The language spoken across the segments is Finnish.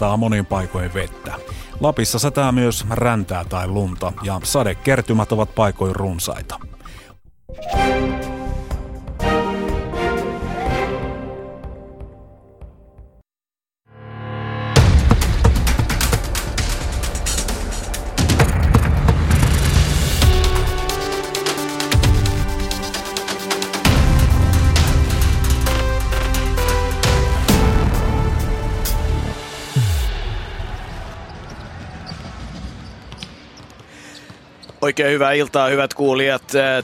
sataa monin paikoin vettä. Lapissa satää myös räntää tai lunta ja sadekertymät ovat paikoin runsaita. Oikein hyvää iltaa, hyvät kuulijat.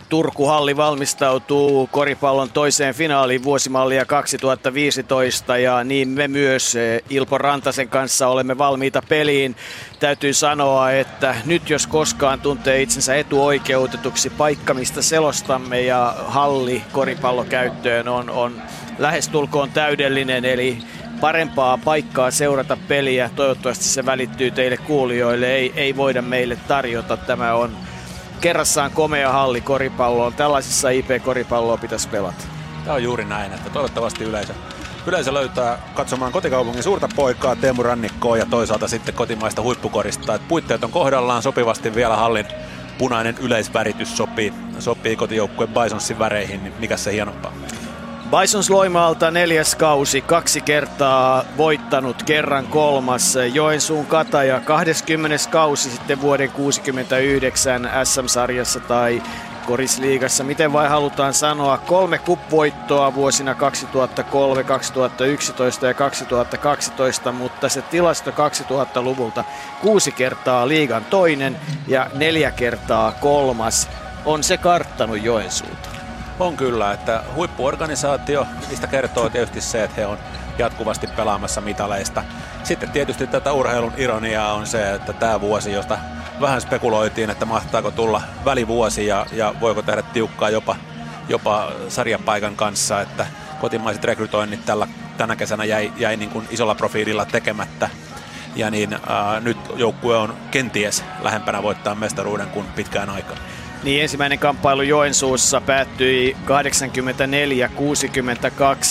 Turku-halli valmistautuu koripallon toiseen finaaliin vuosimallia 2015 ja niin me myös Ilpo Rantasen kanssa olemme valmiita peliin. Täytyy sanoa, että nyt jos koskaan tuntee itsensä etuoikeutetuksi paikka, mistä selostamme ja halli koripallokäyttöön on, on lähestulkoon täydellinen, eli parempaa paikkaa seurata peliä. Toivottavasti se välittyy teille kuulijoille. Ei, ei voida meille tarjota. Tämä on kerrassaan komea halli koripalloon. Tällaisessa IP-koripalloa pitäisi pelata. Tämä on juuri näin, että toivottavasti yleisö, yleisö löytää katsomaan kotikaupungin suurta poikaa Teemu Rannikkoa ja toisaalta sitten kotimaista huippukorista. Että puitteet on kohdallaan sopivasti vielä hallin punainen yleisväritys sopii, sopii kotijoukkueen Bisonsin väreihin, niin mikä se hienompaa? Bisons Loimaalta neljäs kausi, kaksi kertaa voittanut, kerran kolmas. Joensuun kataja 20. kausi sitten vuoden 69 SM-sarjassa tai Korisliigassa. Miten vai halutaan sanoa? Kolme kupvoittoa vuosina 2003, 2011 ja 2012, mutta se tilasto 2000-luvulta kuusi kertaa liigan toinen ja neljä kertaa kolmas on se karttanut Joensuuta. On kyllä, että huippuorganisaatio, mistä kertoo tietysti se, että he on jatkuvasti pelaamassa mitaleista. Sitten tietysti tätä urheilun ironiaa on se, että tämä vuosi, josta vähän spekuloitiin, että mahtaako tulla välivuosi ja, ja voiko tehdä tiukkaa jopa, jopa sarjapaikan kanssa, että kotimaiset rekrytoinnit tällä, tänä kesänä jäi, jäi niin kuin isolla profiililla tekemättä. Ja niin ää, nyt joukkue on kenties lähempänä voittaa mestaruuden kuin pitkään aikaan. Niin ensimmäinen kamppailu Joensuussa päättyi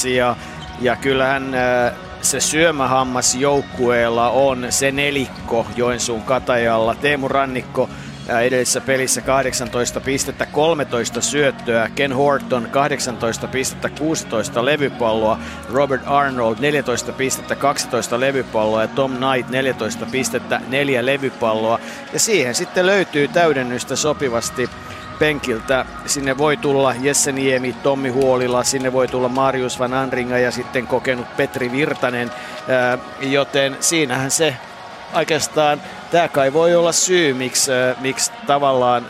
84-62 ja, ja kyllähän äh, se syömähammas joukkueella on se nelikko Joensuun katajalla. Teemu Rannikko edellisessä pelissä 18 pistettä, 13 syöttöä, Ken Horton 18 pistettä, 16 levypalloa, Robert Arnold 14 pistettä, 12 levypalloa ja Tom Knight 14 pistettä, 4 levypalloa. Ja siihen sitten löytyy täydennystä sopivasti penkiltä. Sinne voi tulla Jesse Niemi, Tommi Huolila, sinne voi tulla Marius Van Anringa ja sitten kokenut Petri Virtanen, joten siinähän se oikeastaan, tämä kai voi olla syy, miksi, miksi tavallaan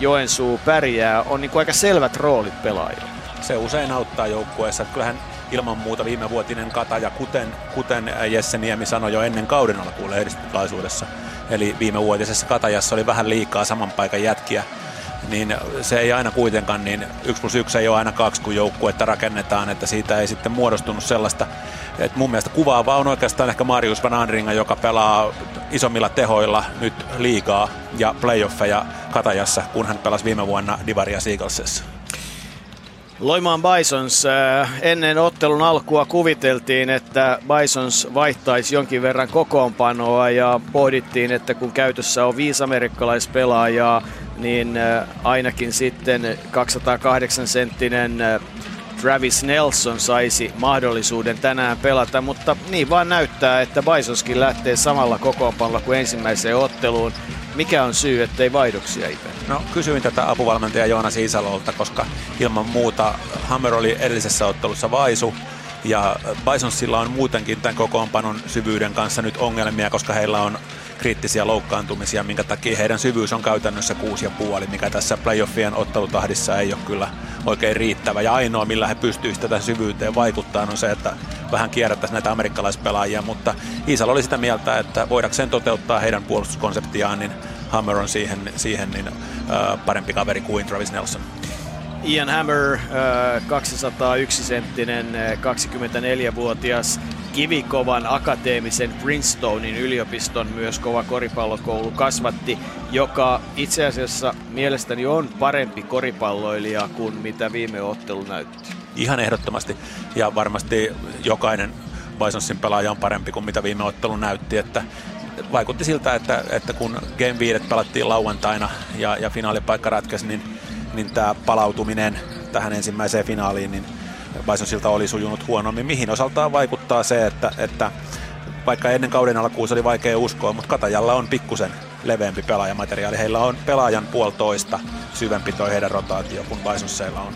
Joensuu pärjää, on niin aika selvät roolit pelaajilla. Se usein auttaa joukkueessa. Kyllähän ilman muuta viimevuotinen kataja, kuten, kuten Jesse Niemi sanoi jo ennen kauden alkuun lehdistötilaisuudessa. Eli viimevuotisessa katajassa oli vähän liikaa saman paikan jätkiä niin se ei aina kuitenkaan, niin 1 plus 1 ei ole aina kaksi, kun joukkuetta rakennetaan, että siitä ei sitten muodostunut sellaista. Et mun mielestä kuvaavaa on oikeastaan ehkä Marius Van Andringa, joka pelaa isommilla tehoilla nyt liikaa ja playoffeja Katajassa, kun hän pelasi viime vuonna Divaria Seagullsessa. Loimaan Bisons. Äh, ennen ottelun alkua kuviteltiin, että Bisons vaihtaisi jonkin verran kokoonpanoa ja pohdittiin, että kun käytössä on viisi amerikkalaispelaajaa, niin äh, ainakin sitten 208 senttinen äh, Travis Nelson saisi mahdollisuuden tänään pelata, mutta niin vaan näyttää, että Bisonskin lähtee samalla kokoonpanolla kuin ensimmäiseen otteluun. Mikä on syy, ettei vaihdoksia Ipe? No kysyin tätä apuvalmentaja Joona Siisalolta, koska ilman muuta Hammer oli edellisessä ottelussa vaisu, ja Bisonsilla on muutenkin tämän kokoonpanon syvyyden kanssa nyt ongelmia, koska heillä on kriittisiä loukkaantumisia, minkä takia heidän syvyys on käytännössä 6,5, mikä tässä playoffien ottelutahdissa ei ole kyllä oikein riittävä. Ja ainoa, millä he pystyisivät tätä syvyyteen vaikuttaa, on se, että vähän kierrättäisiin näitä amerikkalaispelaajia, mutta Iisal oli sitä mieltä, että voidakseen toteuttaa heidän puolustuskonseptiaan, niin Hammer on siihen, siihen niin, äh, parempi kaveri kuin Travis Nelson. Ian Hammer, 201 senttinen, 24-vuotias kivikovan akateemisen Princetonin yliopiston myös kova koripallokoulu kasvatti, joka itse asiassa mielestäni on parempi koripalloilija kuin mitä viime ottelu näytti. Ihan ehdottomasti ja varmasti jokainen Bisonsin pelaaja on parempi kuin mitä viime ottelu näytti, että vaikutti siltä, että, että kun Game 5 pelattiin lauantaina ja, ja finaalipaikka ratkesi, niin, niin tämä palautuminen tähän ensimmäiseen finaaliin, niin Bisonsilta oli sujunut huonommin, mihin osaltaan vaikuttaa se, että, että vaikka ennen kauden alkuun se oli vaikea uskoa, mutta Katajalla on pikkusen leveämpi pelaajamateriaali. Heillä on pelaajan puolitoista syvempi toi heidän rotaatio kuin Bisonseilla on.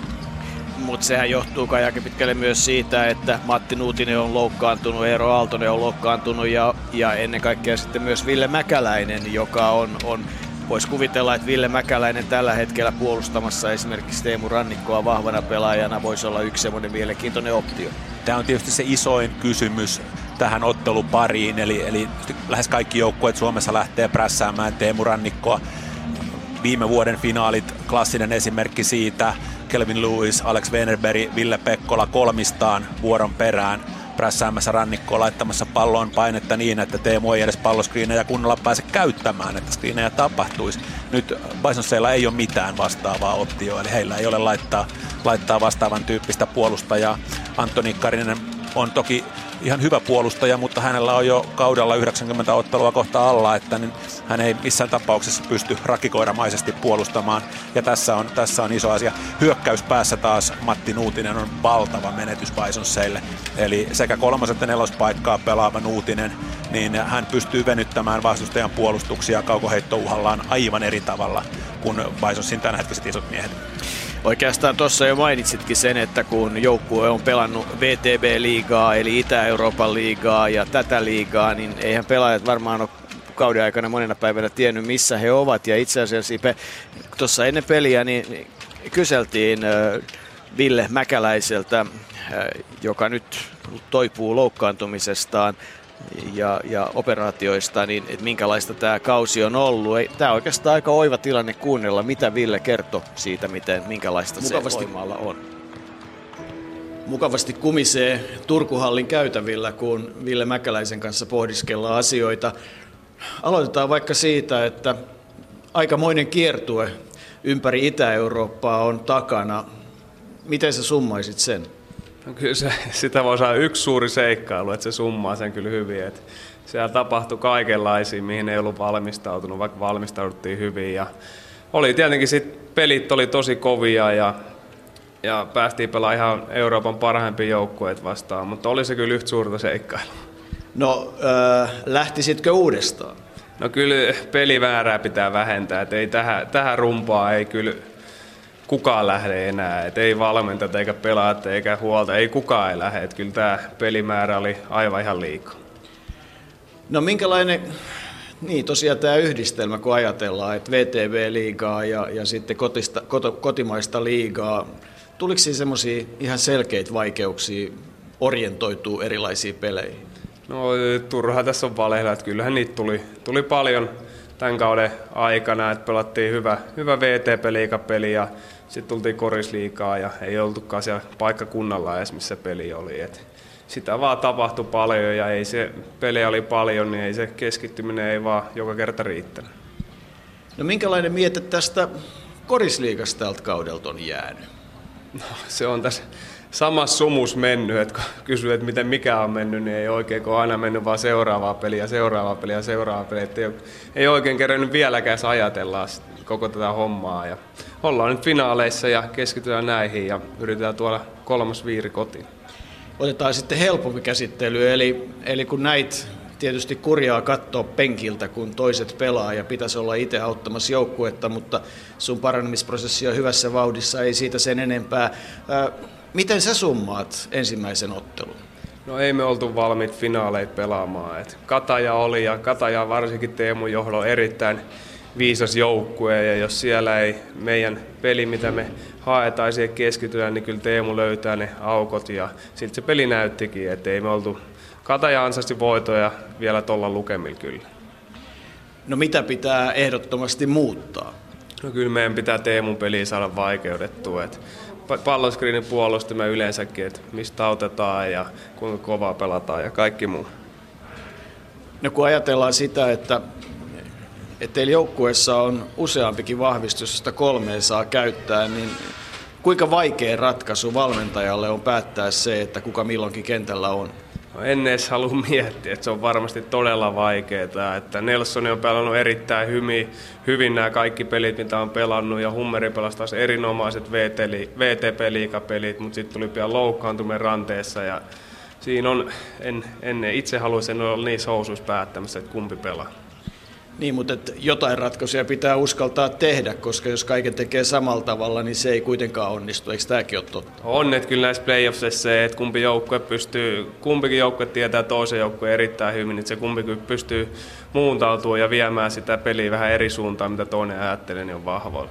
Mutta sehän johtuu kai aika pitkälle myös siitä, että Matti Nuutinen on loukkaantunut, Eero Aaltonen on loukkaantunut ja, ja ennen kaikkea sitten myös Ville Mäkäläinen, joka on, on Voisi kuvitella, että Ville Mäkäläinen tällä hetkellä puolustamassa esimerkiksi Teemu Rannikkoa vahvana pelaajana voisi olla yksi semmoinen mielenkiintoinen optio. Tämä on tietysti se isoin kysymys tähän ottelupariin, eli, eli lähes kaikki joukkueet Suomessa lähtee prässäämään Teemu Rannikkoa. Viime vuoden finaalit, klassinen esimerkki siitä, Kelvin Lewis, Alex Wenerberg, Ville Pekkola kolmistaan vuoron perään prässäämässä rannikkoa laittamassa palloon painetta niin, että Teemu ei edes palloskriinejä kunnolla pääse käyttämään, että skriinejä tapahtuisi. Nyt Bisonseilla ei ole mitään vastaavaa optioa, eli heillä ei ole laittaa, laittaa vastaavan tyyppistä puolustajaa. Antoni Karinen on toki ihan hyvä puolustaja, mutta hänellä on jo kaudella 90 ottelua kohta alla, että niin hän ei missään tapauksessa pysty rakikoiramaisesti puolustamaan. Ja tässä on, tässä on iso asia. Hyökkäyspäässä taas Matti Nuutinen on valtava menetys Bisonseille. Eli sekä kolmas että nelospaikkaa pelaava Nuutinen, niin hän pystyy venyttämään vastustajan puolustuksia kaukoheittouhallaan aivan eri tavalla kuin Bisonsin tämänhetkiset isot miehet. Oikeastaan tuossa jo mainitsitkin sen, että kun joukkue on pelannut VTB-liigaa, eli Itä-Euroopan liigaa ja tätä liigaa, niin eihän pelaajat varmaan ole kauden aikana monena päivänä tiennyt, missä he ovat. Ja itse asiassa tuossa ennen peliä niin kyseltiin Ville Mäkäläiseltä, joka nyt toipuu loukkaantumisestaan, ja, ja operaatioista, niin että minkälaista tämä kausi on ollut. Tämä on oikeastaan aika oiva tilanne kuunnella, mitä Ville kertoi siitä, miten, minkälaista Mukavasti. se voimalla on. Mukavasti kumisee Turkuhallin käytävillä, kun Ville Mäkäläisen kanssa pohdiskellaan asioita. Aloitetaan vaikka siitä, että aikamoinen kiertue ympäri Itä-Eurooppaa on takana. Miten sä summaisit sen? No kyllä se, sitä voi saada yksi suuri seikkailu, että se summaa sen kyllä hyvin. Että siellä tapahtui kaikenlaisia, mihin ei ollut valmistautunut, vaikka valmistauduttiin hyvin. Ja oli tietenkin sit pelit oli tosi kovia ja, ja päästiin pelaamaan ihan Euroopan parhaimpia joukkueet vastaan, mutta oli se kyllä yhtä suurta seikkailua. No, äh, lähtisitkö uudestaan? No kyllä peliväärää pitää vähentää, että ei tähän, tähän rumpaa ei kyllä kukaan lähde enää. Et ei valmentajat eikä pelaajat eikä huolta, ei kukaan ei lähde. Et kyllä tämä pelimäärä oli aivan ihan liikaa. No minkälainen, niin tosiaan tämä yhdistelmä, kun ajatellaan, että VTV-liigaa ja, ja sitten kotista, koto, kotimaista liigaa, tuliko siinä semmoisia ihan selkeitä vaikeuksia orientoituu erilaisiin peleihin? No turha tässä on valehdella, että kyllähän niitä tuli, tuli paljon tämän kauden aikana, että pelattiin hyvä, hyvä VTP-liigapeli ja sitten tultiin korisliikaa ja ei oltukaan siellä paikkakunnalla edes, missä peli oli. Et sitä vaan tapahtui paljon ja ei se peli oli paljon, niin ei se keskittyminen ei vaan joka kerta riittänyt. No minkälainen miete tästä korisliigasta tältä kaudelta on jäänyt? No, se on tässä samassa sumus mennyt, että kun kysyy, että miten mikä on mennyt, niin ei oikein, kun on aina mennyt vaan seuraavaa peliä, seuraavaa peliä, seuraavaa peliä. Että ei, ei oikein kerännyt vieläkään ajatella koko tätä hommaa. Ja ollaan nyt finaaleissa ja keskitytään näihin ja yritetään tuoda kolmas viiri kotiin. Otetaan sitten helpompi käsittely, eli, eli kun näit tietysti kurjaa katsoa penkiltä, kun toiset pelaa ja pitäisi olla itse auttamassa joukkuetta, mutta sun paranemisprosessi on hyvässä vauhdissa, ei siitä sen enempää. Miten sä summaat ensimmäisen ottelun? No ei me oltu valmiit finaaleita pelaamaan. Et Kataja oli ja Kataja varsinkin Teemu johdolla erittäin viisas joukkue ja jos siellä ei meidän peli, mitä me haetaan siihen keskitytään, niin kyllä Teemu löytää ne aukot ja siltä se peli näyttikin, että ei me oltu Kataja voitoja vielä tuolla lukemilla kyllä. No mitä pitää ehdottomasti muuttaa? No kyllä meidän pitää Teemun peliä saada vaikeudettua. Et palloskriinin puolustimme yleensäkin, että mistä autetaan ja kuinka kovaa pelataan ja kaikki muu. No kun ajatellaan sitä, että että teillä joukkueessa on useampikin vahvistus, josta kolmeen saa käyttää, niin kuinka vaikea ratkaisu valmentajalle on päättää se, että kuka milloinkin kentällä on? No en edes halua miettiä, että se on varmasti todella vaikeaa. Että Nelson on pelannut erittäin hyvin, hyvin nämä kaikki pelit, mitä on pelannut, ja Hummeri pelasi taas erinomaiset VTP-liikapelit, mutta sitten tuli pian loukkaantuminen ranteessa, ja siinä on, en, en itse haluaisin olla niissä housuissa päättämässä, että kumpi pelaa. Niin, mutta että jotain ratkaisuja pitää uskaltaa tehdä, koska jos kaiken tekee samalla tavalla, niin se ei kuitenkaan onnistu. Eikö tämäkin ole totta? On, että kyllä näissä playoffsissa se, että kumpi joukkue pystyy, kumpikin joukkue tietää toisen joukkueen erittäin hyvin, että se kumpikin pystyy muuntautumaan ja viemään sitä peliä vähän eri suuntaan, mitä toinen ajattelee, niin on vahvoilla.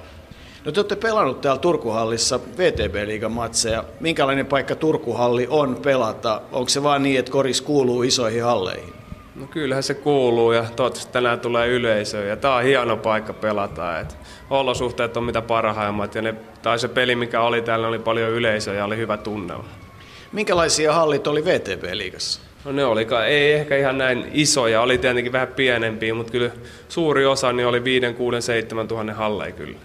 No te olette pelannut täällä Turkuhallissa VTB-liigan matseja. Minkälainen paikka Turkuhalli on pelata? Onko se vaan niin, että koris kuuluu isoihin halleihin? No kyllähän se kuuluu ja toivottavasti tänään tulee yleisö ja tää on hieno paikka pelata. Et olosuhteet on mitä parhaimmat ja ne, tai se peli mikä oli täällä oli paljon yleisöä ja oli hyvä tunnelma. Minkälaisia hallit oli VTB-liigassa? No ne oli, ei ehkä ihan näin isoja, oli tietenkin vähän pienempiä, mutta kyllä suuri osa niin oli 5, 6, 7 tuhannen halleja kyllä.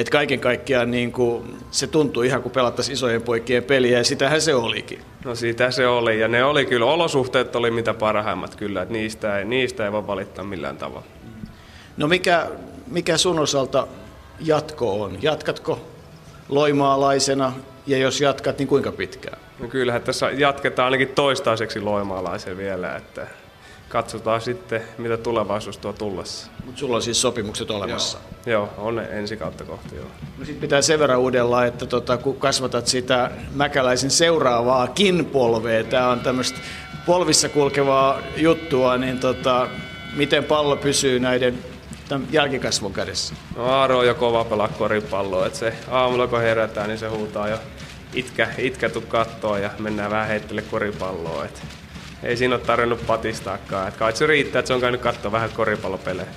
Et kaiken kaikkiaan niin kuin, se tuntui ihan kuin pelattaisiin isojen poikien peliä ja sitähän se olikin. No sitä se oli ja ne oli kyllä, olosuhteet oli mitä parhaimmat kyllä, että niistä ei, niistä ei voi valittaa millään tavalla. No mikä, mikä sun osalta jatko on? Jatkatko loimaalaisena ja jos jatkat, niin kuinka pitkään? No kyllähän tässä jatketaan ainakin toistaiseksi loimaalaisen vielä, että katsotaan sitten, mitä tulevaisuus tuo tullessa. Mutta sulla on siis sopimukset olemassa? Joo, joo on ensi kautta kohti, joo. No sit pitää sen verran uudella, että tota, kun kasvatat sitä mäkäläisen seuraavaa polvea, tämä on tämmöistä polvissa kulkevaa juttua, niin tota, miten pallo pysyy näiden jälkikasvun kädessä? No Aaro on jo kova pelaa koripalloa, että se aamulla kun herätään, niin se huutaa jo itkä, itkä tuu kattoa ja mennään vähän heittele koripalloa. Et ei siinä ole tarvinnut patistaakaan. Et kai se riittää, että se on käynyt katsoa vähän koripallopelejä.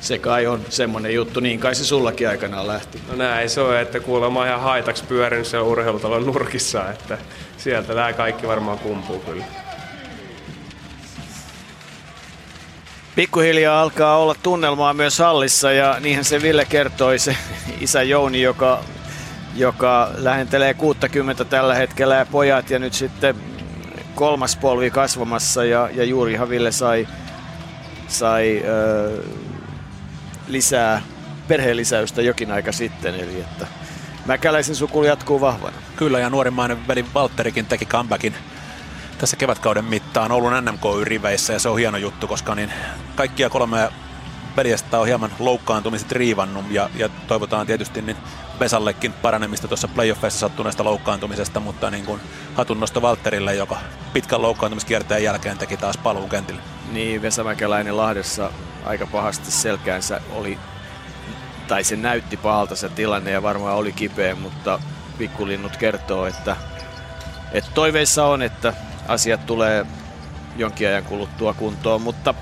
Se kai on semmoinen juttu, niin kai se sullakin aikanaan lähti. No näin se on, että kuulemma ihan haitaksi pyörin se urheilutalon nurkissa, että sieltä tämä kaikki varmaan kumpuu kyllä. Pikkuhiljaa alkaa olla tunnelmaa myös hallissa ja niinhän se Ville kertoi, se isä Jouni, joka, joka lähentelee 60 tällä hetkellä ja pojat ja nyt sitten kolmas polvi kasvamassa ja, ja juurihan Ville sai, sai ö, lisää perheellisäystä jokin aika sitten, eli että Mäkäläisen sukuli jatkuu vahvana. Kyllä, ja nuorimmainen veli Valtterikin teki comebackin tässä kevätkauden mittaan Oulun NMK-riveissä, ja se on hieno juttu, koska niin kaikkia kolme veljestä on hieman loukkaantumiset riivannut, ja, ja toivotaan tietysti niin Vesallekin paranemista tuossa playoffeissa sattuneesta loukkaantumisesta, mutta niin kuin hatunnosto Valtterille, joka pitkän loukkaantumiskierteen jälkeen teki taas paluun kentille. Niin, Vesa Mäkeläinen Lahdessa aika pahasti selkäänsä oli, tai se näytti pahalta se tilanne ja varmaan oli kipeä, mutta pikkulinnut kertoo, että, että toiveissa on, että asiat tulee jonkin ajan kuluttua kuntoon, mutta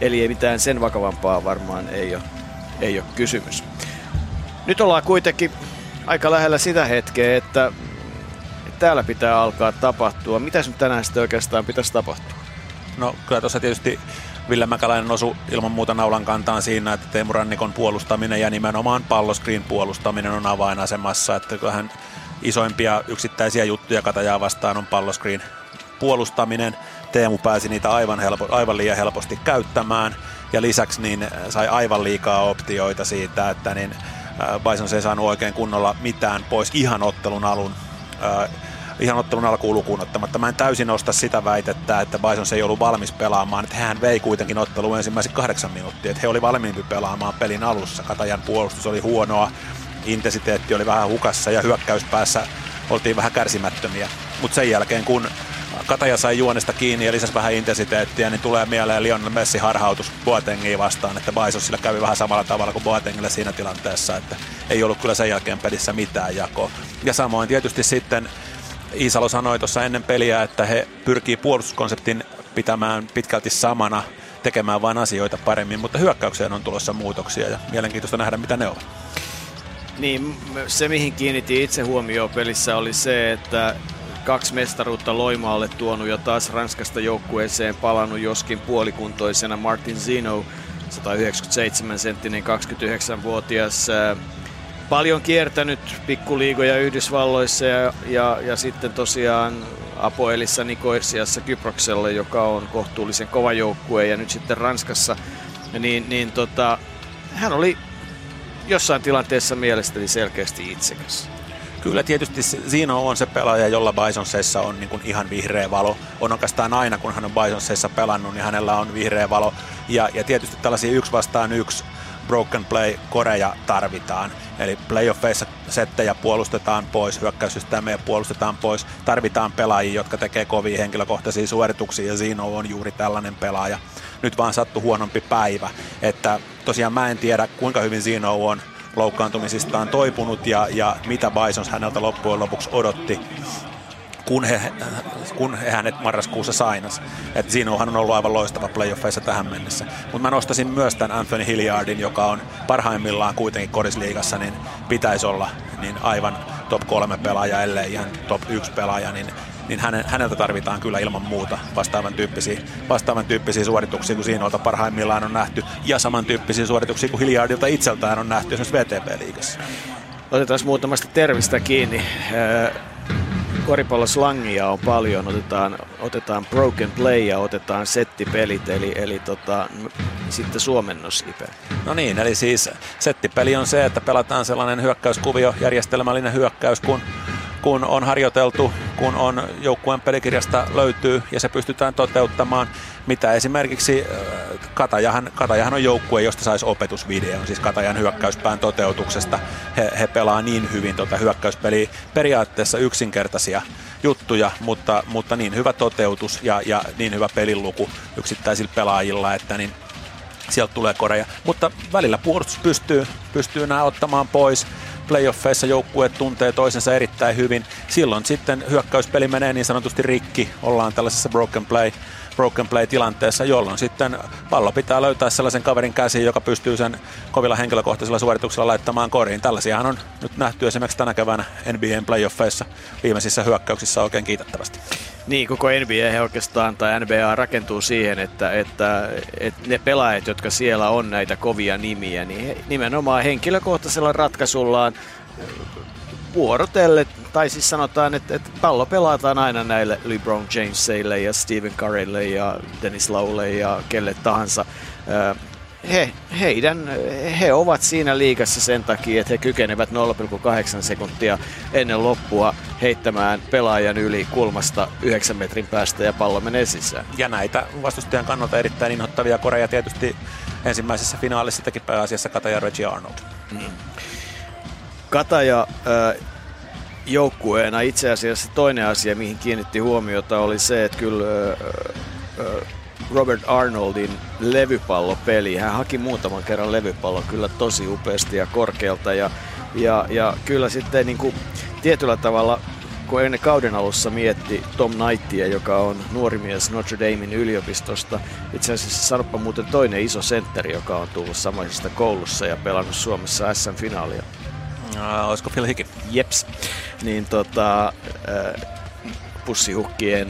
eli ei mitään sen vakavampaa varmaan ei ole, ei ole kysymys. Nyt ollaan kuitenkin aika lähellä sitä hetkeä, että, täällä pitää alkaa tapahtua. Mitä nyt tänään sitten oikeastaan pitäisi tapahtua? No kyllä tuossa tietysti Ville Mäkäläinen osui ilman muuta naulan kantaan siinä, että Teemu Rannikon puolustaminen ja nimenomaan palloskriin puolustaminen on avainasemassa. Että kyllähän isoimpia yksittäisiä juttuja Katajaa vastaan on palloskriin puolustaminen. Teemu pääsi niitä aivan, helpo, aivan liian helposti käyttämään ja lisäksi niin sai aivan liikaa optioita siitä, että niin Bison ei saanut oikein kunnolla mitään pois ihan ottelun alun ihan ottelun alkuun lukuun ottamatta. Mä en täysin osta sitä väitettä, että Bison ei ollut valmis pelaamaan. Että hän vei kuitenkin ottelun ensimmäiset kahdeksan minuuttia. Että he oli valmiimpi pelaamaan pelin alussa. Katajan puolustus oli huonoa, intensiteetti oli vähän hukassa ja hyökkäyspäässä oltiin vähän kärsimättömiä. Mutta sen jälkeen kun Kataja sai juonesta kiinni ja lisäsi vähän intensiteettiä, niin tulee mieleen Lionel Messi harhautus Boatengiin vastaan, että Baisosilla kävi vähän samalla tavalla kuin Boatengille siinä tilanteessa, että ei ollut kyllä sen jälkeen pelissä mitään jakoa. Ja samoin tietysti sitten Iisalo sanoi tuossa ennen peliä, että he pyrkii puolustuskonseptin pitämään pitkälti samana, tekemään vain asioita paremmin, mutta hyökkäykseen on tulossa muutoksia ja mielenkiintoista nähdä, mitä ne ovat. Niin, se mihin kiinnitin itse huomioon pelissä oli se, että kaksi mestaruutta Loimaalle tuonut ja taas Ranskasta joukkueeseen palannut joskin puolikuntoisena Martin Zino, 197 senttinen 29-vuotias paljon kiertänyt pikkuliigoja Yhdysvalloissa ja, ja, ja sitten tosiaan Apoelissa Nikoisiassa Kyproksella, joka on kohtuullisen kova joukkue ja nyt sitten Ranskassa, niin, niin tota, hän oli jossain tilanteessa mielestäni selkeästi itsekäs. Kyllä tietysti Zino on se pelaaja, jolla Bisonseissa on niin kuin ihan vihreä valo. On oikeastaan aina, kun hän on Bisonseissa pelannut, niin hänellä on vihreä valo. Ja, ja tietysti tällaisia yksi vastaan yksi broken play koreja tarvitaan. Eli playoffeissa settejä puolustetaan pois, hyökkäyssysteemejä puolustetaan pois. Tarvitaan pelaajia, jotka tekee kovia henkilökohtaisia suorituksia ja Zino on juuri tällainen pelaaja. Nyt vaan sattu huonompi päivä. Että tosiaan mä en tiedä kuinka hyvin Zino on loukkaantumisistaan toipunut ja, ja mitä Bisons häneltä loppujen lopuksi odotti kun he, kun he hänet marraskuussa sainas. Et Zinohan on ollut aivan loistava playoffeissa tähän mennessä. Mutta mä nostasin myös tämän Anthony Hilliardin, joka on parhaimmillaan kuitenkin korisliigassa, niin pitäisi olla niin aivan top kolme pelaaja, ellei ihan top yksi pelaaja, niin niin hänen, häneltä tarvitaan kyllä ilman muuta vastaavan tyyppisiä, vastaavan tyyppisiä suorituksia kuin Siinolta parhaimmillaan on nähty, ja samantyyppisiä suorituksia kuin Hilliardilta itseltään on nähty esimerkiksi VTP-liigassa. Otetaan muutamasta tervistä kiinni. Koripalloslangia on paljon, otetaan, otetaan broken play ja otetaan settipelit, eli, eli tota, sitten suomennos Ipe. No niin, eli siis settipeli on se, että pelataan sellainen hyökkäyskuvio, järjestelmällinen hyökkäys, kun kun on harjoiteltu, kun on joukkueen pelikirjasta löytyy ja se pystytään toteuttamaan, mitä esimerkiksi äh, Katajahan, Katajahan on joukkue, josta saisi opetusvideon, siis Katajan hyökkäyspään toteutuksesta. He, he pelaa niin hyvin tuota hyökkäyspeliä, periaatteessa yksinkertaisia juttuja, mutta, mutta niin hyvä toteutus ja, ja niin hyvä peliluku yksittäisillä pelaajilla, että niin sieltä tulee koreja. Mutta välillä puolustus pystyy, pystyy nämä ottamaan pois playoffeissa joukkueet tuntee toisensa erittäin hyvin. Silloin sitten hyökkäyspeli menee niin sanotusti rikki, ollaan tällaisessa broken play broken play-tilanteessa, jolloin sitten pallo pitää löytää sellaisen kaverin käsiin, joka pystyy sen kovilla henkilökohtaisilla suorituksilla laittamaan koriin. Tällaisiahan on nyt nähty esimerkiksi tänä keväänä NBAn playoffeissa viimeisissä hyökkäyksissä oikein kiitettävästi. Niin, koko NBA oikeastaan tai NBA rakentuu siihen, että, että, että ne pelaajat, jotka siellä on näitä kovia nimiä, niin he, nimenomaan henkilökohtaisella ratkaisuillaan vuorotelle, tai siis sanotaan, että, että pallo pelataan aina näille LeBron Jamesille ja Stephen Currylle ja Dennis Lowelle ja kelle tahansa. He, heidän, he ovat siinä liigassa sen takia, että he kykenevät 0,8 sekuntia ennen loppua heittämään pelaajan yli kulmasta 9 metrin päästä ja pallo menee sisään. Ja näitä vastustajan kannalta erittäin inhottavia koreja tietysti ensimmäisessä finaalissa teki pääasiassa Kataja Reggie Arnold. Mm. Kataja äh, joukkueena itse asiassa toinen asia, mihin kiinnitti huomiota, oli se, että kyllä äh, äh, Robert Arnoldin levypallopeli, hän haki muutaman kerran levypallon kyllä tosi upeasti ja korkealta ja, ja, ja kyllä sitten niin kuin, tietyllä tavalla kun ennen kauden alussa mietti Tom Knightia, joka on nuori mies Notre Damein yliopistosta. Itse asiassa sanoppa muuten toinen iso sentteri, joka on tullut samaisesta koulussa ja pelannut Suomessa SM-finaalia. Uh, olisiko Phil Hickey? Jeps. Niin tota, äh, pussihukkien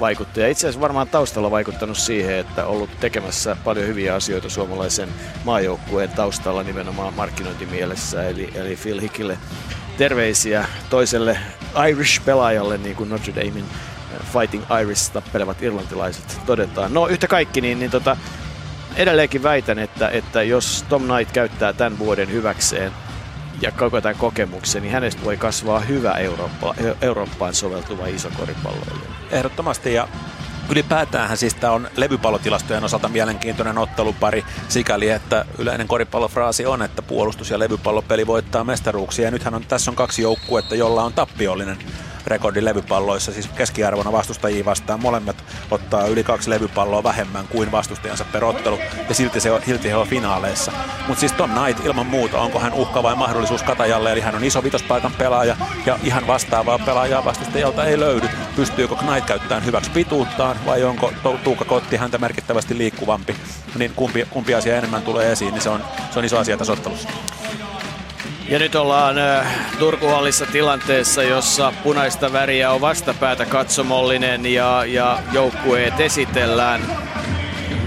vaikuttaja. Itse asiassa varmaan taustalla vaikuttanut siihen, että ollut tekemässä paljon hyviä asioita suomalaisen maajoukkueen taustalla nimenomaan markkinointimielessä. Eli, eli Phil Hickille terveisiä toiselle Irish-pelaajalle, niin kuin Notre Damein Fighting Irish tappelevat irlantilaiset todetaan. No yhtä kaikki, niin, niin tota, edelleenkin väitän, että, että jos Tom Knight käyttää tämän vuoden hyväkseen ja koko tämän kokemuksen, niin hänestä voi kasvaa hyvä Eurooppa, Eurooppaan soveltuva iso koripalloilija. Ehdottomasti ja Ylipäätään siis tämä on levypallotilastojen osalta mielenkiintoinen ottelupari sikäli, että yleinen koripallofraasi on, että puolustus- ja levypallopeli voittaa mestaruuksia. Ja nythän on, tässä on kaksi joukkuetta, jolla on tappiollinen rekordi levypalloissa, siis keskiarvona vastustajia vastaan. Molemmat ottaa yli kaksi levypalloa vähemmän kuin vastustajansa per ottelu, ja silti, se on, silti he on finaaleissa. Mutta siis Tom Knight ilman muuta, onko hän uhka vai mahdollisuus Katajalle, eli hän on iso vitospaikan pelaaja, ja ihan vastaavaa pelaajaa vastustajalta ei löydy. Pystyykö Knight käyttämään hyväksi pituuttaan, vai onko Tuukka Kotti häntä merkittävästi liikkuvampi, niin kumpi, kumpi asia enemmän tulee esiin, niin se on, se on iso asia tässä ottelussa. Ja nyt ollaan Turkuhallissa tilanteessa, jossa punaista väriä on vastapäätä katsomollinen ja, ja joukkueet esitellään.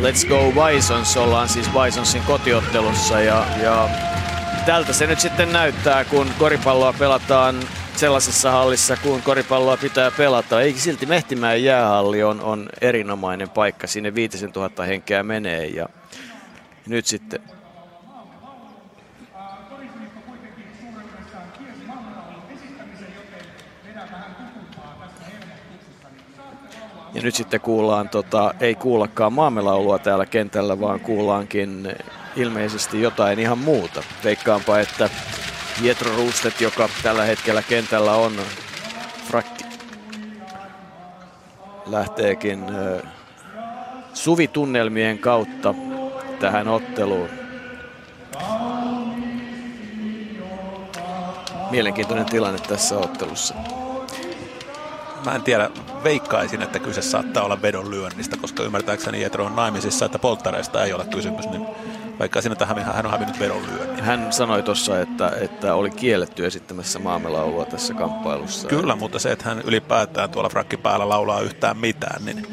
Let's go Bisons, ollaan siis Bisonsin kotiottelussa ja, ja tältä se nyt sitten näyttää, kun koripalloa pelataan sellaisessa hallissa, kun koripalloa pitää pelata. Eikä silti Mehtimäen jäähalli on, on erinomainen paikka. Sinne 5000 henkeä menee ja nyt sitten Ja nyt sitten kuullaan, tota, ei kuullakaan maamelaulua täällä kentällä, vaan kuullaankin ilmeisesti jotain ihan muuta. Veikkaanpa, että Pietro Ruustet, joka tällä hetkellä kentällä on, frakki, lähteekin suvitunnelmien kautta tähän otteluun. Mielenkiintoinen tilanne tässä ottelussa. Mä en tiedä, veikkaisin, että kyse saattaa olla vedon lyönnistä, koska ymmärtääkseni Jetro on naimisissa, että polttareista ei ole kysymys, niin vaikka sinne tähän hän on hävinnyt vedon lyönnin. Hän sanoi tuossa, että, että oli kielletty esittämässä maamelaulua tässä kamppailussa. Kyllä, mutta se, että hän ylipäätään tuolla frakki päällä laulaa yhtään mitään, niin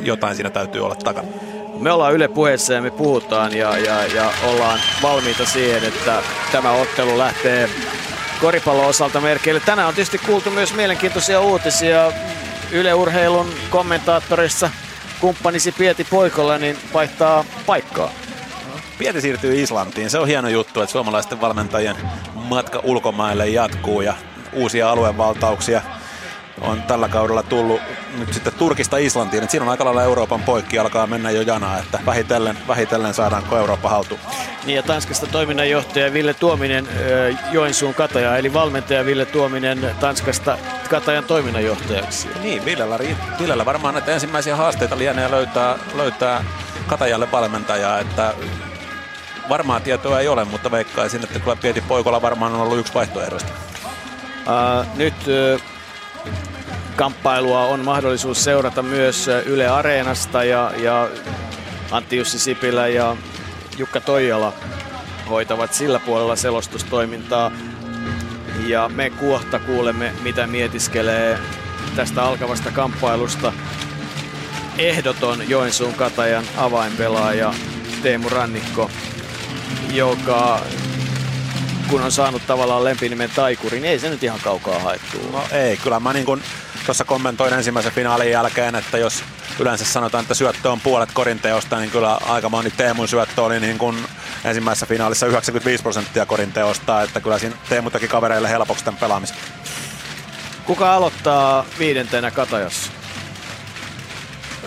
jotain siinä täytyy olla takana. Me ollaan Yle puheessa ja me puhutaan ja, ja, ja ollaan valmiita siihen, että tämä ottelu lähtee koripallon osalta merkeille. Tänään on tietysti kuultu myös mielenkiintoisia uutisia Yle Urheilun kommentaattorissa kumppanisi Pieti Poikolla niin vaihtaa paikkaa. Pieti siirtyy Islantiin. Se on hieno juttu, että suomalaisten valmentajien matka ulkomaille jatkuu ja uusia aluevaltauksia on tällä kaudella tullut nyt sitten Turkista Islantiin. Että siinä on aika lailla Euroopan poikki alkaa mennä jo janaa, että vähitellen, vähitellen saadaanko Eurooppa haltuun. Niin ja Tanskasta toiminnanjohtaja Ville Tuominen Joensuun Kataja, eli valmentaja Ville Tuominen Tanskasta Katajan toiminnanjohtajaksi. Niin, Villellä, Villellä varmaan näitä ensimmäisiä haasteita lienee löytää, löytää Katajalle valmentajaa, että varmaa tietoa ei ole, mutta veikkaisin, että kyllä Pieti Poikola varmaan on ollut yksi vaihtoehdoista. Uh, nyt uh, kamppailua on mahdollisuus seurata myös Yle Areenasta ja, ja Antti Jussi Sipilä ja Jukka Toijala hoitavat sillä puolella selostustoimintaa. Ja me kuohta kuulemme, mitä mietiskelee tästä alkavasta kamppailusta ehdoton Joensuun Katajan avainpelaaja Teemu Rannikko, joka kun on saanut tavallaan lempinimen taikuri, niin ei se nyt ihan kaukaa haettu. No ei, kyllä mä niin kuin tuossa kommentoin ensimmäisen finaalin jälkeen, että jos yleensä sanotaan, että syöttö on puolet korinteosta, niin kyllä aika moni Teemun syöttö oli niin kuin ensimmäisessä finaalissa 95 prosenttia korinteosta, että kyllä siinä Teemu teki kavereille helpoksi tämän pelaamisen. Kuka aloittaa viidentenä Katajassa?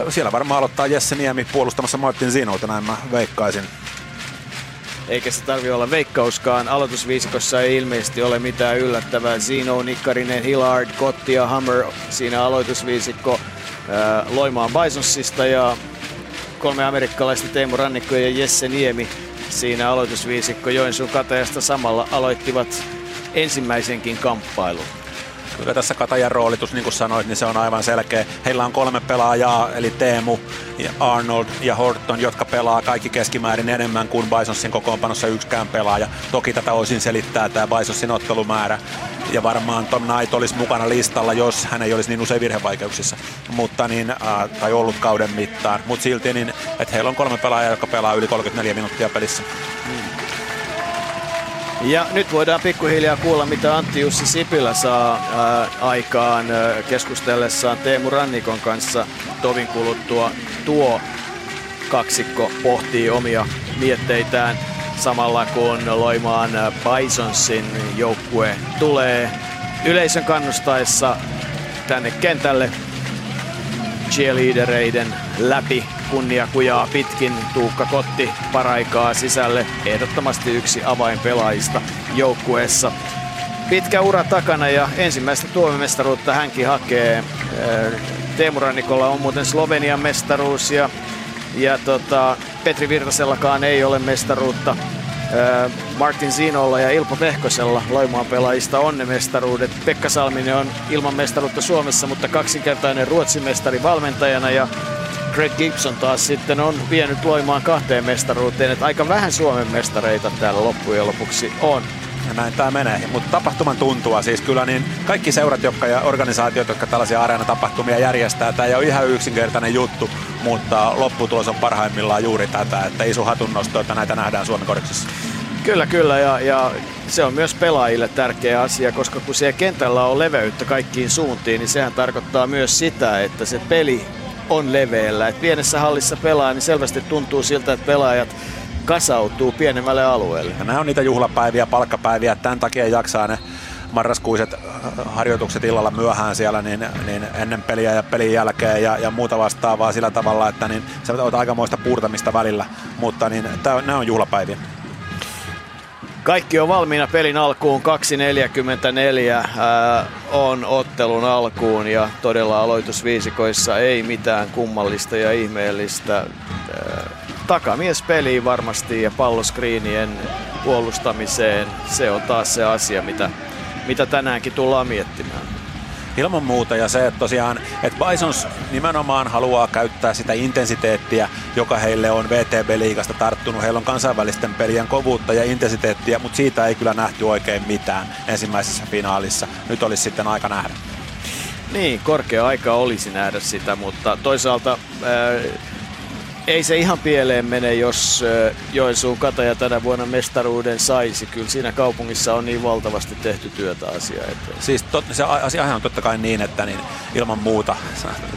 Siellä varmaan aloittaa Jesse Niemi puolustamassa Martin Zinolta, näin mä veikkaisin eikä se tarvi olla veikkauskaan. Aloitusviisikossa ei ilmeisesti ole mitään yllättävää. Zino, Nikkarinen, Hillard, Kotti ja Hammer siinä aloitusviisikko ää, Loimaan Bisonsista ja kolme amerikkalaista Teemu Rannikko ja Jesse Niemi siinä aloitusviisikko Joensuun katajasta samalla aloittivat ensimmäisenkin kamppailun. Kyllä tässä Katajan roolitus, niin kuin sanoit, niin se on aivan selkeä. Heillä on kolme pelaajaa, eli Teemu, Arnold ja Horton, jotka pelaa kaikki keskimäärin enemmän kuin Bisonsin kokoonpanossa yksikään pelaaja. Toki tätä osin selittää tämä Bisonsin ottelumäärä. Ja varmaan Tom Knight olisi mukana listalla, jos hän ei olisi niin usein virhevaikeuksissa. Mutta niin, äh, tai ollut kauden mittaan. Mutta silti, niin, että heillä on kolme pelaajaa, jotka pelaa yli 34 minuuttia pelissä. Hmm. Ja nyt voidaan pikkuhiljaa kuulla, mitä Antti Jussi Sipilä saa ää, aikaan ää, keskustellessaan Teemu Rannikon kanssa tovin kuluttua. Tuo kaksikko pohtii omia mietteitään samalla kun Loimaan Bisonsin joukkue tulee yleisön kannustaessa tänne kentälle cheerleadereiden läpi kunniakujaa pitkin. Tuukka Kotti paraikaa sisälle. Ehdottomasti yksi avainpelaajista joukkueessa. Pitkä ura takana ja ensimmäistä tuomimestaruutta hänkin hakee. Teemu Rannikolla on muuten Slovenian mestaruus ja, ja tota, Petri Virtasellakaan ei ole mestaruutta. Martin Zinolla ja Ilpo Pehkosella Loimaan pelaajista on ne mestaruudet. Pekka Salminen on ilman mestaruutta Suomessa, mutta kaksinkertainen Ruotsin mestari valmentajana ja Greg Gibson taas sitten on vienyt Loimaan kahteen mestaruuteen, että aika vähän Suomen mestareita täällä loppujen lopuksi on. Ja näin tämä menee. Mutta tapahtuman tuntua siis kyllä niin kaikki seurat jotka ja organisaatiot, jotka tällaisia areenatapahtumia järjestää, tämä ei ole ihan yksinkertainen juttu, mutta lopputulos on parhaimmillaan juuri tätä, että sun hatunnosto, että näitä nähdään Suomen koriksessa. Kyllä, kyllä. Ja, ja se on myös pelaajille tärkeä asia, koska kun siellä kentällä on leveyttä kaikkiin suuntiin, niin sehän tarkoittaa myös sitä, että se peli on leveällä. Et pienessä hallissa pelaa, niin selvästi tuntuu siltä, että pelaajat kasautuu pienemmälle alueelle. Ja nämä on niitä juhlapäiviä, palkkapäiviä, tämän takia jaksaa ne marraskuiset äh, harjoitukset illalla myöhään siellä niin, niin ennen peliä ja pelin jälkeen ja, ja muuta vastaavaa sillä tavalla, että niin, se on aikamoista puurtamista välillä, mutta niin, tää, nämä on juhlapäiviä. Kaikki on valmiina pelin alkuun. 2.44 ää, on ottelun alkuun ja todella aloitusviisikoissa ei mitään kummallista ja ihmeellistä. Ää, takamies peliin varmasti ja palloskriinien puolustamiseen. Se on taas se asia, mitä, mitä tänäänkin tullaan miettimään. Ilman muuta ja se, että tosiaan, että Bisons nimenomaan haluaa käyttää sitä intensiteettiä, joka heille on VTB-liigasta tarttunut. Heillä on kansainvälisten pelien kovuutta ja intensiteettiä, mutta siitä ei kyllä nähty oikein mitään ensimmäisessä finaalissa. Nyt olisi sitten aika nähdä. Niin, korkea aika olisi nähdä sitä, mutta toisaalta äh, ei se ihan pieleen mene, jos Joensuun kataja tänä vuonna mestaruuden saisi. Kyllä siinä kaupungissa on niin valtavasti tehty työtä asiaa eteen. Siis tot, se asia on totta kai niin, että niin ilman muuta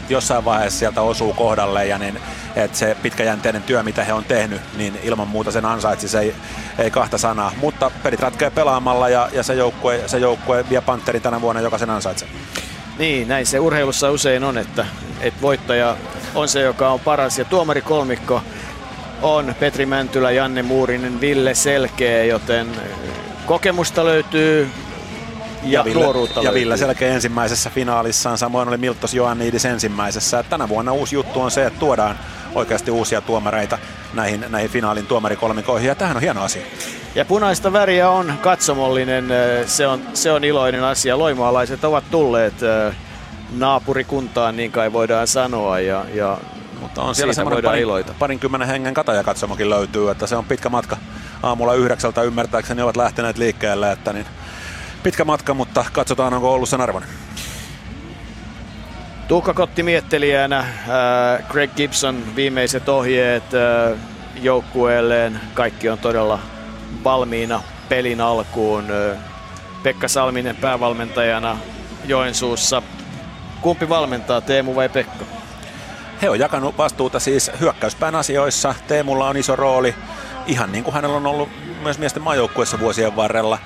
jossain vaiheessa sieltä osuu kohdalle ja niin, että se pitkäjänteinen työ, mitä he on tehnyt, niin ilman muuta sen ansaitsi, se ei, ei kahta sanaa. Mutta pelit ratkeaa pelaamalla ja, ja se, joukkue, se joukkue vie Panterin tänä vuonna, joka sen ansaitsee. Niin, näin se urheilussa usein on, että, että voittaja on se, joka on paras. Ja tuomari kolmikko on Petri Mäntylä, Janne Muurinen, Ville Selkeä, joten kokemusta löytyy ja, ja, Ville, nuoruutta ja Ville Selkeä ensimmäisessä finaalissaan, samoin oli Miltos Joannidis ensimmäisessä. Tänä vuonna uusi juttu on se, että tuodaan oikeasti uusia tuomareita näihin, näihin finaalin tuomarikolmikoihin, ja tähän on hieno asia. Ja punaista väriä on katsomollinen, se on, se on iloinen asia. Loimaalaiset ovat tulleet naapurikuntaan, niin kai voidaan sanoa, ja, ja mutta on siellä semmoinen parin, iloita. parinkymmenen hengen katajakatsomokin löytyy, että se on pitkä matka. Aamulla yhdeksältä ymmärtääkseni ovat lähteneet liikkeelle, että niin pitkä matka, mutta katsotaan onko ollut sen arvon. Tuukka Kotti miettelijänä, äh, Greg Gibson viimeiset ohjeet äh, joukkueelleen. Kaikki on todella valmiina pelin alkuun. Äh, Pekka Salminen päävalmentajana Joensuussa. Kumpi valmentaa, Teemu vai Pekka? He on jakanut vastuuta siis hyökkäyspään asioissa. Teemulla on iso rooli, ihan niin kuin hänellä on ollut myös miesten maajoukkueessa vuosien varrella.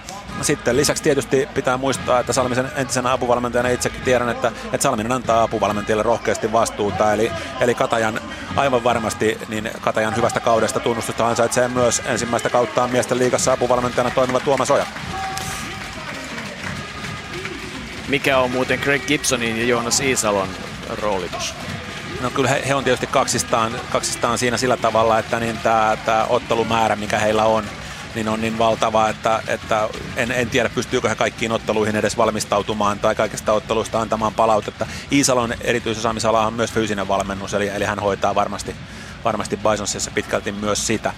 Sitten lisäksi tietysti pitää muistaa, että Salmisen entisenä apuvalmentajana itsekin tiedän, että, että Salminen antaa apuvalmentajalle rohkeasti vastuuta. Eli, eli Katajan aivan varmasti niin Katajan hyvästä kaudesta tunnustusta ansaitsee myös ensimmäistä kauttaan miesten liigassa apuvalmentajana toimiva Tuomas Oja. Mikä on muuten Greg Gibsonin ja Joonas Iisalon roolitus? No kyllä he, he on tietysti kaksistaan, kaksistaan siinä sillä tavalla, että niin tämä, tämä ottelumäärä, mikä heillä on, niin on niin valtava, että, että en, en tiedä pystyykö he kaikkiin otteluihin edes valmistautumaan tai kaikista otteluista antamaan palautetta. Iisalon erityisosaamisala on myös fyysinen valmennus, eli, eli hän hoitaa varmasti, varmasti Bisonsissa pitkälti myös sitä.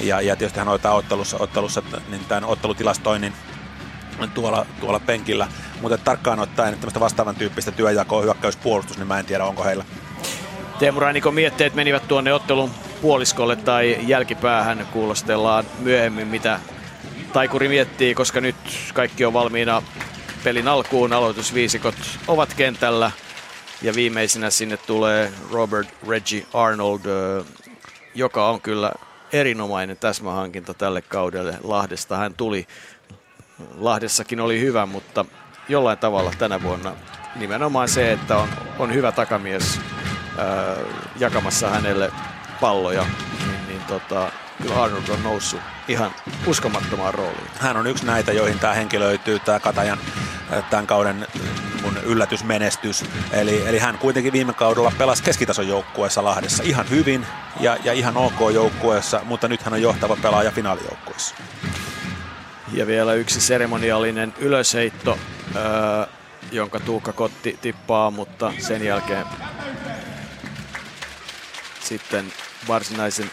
Ja, ja tietysti hän hoitaa ottelussa, ottelussa niin tämän ottelutilastoinnin tuolla, tuolla penkillä. Mutta tarkkaan ottaen tämmöistä vastaavan tyyppistä työjakoa, hyökkäyspuolustus, niin mä en tiedä onko heillä. Teemu Rainikon mietteet menivät tuonne ottelun puoliskolle tai jälkipäähän kuulostellaan myöhemmin, mitä Taikuri miettii, koska nyt kaikki on valmiina pelin alkuun. Aloitusviisikot ovat kentällä ja viimeisenä sinne tulee Robert Reggie Arnold, joka on kyllä erinomainen täsmähankinta tälle kaudelle. Lahdesta hän tuli. Lahdessakin oli hyvä, mutta jollain tavalla tänä vuonna nimenomaan se, että on, on hyvä takamies ää, jakamassa hänelle palloja, niin, niin tota, kyllä Arnold on noussut ihan uskomattomaan rooliin. Hän on yksi näitä, joihin tämä henki löytyy, tämä Katajan tämän kauden mun yllätysmenestys. Eli, eli hän kuitenkin viime kaudella pelasi keskitason joukkueessa Lahdessa ihan hyvin ja, ja ihan ok joukkueessa, mutta nyt hän on johtava pelaaja finaalijoukkueessa. Ja vielä yksi seremoniallinen ylösheitto, öö, jonka Tuukka Kotti tippaa, mutta sen jälkeen sitten varsinaisen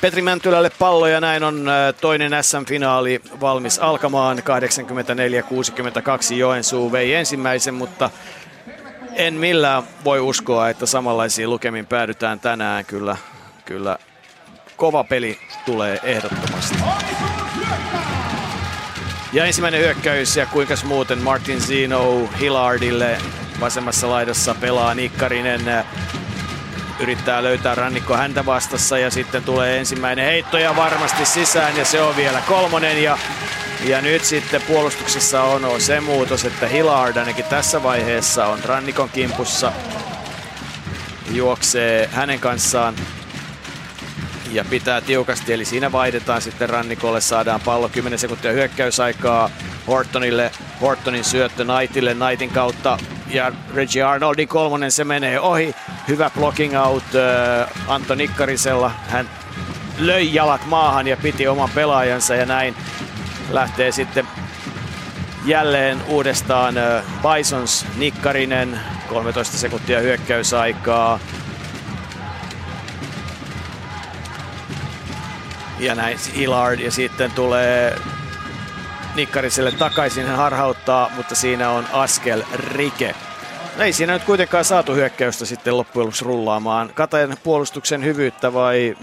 Petri Mäntylälle pallo ja näin on äh, toinen SM-finaali valmis alkamaan. 84-62 Joensuu vei ensimmäisen, mutta en millään voi uskoa, että samanlaisiin lukemin päädytään tänään. Kyllä, kyllä kova peli tulee ehdottomasti. Ja ensimmäinen hyökkäys ja kuinka muuten Martin Zino Hillardille vasemmassa laidassa pelaa Nikkarinen yrittää löytää rannikko häntä vastassa ja sitten tulee ensimmäinen heitto ja varmasti sisään ja se on vielä kolmonen ja ja nyt sitten puolustuksessa on se muutos, että Hillard ainakin tässä vaiheessa on rannikon kimpussa. Juoksee hänen kanssaan ja pitää tiukasti, eli siinä vaihdetaan sitten rannikolle, saadaan pallo 10 sekuntia hyökkäysaikaa Hortonille, Hortonin syöttö Knightille, Knightin kautta ja Reggie Arnoldin kolmonen se menee ohi. Hyvä blocking out äh, Anto Nikkarisella. Hän löi jalat maahan ja piti oman pelaajansa ja näin lähtee sitten jälleen uudestaan äh, Bisons Nikkarinen. 13 sekuntia hyökkäysaikaa. Ja näin Hillard ja sitten tulee Nikkariselle takaisin, hän harhauttaa, mutta siinä on askel rike. No ei siinä nyt kuitenkaan saatu hyökkäystä sitten loppujen lopuksi rullaamaan. Katajan puolustuksen hyvyyttä vai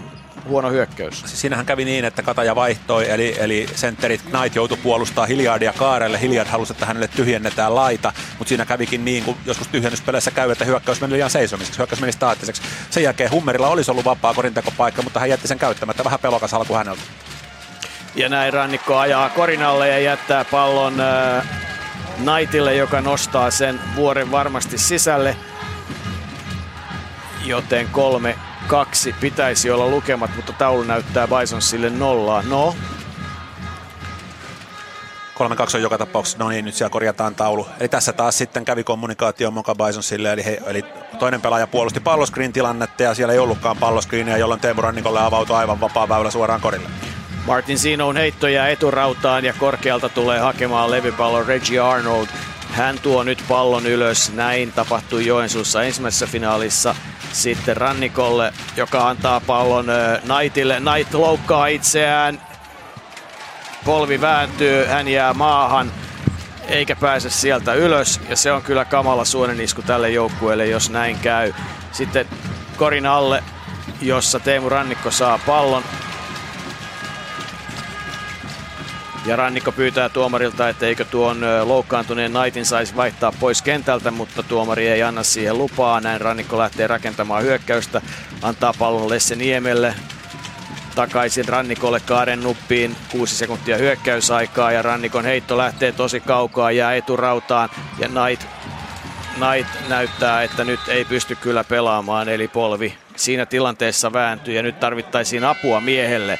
huono hyökkäys? Siinähän kävi niin, että Kataja vaihtoi, eli, eli sentterit Knight joutui puolustaa Hilliardia Kaarelle. Hilliard halusi, että hänelle tyhjennetään laita, mutta siinä kävikin niin kuin joskus tyhjennyspeleissä käy, että hyökkäys meni liian seisomiseksi, hyökkäys meni staattiseksi. Sen jälkeen Hummerilla olisi ollut vapaa korintekopaikka, mutta hän jätti sen käyttämättä. Vähän pelokas alku häneltä. Ja näin rannikko ajaa korinalle ja jättää pallon äh, Knightille, joka nostaa sen vuoren varmasti sisälle. Joten kolme kaksi pitäisi olla lukemat, mutta taulu näyttää Bisonsille nollaa. No, 3-2 on joka tapauksessa, no niin, nyt siellä korjataan taulu. Eli tässä taas sitten kävi kommunikaatio Moka Bisonsille, eli, he, eli toinen pelaaja puolusti palloskriin tilannetta ja siellä ei ollutkaan palloskriiniä, jolloin Teemu Rannikolle avautui aivan vapaa väylä suoraan korille. Martin Sinon heittoja eturautaan ja korkealta tulee hakemaan levypallon Reggie Arnold. Hän tuo nyt pallon ylös. Näin tapahtui Joensuussa ensimmäisessä finaalissa. Sitten Rannikolle, joka antaa pallon Knightille. Knight loukkaa itseään. Polvi vääntyy, hän jää maahan eikä pääse sieltä ylös. Ja se on kyllä kamala suonenisku tälle joukkueelle, jos näin käy. Sitten korin alle, jossa Teemu Rannikko saa pallon. Ja Rannikko pyytää tuomarilta, että eikö tuon loukkaantuneen Knightin saisi vaihtaa pois kentältä, mutta tuomari ei anna siihen lupaa. Näin Rannikko lähtee rakentamaan hyökkäystä, antaa pallon Lesse Niemelle. Takaisin Rannikolle kaaren nuppiin, 6 sekuntia hyökkäysaikaa ja Rannikon heitto lähtee tosi kaukaa, jää eturautaan ja Knight, Knight näyttää, että nyt ei pysty kyllä pelaamaan, eli polvi siinä tilanteessa vääntyy ja nyt tarvittaisiin apua miehelle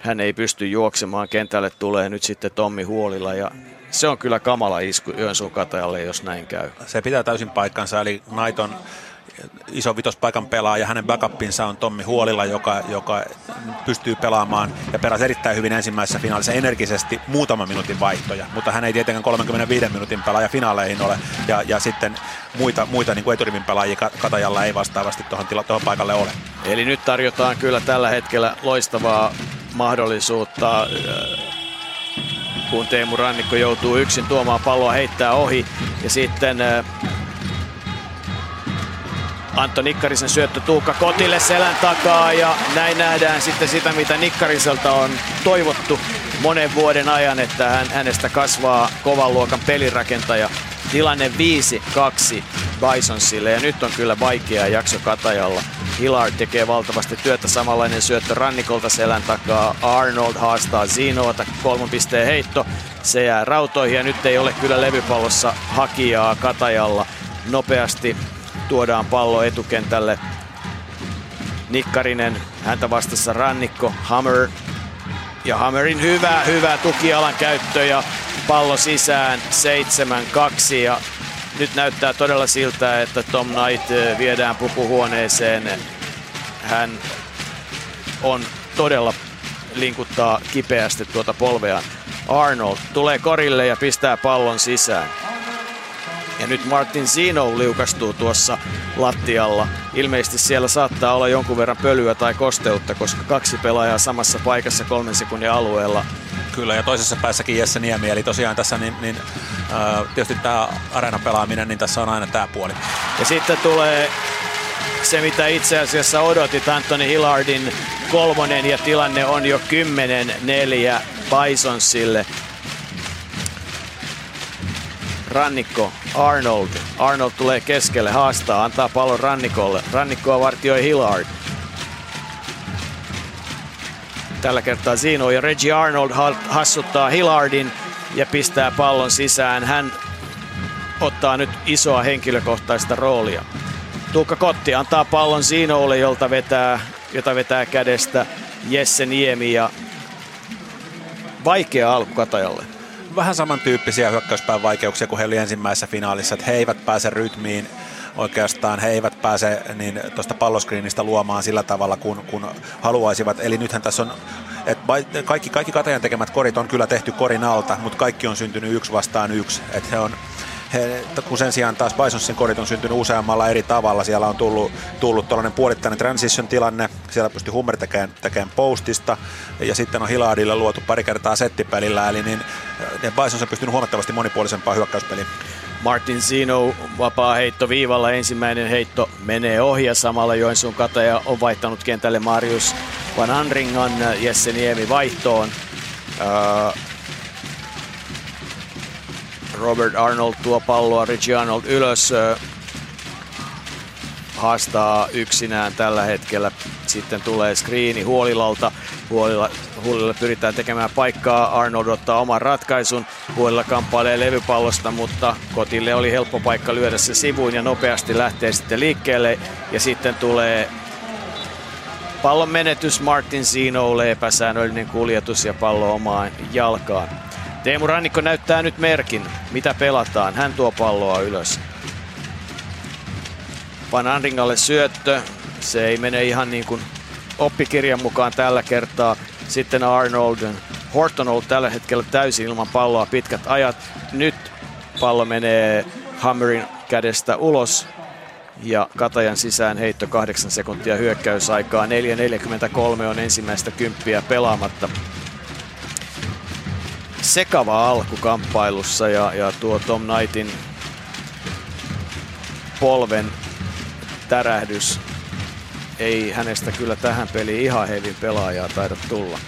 hän ei pysty juoksemaan. Kentälle tulee nyt sitten Tommi Huolilla ja se on kyllä kamala isku Joensuun katajalle, jos näin käy. Se pitää täysin paikkansa, eli Naiton iso vitospaikan pelaaja. Hänen backupinsa on Tommi Huolilla, joka, joka pystyy pelaamaan ja peräsi erittäin hyvin ensimmäisessä finaalissa energisesti muutaman minuutin vaihtoja, mutta hän ei tietenkään 35 minuutin pelaaja finaaleihin ole. Ja, ja sitten muita, muita niin eturivin pelaajia Katajalla ei vastaavasti tuohon, tuohon paikalle ole. Eli nyt tarjotaan kyllä tällä hetkellä loistavaa mahdollisuutta, äh, kun Teemu Rannikko joutuu yksin tuomaan palloa heittää ohi. Ja sitten äh, Antto Nikkarisen syöttö Tuukka Kotille selän takaa ja näin nähdään sitten sitä, mitä Nikkariselta on toivottu monen vuoden ajan, että hän, hänestä kasvaa kovan luokan pelirakentaja. Tilanne 5-2 Bisonsille ja nyt on kyllä vaikea jakso Katajalla. Hillard tekee valtavasti työtä, samanlainen syöttö rannikolta selän takaa. Arnold haastaa Zinoota, kolman pisteen heitto. Se jää rautoihin ja nyt ei ole kyllä levypallossa hakijaa Katajalla. Nopeasti tuodaan pallo etukentälle. Nikkarinen, häntä vastassa rannikko, Hammer. Ja Hammerin hyvä, hyvä tukialan käyttö ja pallo sisään 7-2 ja nyt näyttää todella siltä, että Tom Knight viedään pukuhuoneeseen. Hän on todella linkuttaa kipeästi tuota polveaan. Arnold tulee korille ja pistää pallon sisään. Ja nyt Martin Zino liukastuu tuossa lattialla. Ilmeisesti siellä saattaa olla jonkun verran pölyä tai kosteutta, koska kaksi pelaajaa samassa paikassa kolmen sekunnin alueella. Kyllä, ja toisessa päässäkin Jesse Niemi, eli tosiaan tässä niin, niin äh, tietysti tämä areenan pelaaminen, niin tässä on aina tämä puoli. Ja sitten tulee se, mitä itse asiassa odotit Antoni Hillardin kolmonen ja tilanne on jo 10-4 Bisonsille. Rannikko, Arnold. Arnold tulee keskelle, haastaa, antaa pallon Rannikolle. Rannikkoa vartioi Hillard. Tällä kertaa Zino ja Reggie Arnold hassuttaa Hillardin ja pistää pallon sisään. Hän ottaa nyt isoa henkilökohtaista roolia. Tuukka Kotti antaa pallon Zinolle, jolta vetää, jota vetää kädestä Jesse Niemi ja vaikea alku Katajalle. Vähän samantyyppisiä hyökkäyspään vaikeuksia kuin he oli ensimmäisessä finaalissa, että he eivät pääse rytmiin oikeastaan he eivät pääse niin tuosta palloskriinistä luomaan sillä tavalla kuin kun haluaisivat. Eli nythän tässä on että kaikki, kaikki Katajan tekemät korit on kyllä tehty korin alta, mutta kaikki on syntynyt yksi vastaan yksi. Että he on, he, kun sen sijaan taas Bisonsin korit on syntynyt useammalla eri tavalla. Siellä on tullut, tullut tuollainen puolittainen transition-tilanne, siellä pystyy Hummer tekemään, tekemään postista, ja sitten on Hiladille luotu pari kertaa settipelillä, eli niin, niin Bisons on pystynyt huomattavasti monipuolisempaan hyökkäyspeliin. Martin Zino vapaa heitto viivalla. Ensimmäinen heitto menee ohi ja samalla Joensuun kataja on vaihtanut kentälle Marius Van Anringan Jesse Niemi vaihtoon. Uh, Robert Arnold tuo palloa, Richie Arnold ylös. Haastaa yksinään tällä hetkellä. Sitten tulee screeni Huolilalta. Huolilla, Huolilla pyritään tekemään paikkaa. Arnold ottaa oman ratkaisun. Huolilla kamppailee levypallosta, mutta Kotille oli helppo paikka lyödä se sivuun ja nopeasti lähtee sitten liikkeelle. Ja sitten tulee pallon menetys Martin Zinolle, epäsäännöllinen kuljetus ja pallo omaan jalkaan. Teemu Rannikko näyttää nyt merkin, mitä pelataan. Hän tuo palloa ylös. Van Andringalle syöttö. Se ei mene ihan niin kuin oppikirjan mukaan tällä kertaa. Sitten Arnold. Horton on ollut tällä hetkellä täysin ilman palloa pitkät ajat. Nyt pallo menee Hammerin kädestä ulos ja Katajan sisään heitto 8 sekuntia hyökkäysaikaa. 4.43 on ensimmäistä kymppiä pelaamatta. Sekava alku kamppailussa ja, ja tuo Tom Knightin polven tärähdys ei hänestä kyllä tähän peliin ihan hevin pelaajaa taida tulla.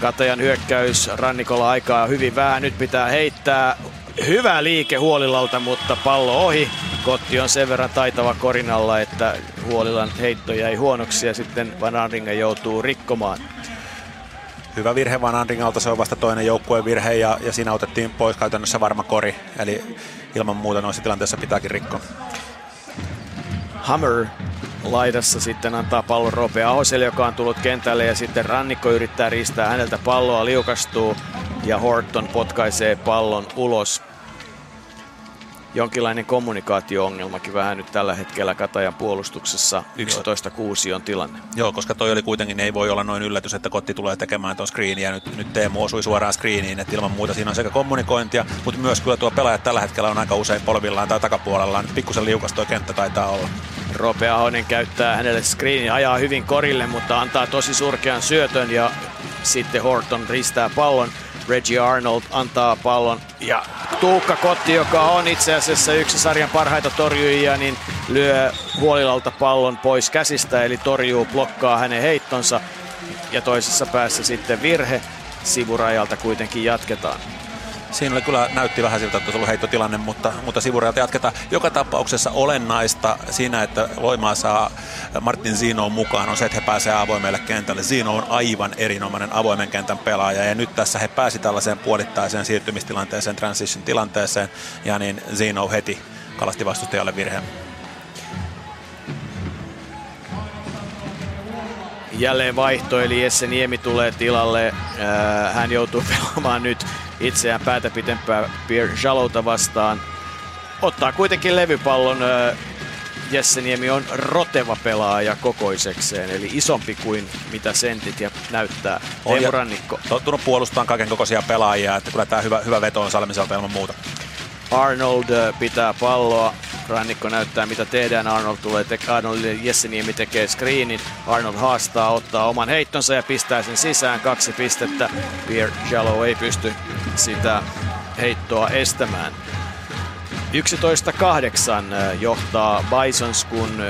Katajan hyökkäys rannikolla aikaa hyvin vähän. Nyt pitää heittää. Hyvä liike Huolilalta, mutta pallo ohi. Kotti on sen verran taitava korinalla, että Huolilan heitto jäi huonoksi ja sitten Van joutuu rikkomaan. Hyvä virhe Van Andringalta, se on vasta toinen joukkueen virhe ja, ja siinä otettiin pois käytännössä varma kori. Eli ilman muuta noissa tilanteissa pitääkin rikkoa. Hammer laidassa sitten antaa pallon Rope Ahoselle, joka on tullut kentälle ja sitten Rannikko yrittää riistää häneltä palloa, liukastuu ja Horton potkaisee pallon ulos jonkinlainen kommunikaatio-ongelmakin vähän nyt tällä hetkellä Katajan puolustuksessa. 11-6 on tilanne. Joo, koska toi oli kuitenkin, ei voi olla noin yllätys, että Kotti tulee tekemään tuon screeniä ja nyt, nyt Teemu osui suoraan screeniin, että ilman muuta siinä on sekä kommunikointia, mutta myös kyllä tuo pelaaja tällä hetkellä on aika usein polvillaan tai takapuolellaan. Nyt pikkusen liukas tuo kenttä taitaa olla. Rope Ahonen käyttää hänelle screenin, ajaa hyvin korille, mutta antaa tosi surkean syötön ja sitten Horton ristää pallon. Reggie Arnold antaa pallon ja Tuukka Kotti, joka on itse asiassa yksi sarjan parhaita torjujia, niin lyö Huolilalta pallon pois käsistä, eli torjuu, blokkaa hänen heittonsa ja toisessa päässä sitten virhe. Sivurajalta kuitenkin jatketaan. Siinä oli kyllä, näytti vähän siltä, että olisi ollut heittotilanne, mutta, mutta sivurajalta jatketaan. Joka tapauksessa olennaista siinä, että Loimaa saa Martin Zino mukaan, on se, että he pääsevät avoimelle kentälle. Zino on aivan erinomainen avoimen kentän pelaaja, ja nyt tässä he pääsi tällaiseen puolittaiseen siirtymistilanteeseen, transition-tilanteeseen, ja niin Zino heti kalasti vastustajalle virheen. Jälleen vaihto, eli Jesse Niemi tulee tilalle. Hän joutuu pelaamaan nyt itseään päätä pitempää Pierre Jalota vastaan. Ottaa kuitenkin levypallon. Jesse Niemi on roteva pelaaja kokoisekseen, eli isompi kuin mitä sentit ja näyttää. Teemu Rannikko. Tottunut puolustamaan kaiken kokoisia pelaajia, että kyllä tämä hyvä, hyvä veto on Salmiselta ilman muuta. Arnold pitää palloa. Rannikko näyttää mitä tehdään. Arnold tulee te- Arnold Jesse Niemi tekee screenin. Arnold haastaa, ottaa oman heittonsa ja pistää sen sisään. Kaksi pistettä. Pierre Jalo ei pysty sitä heittoa estämään. 11-8 johtaa Bisons, kun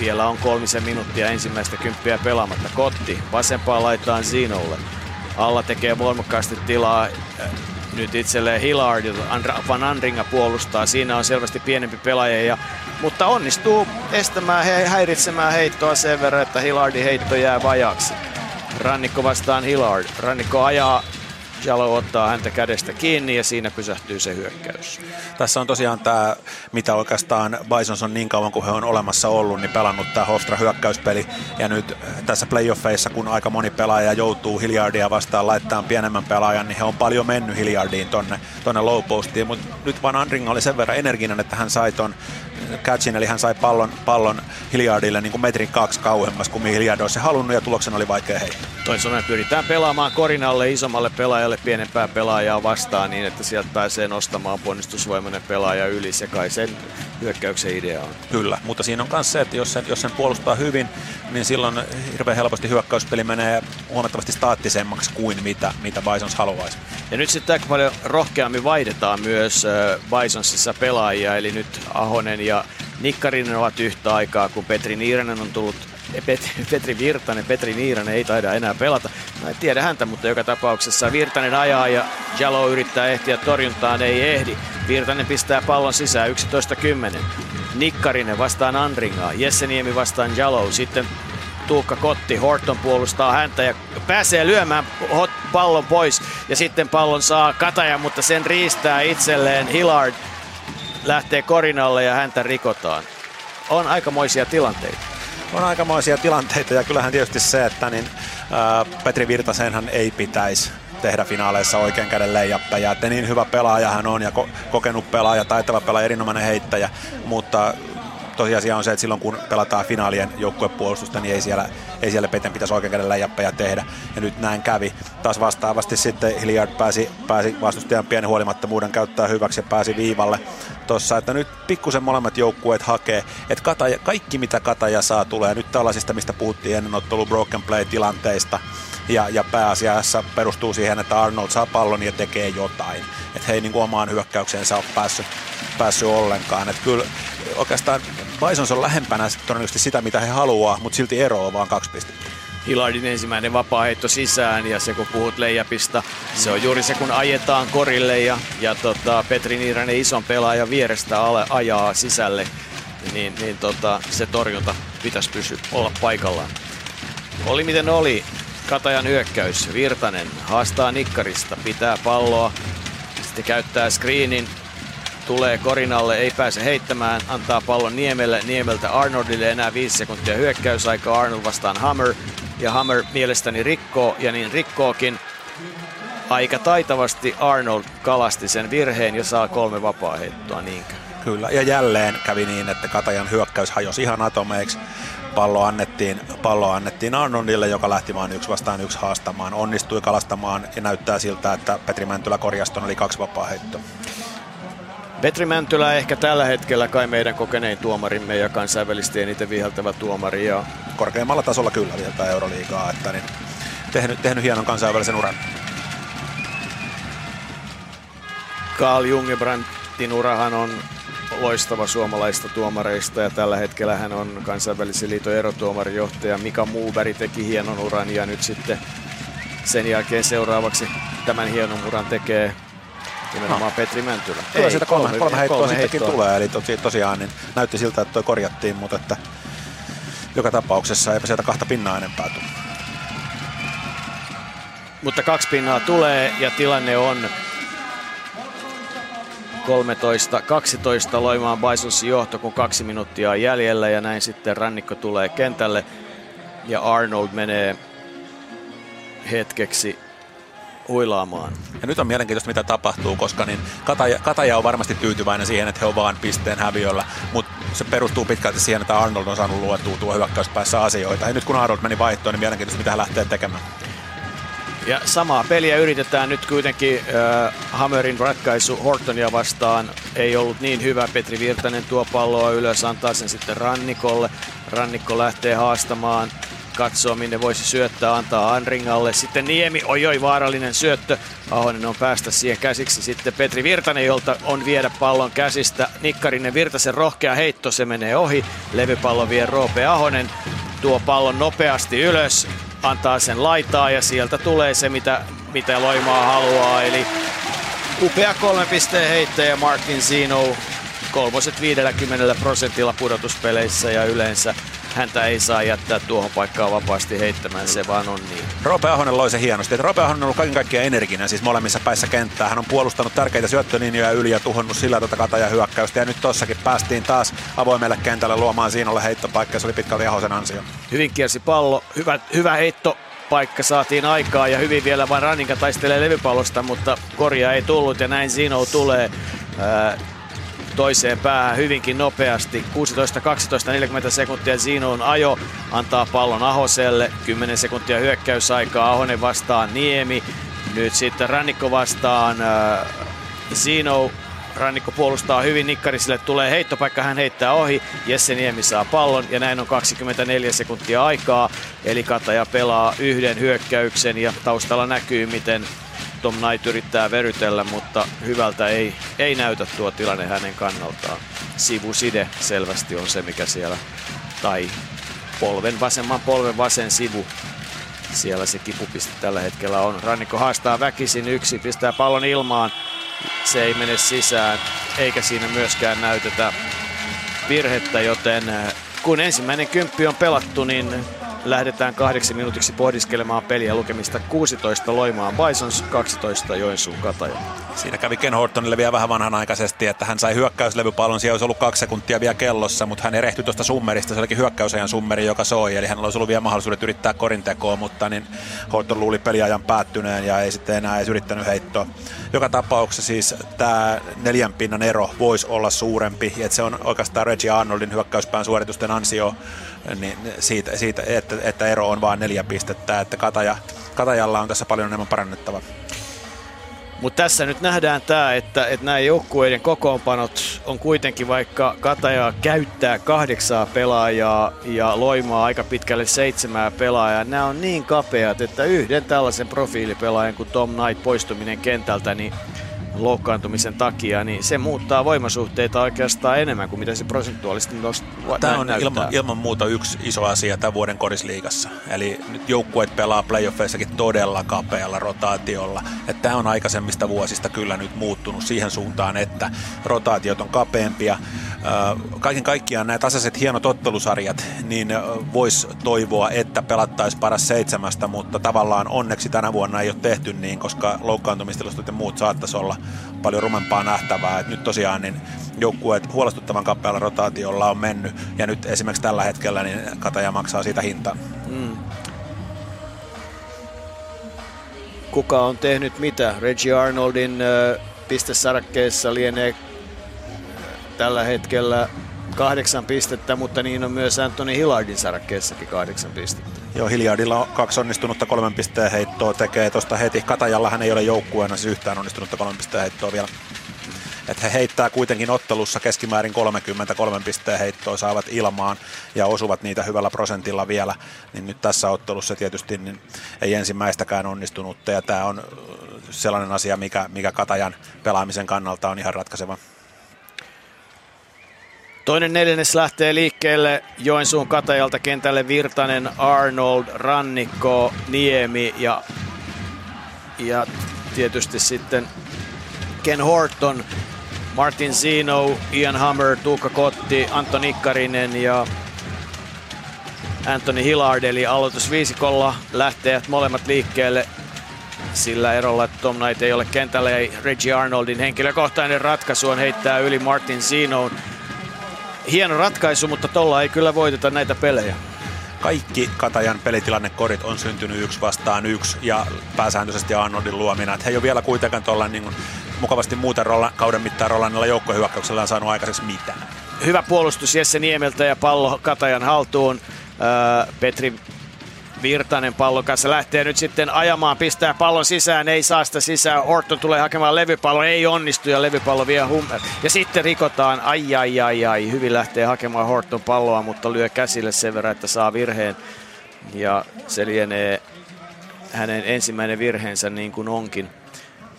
Vielä on kolmisen minuuttia ensimmäistä kymppiä pelaamatta. Kotti vasempaan laitaan Zinolle. Alla tekee voimakkaasti tilaa nyt itselleen Hillard, jota Van Andringa puolustaa. Siinä on selvästi pienempi pelaaja, ja, mutta onnistuu estämään, he, häiritsemään heittoa sen verran, että Hillardin heitto jää vajaksi. Rannikko vastaan Hillard. Rannikko ajaa Jalo ottaa häntä kädestä kiinni ja siinä pysähtyy se hyökkäys. Tässä on tosiaan tämä, mitä oikeastaan Bisons on niin kauan kuin he on olemassa ollut, niin pelannut tämä Hofstra hyökkäyspeli. Ja nyt tässä playoffeissa, kun aika moni pelaaja joutuu Hilliardia vastaan laittamaan pienemmän pelaajan, niin he on paljon mennyt Hilliardiin tonne, tonne low postiin. Mutta nyt Van Andring oli sen verran energinen, että hän sai ton catchin, eli hän sai pallon, pallon Hilliardille niin kuin metrin kaksi kauemmas kuin mihin Hilliard olisi halunnut ja tuloksena oli vaikea heittää. Toisaalta pyritään pelaamaan korinalle isommalle pelaajalle pienempää pelaajaa vastaan niin, että sieltä pääsee nostamaan ponnistusvoimainen pelaaja yli. Se kai sen hyökkäyksen idea on. Kyllä, mutta siinä on myös se, että jos sen, jos sen puolustaa hyvin, niin silloin hirveän helposti hyökkäyspeli menee huomattavasti staattisemmaksi kuin mitä, mitä Bisons haluaisi. Ja nyt sitten aika paljon rohkeammin vaihdetaan myös Bisonsissa pelaajia, eli nyt Ahonen ja Nikkarinen ovat yhtä aikaa, kun Petri Niiranen on tullut Petri Virtanen, Petri Niiranen ei taida enää pelata. Mä en tiedä häntä, mutta joka tapauksessa Virtanen ajaa ja Jalo yrittää ehtiä torjuntaan, ei ehdi. Virtanen pistää pallon sisään 11-10. Nikkarinen vastaan Andringaa, Jesse Niemi vastaan Jalo, sitten Tuukka Kotti, Horton puolustaa häntä ja pääsee lyömään pallon pois ja sitten pallon saa Kataja, mutta sen riistää itselleen Hillard. Lähtee korinalle ja häntä rikotaan. On aikamoisia tilanteita on aikamoisia tilanteita ja kyllähän tietysti se, että niin, ää, Petri Virtasenhan ei pitäisi tehdä finaaleissa oikein käden leijappeja. Että niin hyvä pelaaja hän on ja ko- kokenut pelaaja, taitava pelaaja, erinomainen heittäjä, mutta tosiasia on se, että silloin kun pelataan finaalien joukkuepuolustusta, niin ei siellä, ei siellä Peten pitäisi oikein kädellä läjäppäjä tehdä. Ja nyt näin kävi. Taas vastaavasti sitten Hilliard pääsi, pääsi vastustajan pienen huolimattomuuden käyttää hyväksi ja pääsi viivalle tuossa. Että nyt pikkusen molemmat joukkueet hakee, että Kataja, kaikki mitä Kataja saa tulee nyt tällaisista, mistä puhuttiin ennen ottelu broken play tilanteista ja, ja pääasiassa perustuu siihen, että Arnold saa pallon ja tekee jotain. Että he ei niin kuin omaan hyökkäykseensä ole päässyt, päässyt ollenkaan. Että kyllä oikeastaan Bisons on lähempänä todennäköisesti sitä, mitä he haluaa, mutta silti ero on vaan kaksi pistettä. Hilardin ensimmäinen vapaa-heitto sisään ja se kun puhut leijapista, se on juuri se kun ajetaan korille ja, ja tota, Petri Niiranen ison pelaaja vierestä ale, ajaa sisälle, niin, niin tota, se torjunta pitäisi pysyä olla paikallaan. Oli miten oli, Katajan hyökkäys, Virtanen haastaa Nikkarista, pitää palloa, sitten käyttää screenin, tulee korinalle, ei pääse heittämään, antaa pallon Niemelle, Niemeltä Arnoldille enää 5 sekuntia hyökkäysaika, Arnold vastaan Hammer, ja Hammer mielestäni rikkoo, ja niin rikkookin. Aika taitavasti Arnold kalasti sen virheen ja saa kolme vapaa heittoa niinkö. Kyllä, ja jälleen kävi niin, että Katajan hyökkäys hajosi ihan atomeiksi. Pallo annettiin, pallo annettiin Arnoldille, joka lähti vain yksi vastaan yksi haastamaan. Onnistui kalastamaan ja näyttää siltä, että Petri Mäntylä korjaston oli kaksi vapaa heittoa. Petri Mäntylä ehkä tällä hetkellä kai meidän kokenein tuomarimme ja kansainvälisesti eniten viheltävä tuomari. Ja... Korkeimmalla tasolla kyllä viheltää Euroliigaa, että niin, tehnyt, tehnyt hienon kansainvälisen uran. Carl Jungebrandtin urahan on loistava suomalaista tuomareista ja tällä hetkellä hän on kansainvälisen liiton erotuomarijohtaja. Mika Muuberg teki hienon uran ja nyt sitten sen jälkeen seuraavaksi tämän hienon uran tekee Nimenomaan no. Petri Mäntylä. Kyllä Ei, sieltä kolme, kolme, kolme heittoa kolme sittenkin heittoa. tulee, eli tosi, tosiaan niin näytti siltä, että toi korjattiin, mutta että joka tapauksessa eipä sieltä kahta pinnaa enempää tule. Mutta kaksi pinnaa tulee ja tilanne on 13-12 Loimaan Bisonsin johto, kun kaksi minuuttia on jäljellä ja näin sitten rannikko tulee kentälle ja Arnold menee hetkeksi huilaamaan. Ja nyt on mielenkiintoista, mitä tapahtuu, koska niin Kataja, Kataja on varmasti tyytyväinen siihen, että he on vaan pisteen häviöllä, mutta se perustuu pitkälti siihen, että Arnold on saanut luotua tuo hyökkäyspäässä asioita. Ja nyt kun Arnold meni vaihtoon, niin mielenkiintoista, mitä hän lähtee tekemään. Ja samaa peliä yritetään nyt kuitenkin äh, Hammerin ratkaisu Hortonia vastaan. Ei ollut niin hyvä. Petri Virtanen tuo palloa ylös, antaa sen sitten Rannikolle. Rannikko lähtee haastamaan katsoo minne voisi syöttää, antaa Anringalle. Sitten Niemi, oi oi vaarallinen syöttö. Ahonen on päästä siihen käsiksi. Sitten Petri Virtanen, jolta on viedä pallon käsistä. Nikkarinen Virtasen rohkea heitto, se menee ohi. Levypallo vie Roope Ahonen. Tuo pallon nopeasti ylös, antaa sen laitaa ja sieltä tulee se, mitä, mitä Loimaa haluaa. Eli upea kolme pisteen heittäjä Martin Zino. Kolmoset 50 prosentilla pudotuspeleissä ja yleensä häntä ei saa jättää tuohon paikkaan vapaasti heittämään, se vaan on niin. Rope Ahonen loi se hienosti. Rope Ahonen on ollut kaiken kaikkiaan energinen siis molemmissa päissä kenttää. Hän on puolustanut tärkeitä syöttölinjoja yli ja tuhonnut sillä tätä kataja hyökkäystä. Ja nyt tossakin päästiin taas avoimelle kentälle luomaan Siinolle heittopaikka. Se oli pitkälti Ahosen ansio. Hyvin kiersi pallo. Hyvä, hyvä heitto paikka saatiin aikaa ja hyvin vielä vain Ranninka taistelee levypallosta, mutta korja ei tullut ja näin Zino tulee toiseen päähän hyvinkin nopeasti. 16, 12, 40 sekuntia Zinon ajo antaa pallon Ahoselle. 10 sekuntia hyökkäysaikaa Ahonen vastaan Niemi. Nyt sitten Rannikko vastaan äh, Zino. Rannikko puolustaa hyvin, Nikkarisille tulee heittopaikka, hän heittää ohi, Jesse Niemi saa pallon ja näin on 24 sekuntia aikaa. Eli Kataja pelaa yhden hyökkäyksen ja taustalla näkyy miten Tom Knight yrittää verytellä, mutta hyvältä ei, ei näytä tuo tilanne hänen kannaltaan. Sivuside selvästi on se, mikä siellä, tai polven vasemman polven vasen sivu. Siellä se kipupiste tällä hetkellä on. Rannikko haastaa väkisin yksi, pistää pallon ilmaan. Se ei mene sisään, eikä siinä myöskään näytetä virhettä, joten äh, kun ensimmäinen kymppi on pelattu, niin lähdetään kahdeksi minuutiksi pohdiskelemaan peliä lukemista 16 Loimaan Bisons, 12 Joensuun Kataja. Siinä kävi Ken Hortonille vielä vähän vanhanaikaisesti, että hän sai hyökkäyslevypallon, siellä olisi ollut kaksi sekuntia vielä kellossa, mutta hän erehtyi tuosta summerista, se olikin hyökkäysajan summeri, joka soi, eli hänellä olisi ollut vielä mahdollisuudet yrittää korintekoa, mutta niin Horton luuli peliajan päättyneen ja ei sitten enää edes yrittänyt heittoa. Joka tapauksessa siis tämä neljän pinnan ero voisi olla suurempi, että se on oikeastaan Reggie Arnoldin hyökkäyspään suoritusten ansio, niin siitä, siitä että, että ero on vain neljä pistettä, että Kataja, Katajalla on tässä paljon enemmän parannettavaa. Mutta tässä nyt nähdään tämä, että, että nämä joukkueiden kokoonpanot on kuitenkin, vaikka Kataja käyttää kahdeksaa pelaajaa ja loimaa aika pitkälle seitsemää pelaajaa, nämä on niin kapeat, että yhden tällaisen profiilipelaajan kuin Tom Knight poistuminen kentältä, niin loukkaantumisen takia, niin se muuttaa voimasuhteita oikeastaan enemmän kuin mitä se prosentuaalisesti nostaa. Tämä on ilman, ilman muuta yksi iso asia tämän vuoden korisliigassa. Eli nyt joukkueet pelaa playoffeissakin todella kapealla rotaatiolla. Että tämä on aikaisemmista vuosista kyllä nyt muuttunut siihen suuntaan, että rotaatiot on kapeampia. Kaiken kaikkiaan nämä tasaiset hienot ottelusarjat, niin voisi toivoa, että pelattaisiin paras seitsemästä, mutta tavallaan onneksi tänä vuonna ei ole tehty niin, koska loukkaantumistilastot ja muut saattaisi olla paljon rumempaa nähtävää. Et nyt tosiaan niin joukkueet huolestuttavan kapealla rotaatiolla on mennyt ja nyt esimerkiksi tällä hetkellä niin Kataja maksaa siitä hintaa. Mm. Kuka on tehnyt mitä? Reggie Arnoldin pistesarakkeessa lienee tällä hetkellä kahdeksan pistettä, mutta niin on myös Anthony Hillardin sarakkeessakin kahdeksan pistettä. Joo, Hilliardilla on kaksi onnistunutta kolmen pisteen heittoa tekee tuosta heti. Katajalla hän ei ole joukkueena siis yhtään onnistunutta kolmen pisteen heittoa vielä. Että he heittää kuitenkin ottelussa keskimäärin 33 pisteen heittoa, saavat ilmaan ja osuvat niitä hyvällä prosentilla vielä. Niin nyt tässä ottelussa tietysti niin ei ensimmäistäkään onnistunutta ja tämä on sellainen asia, mikä, mikä Katajan pelaamisen kannalta on ihan ratkaiseva. Toinen neljännes lähtee liikkeelle Joensuun katajalta kentälle Virtanen, Arnold, Rannikko, Niemi ja, ja tietysti sitten Ken Horton, Martin Zino, Ian Hammer, Tuukka Kotti, Antoni Ikkarinen ja Anthony Hillard, eli aloitusviisikolla lähtee molemmat liikkeelle sillä erolla, että Tom Knight ei ole kentällä. Ja Reggie Arnoldin henkilökohtainen ratkaisu on heittää yli Martin Zinoon hieno ratkaisu, mutta tuolla ei kyllä voiteta näitä pelejä. Kaikki Katajan pelitilannekorit on syntynyt yksi vastaan yksi ja pääsääntöisesti Arnoldin luomina. Et he ei ole vielä kuitenkaan tuolla niin mukavasti muuten rolla, kauden mittaan Rollannilla joukkohyökkäyksellä on saanut aikaiseksi mitään. Hyvä puolustus Jesse Niemeltä ja pallo Katajan haltuun. Öö, Petri Virtanen pallon kanssa lähtee nyt sitten ajamaan, pistää pallon sisään, ei saa sitä sisään. Horton tulee hakemaan levypallon, ei onnistu ja levypallo vie Hummer. Ja sitten rikotaan, ai ai ai ai, hyvin lähtee hakemaan Horton palloa, mutta lyö käsille sen verran, että saa virheen. Ja se lienee hänen ensimmäinen virheensä niin kuin onkin.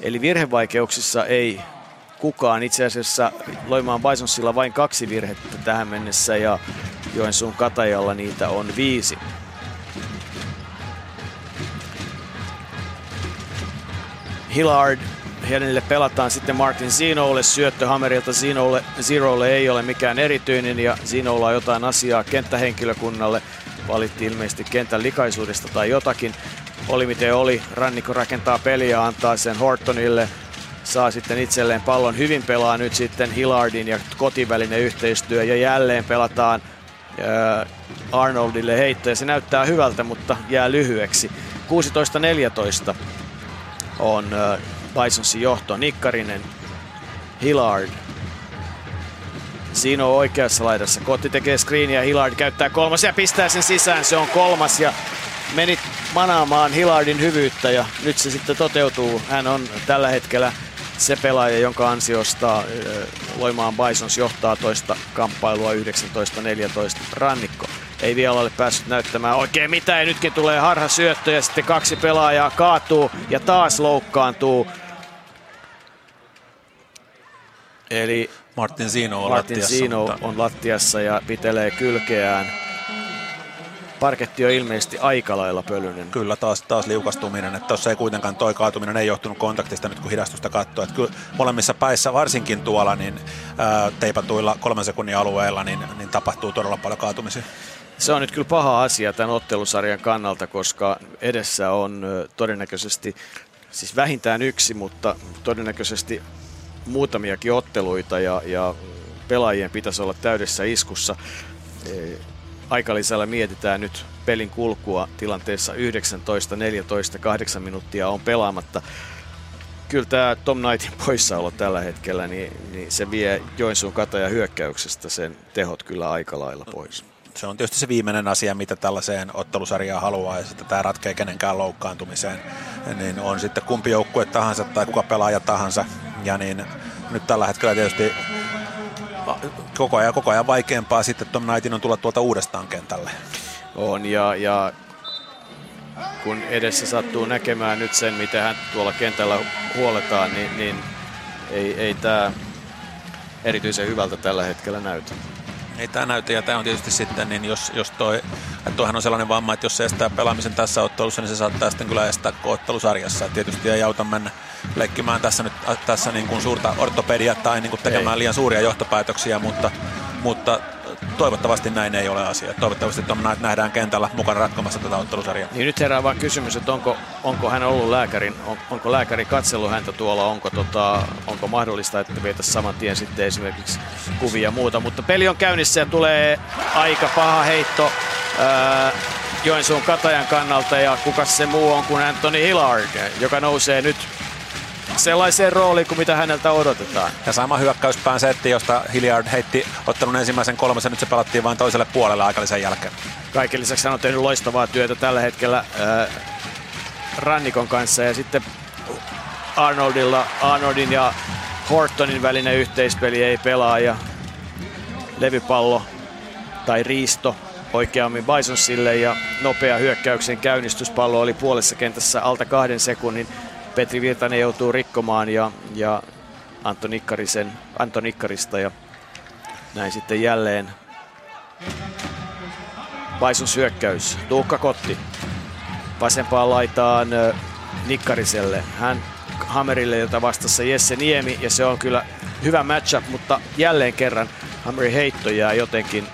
Eli virhevaikeuksissa ei kukaan. Itse asiassa Loimaan Bisonsilla vain kaksi virhettä tähän mennessä ja Joensuun Katajalla niitä on viisi. Hillard, hänelle pelataan sitten Martin Zinolle, syöttö Hammerilta Zinolle, Zerolle ei ole mikään erityinen ja Zinolla on jotain asiaa kenttähenkilökunnalle. Valittiin ilmeisesti kentän likaisuudesta tai jotakin. Oli miten oli, Rannikko rakentaa peliä, antaa sen Hortonille, saa sitten itselleen pallon. Hyvin pelaa nyt sitten Hillardin ja kotivälinen yhteistyö ja jälleen pelataan äh, Arnoldille heitto ja se näyttää hyvältä, mutta jää lyhyeksi. 16-14 on Bisonsin johto. Nikkarinen, Hillard. Siinä on oikeassa laidassa. Kotti tekee screeniä, Hillard käyttää kolmas ja pistää sen sisään. Se on kolmas ja meni manaamaan Hillardin hyvyyttä ja nyt se sitten toteutuu. Hän on tällä hetkellä se pelaaja, jonka ansiosta Loimaan Bisons johtaa toista kamppailua 19-14 rannikko. Ei vielä ole päässyt näyttämään oikein mitään ja nytkin tulee harha syöttö ja sitten kaksi pelaajaa kaatuu ja taas loukkaantuu. Eli Martin Zino on Martin lattiassa, Zino mutta... on lattiassa ja pitelee kylkeään. Parketti on ilmeisesti aika lailla pölyinen. Kyllä taas, taas liukastuminen, että tuossa ei kuitenkaan toi kaatuminen ei johtunut kontaktista nyt kun hidastusta katsoo. Että kyllä molemmissa päissä, varsinkin tuolla niin, ää, teipatuilla kolmen sekunnin alueella, niin, niin tapahtuu todella paljon kaatumisia. Se on nyt kyllä paha asia tämän ottelusarjan kannalta, koska edessä on todennäköisesti, siis vähintään yksi, mutta todennäköisesti muutamiakin otteluita ja, ja pelaajien pitäisi olla täydessä iskussa. E, aikalisällä mietitään nyt pelin kulkua tilanteessa 19, 14, 8 minuuttia on pelaamatta. Kyllä tämä Tom Knightin poissaolo tällä hetkellä, niin, niin se vie Joensuun kataja hyökkäyksestä sen tehot kyllä aika lailla pois se on tietysti se viimeinen asia, mitä tällaiseen ottelusarjaan haluaa, ja sitten tämä ratkee kenenkään loukkaantumiseen, niin on sitten kumpi joukkue tahansa tai kuka pelaaja tahansa, ja niin nyt tällä hetkellä tietysti koko ajan, koko ajan vaikeampaa sitten Tom Knightin on tulla tuolta uudestaan kentälle. On, ja, ja kun edessä sattuu näkemään nyt sen, miten hän tuolla kentällä huoletaan, niin, niin ei, ei tämä erityisen hyvältä tällä hetkellä näytä. Ei tämä näytä, ja tämä on tietysti sitten, niin jos, jos toi, että toihan on sellainen vamma, että jos se estää pelaamisen tässä ottelussa, niin se saattaa sitten kyllä estää ottelusarjassa. Et tietysti ei auta mennä leikkimään tässä nyt tässä niin kuin suurta ortopedia tai niin kuin tekemään ei. liian suuria johtopäätöksiä, mutta, mutta toivottavasti näin ei ole asia. Toivottavasti Tom nähdään kentällä mukana ratkomassa tätä ottelusarjaa. Niin nyt herää vaan kysymys, että onko, onko hän ollut lääkärin, on, onko lääkäri katsellut häntä tuolla, onko, tota, onko mahdollista, että vietäisiin saman tien sitten esimerkiksi kuvia ja muuta. Mutta peli on käynnissä ja tulee aika paha heitto ää, Joensuun Katajan kannalta ja kuka se muu on kuin Anthony Hillard, joka nousee nyt sellaiseen rooliin kuin mitä häneltä odotetaan. Ja sama hyökkäyspään setti, josta Hilliard heitti ottanut ensimmäisen kolmasen, nyt se pelattiin vain toiselle puolelle aikallisen jälkeen. Kaiken lisäksi hän on tehnyt loistavaa työtä tällä hetkellä äh, Rannikon kanssa. Ja sitten Arnoldilla, Arnoldin ja Hortonin välinen yhteispeli ei pelaa. Ja levypallo tai riisto oikeammin Bisonsille. Ja nopea hyökkäyksen käynnistyspallo oli puolessa kentässä alta kahden sekunnin Petri Virtanen joutuu rikkomaan ja, ja Anto, Nikkarisen, Anto Nikkarista ja näin sitten jälleen Paisun syökkäys. Tuukka Kotti vasempaan laitaan Nikkariselle. Hän Hammerille, jota vastassa Jesse Niemi ja se on kyllä hyvä matchup, mutta jälleen kerran Hammerin heitto jää jotenkin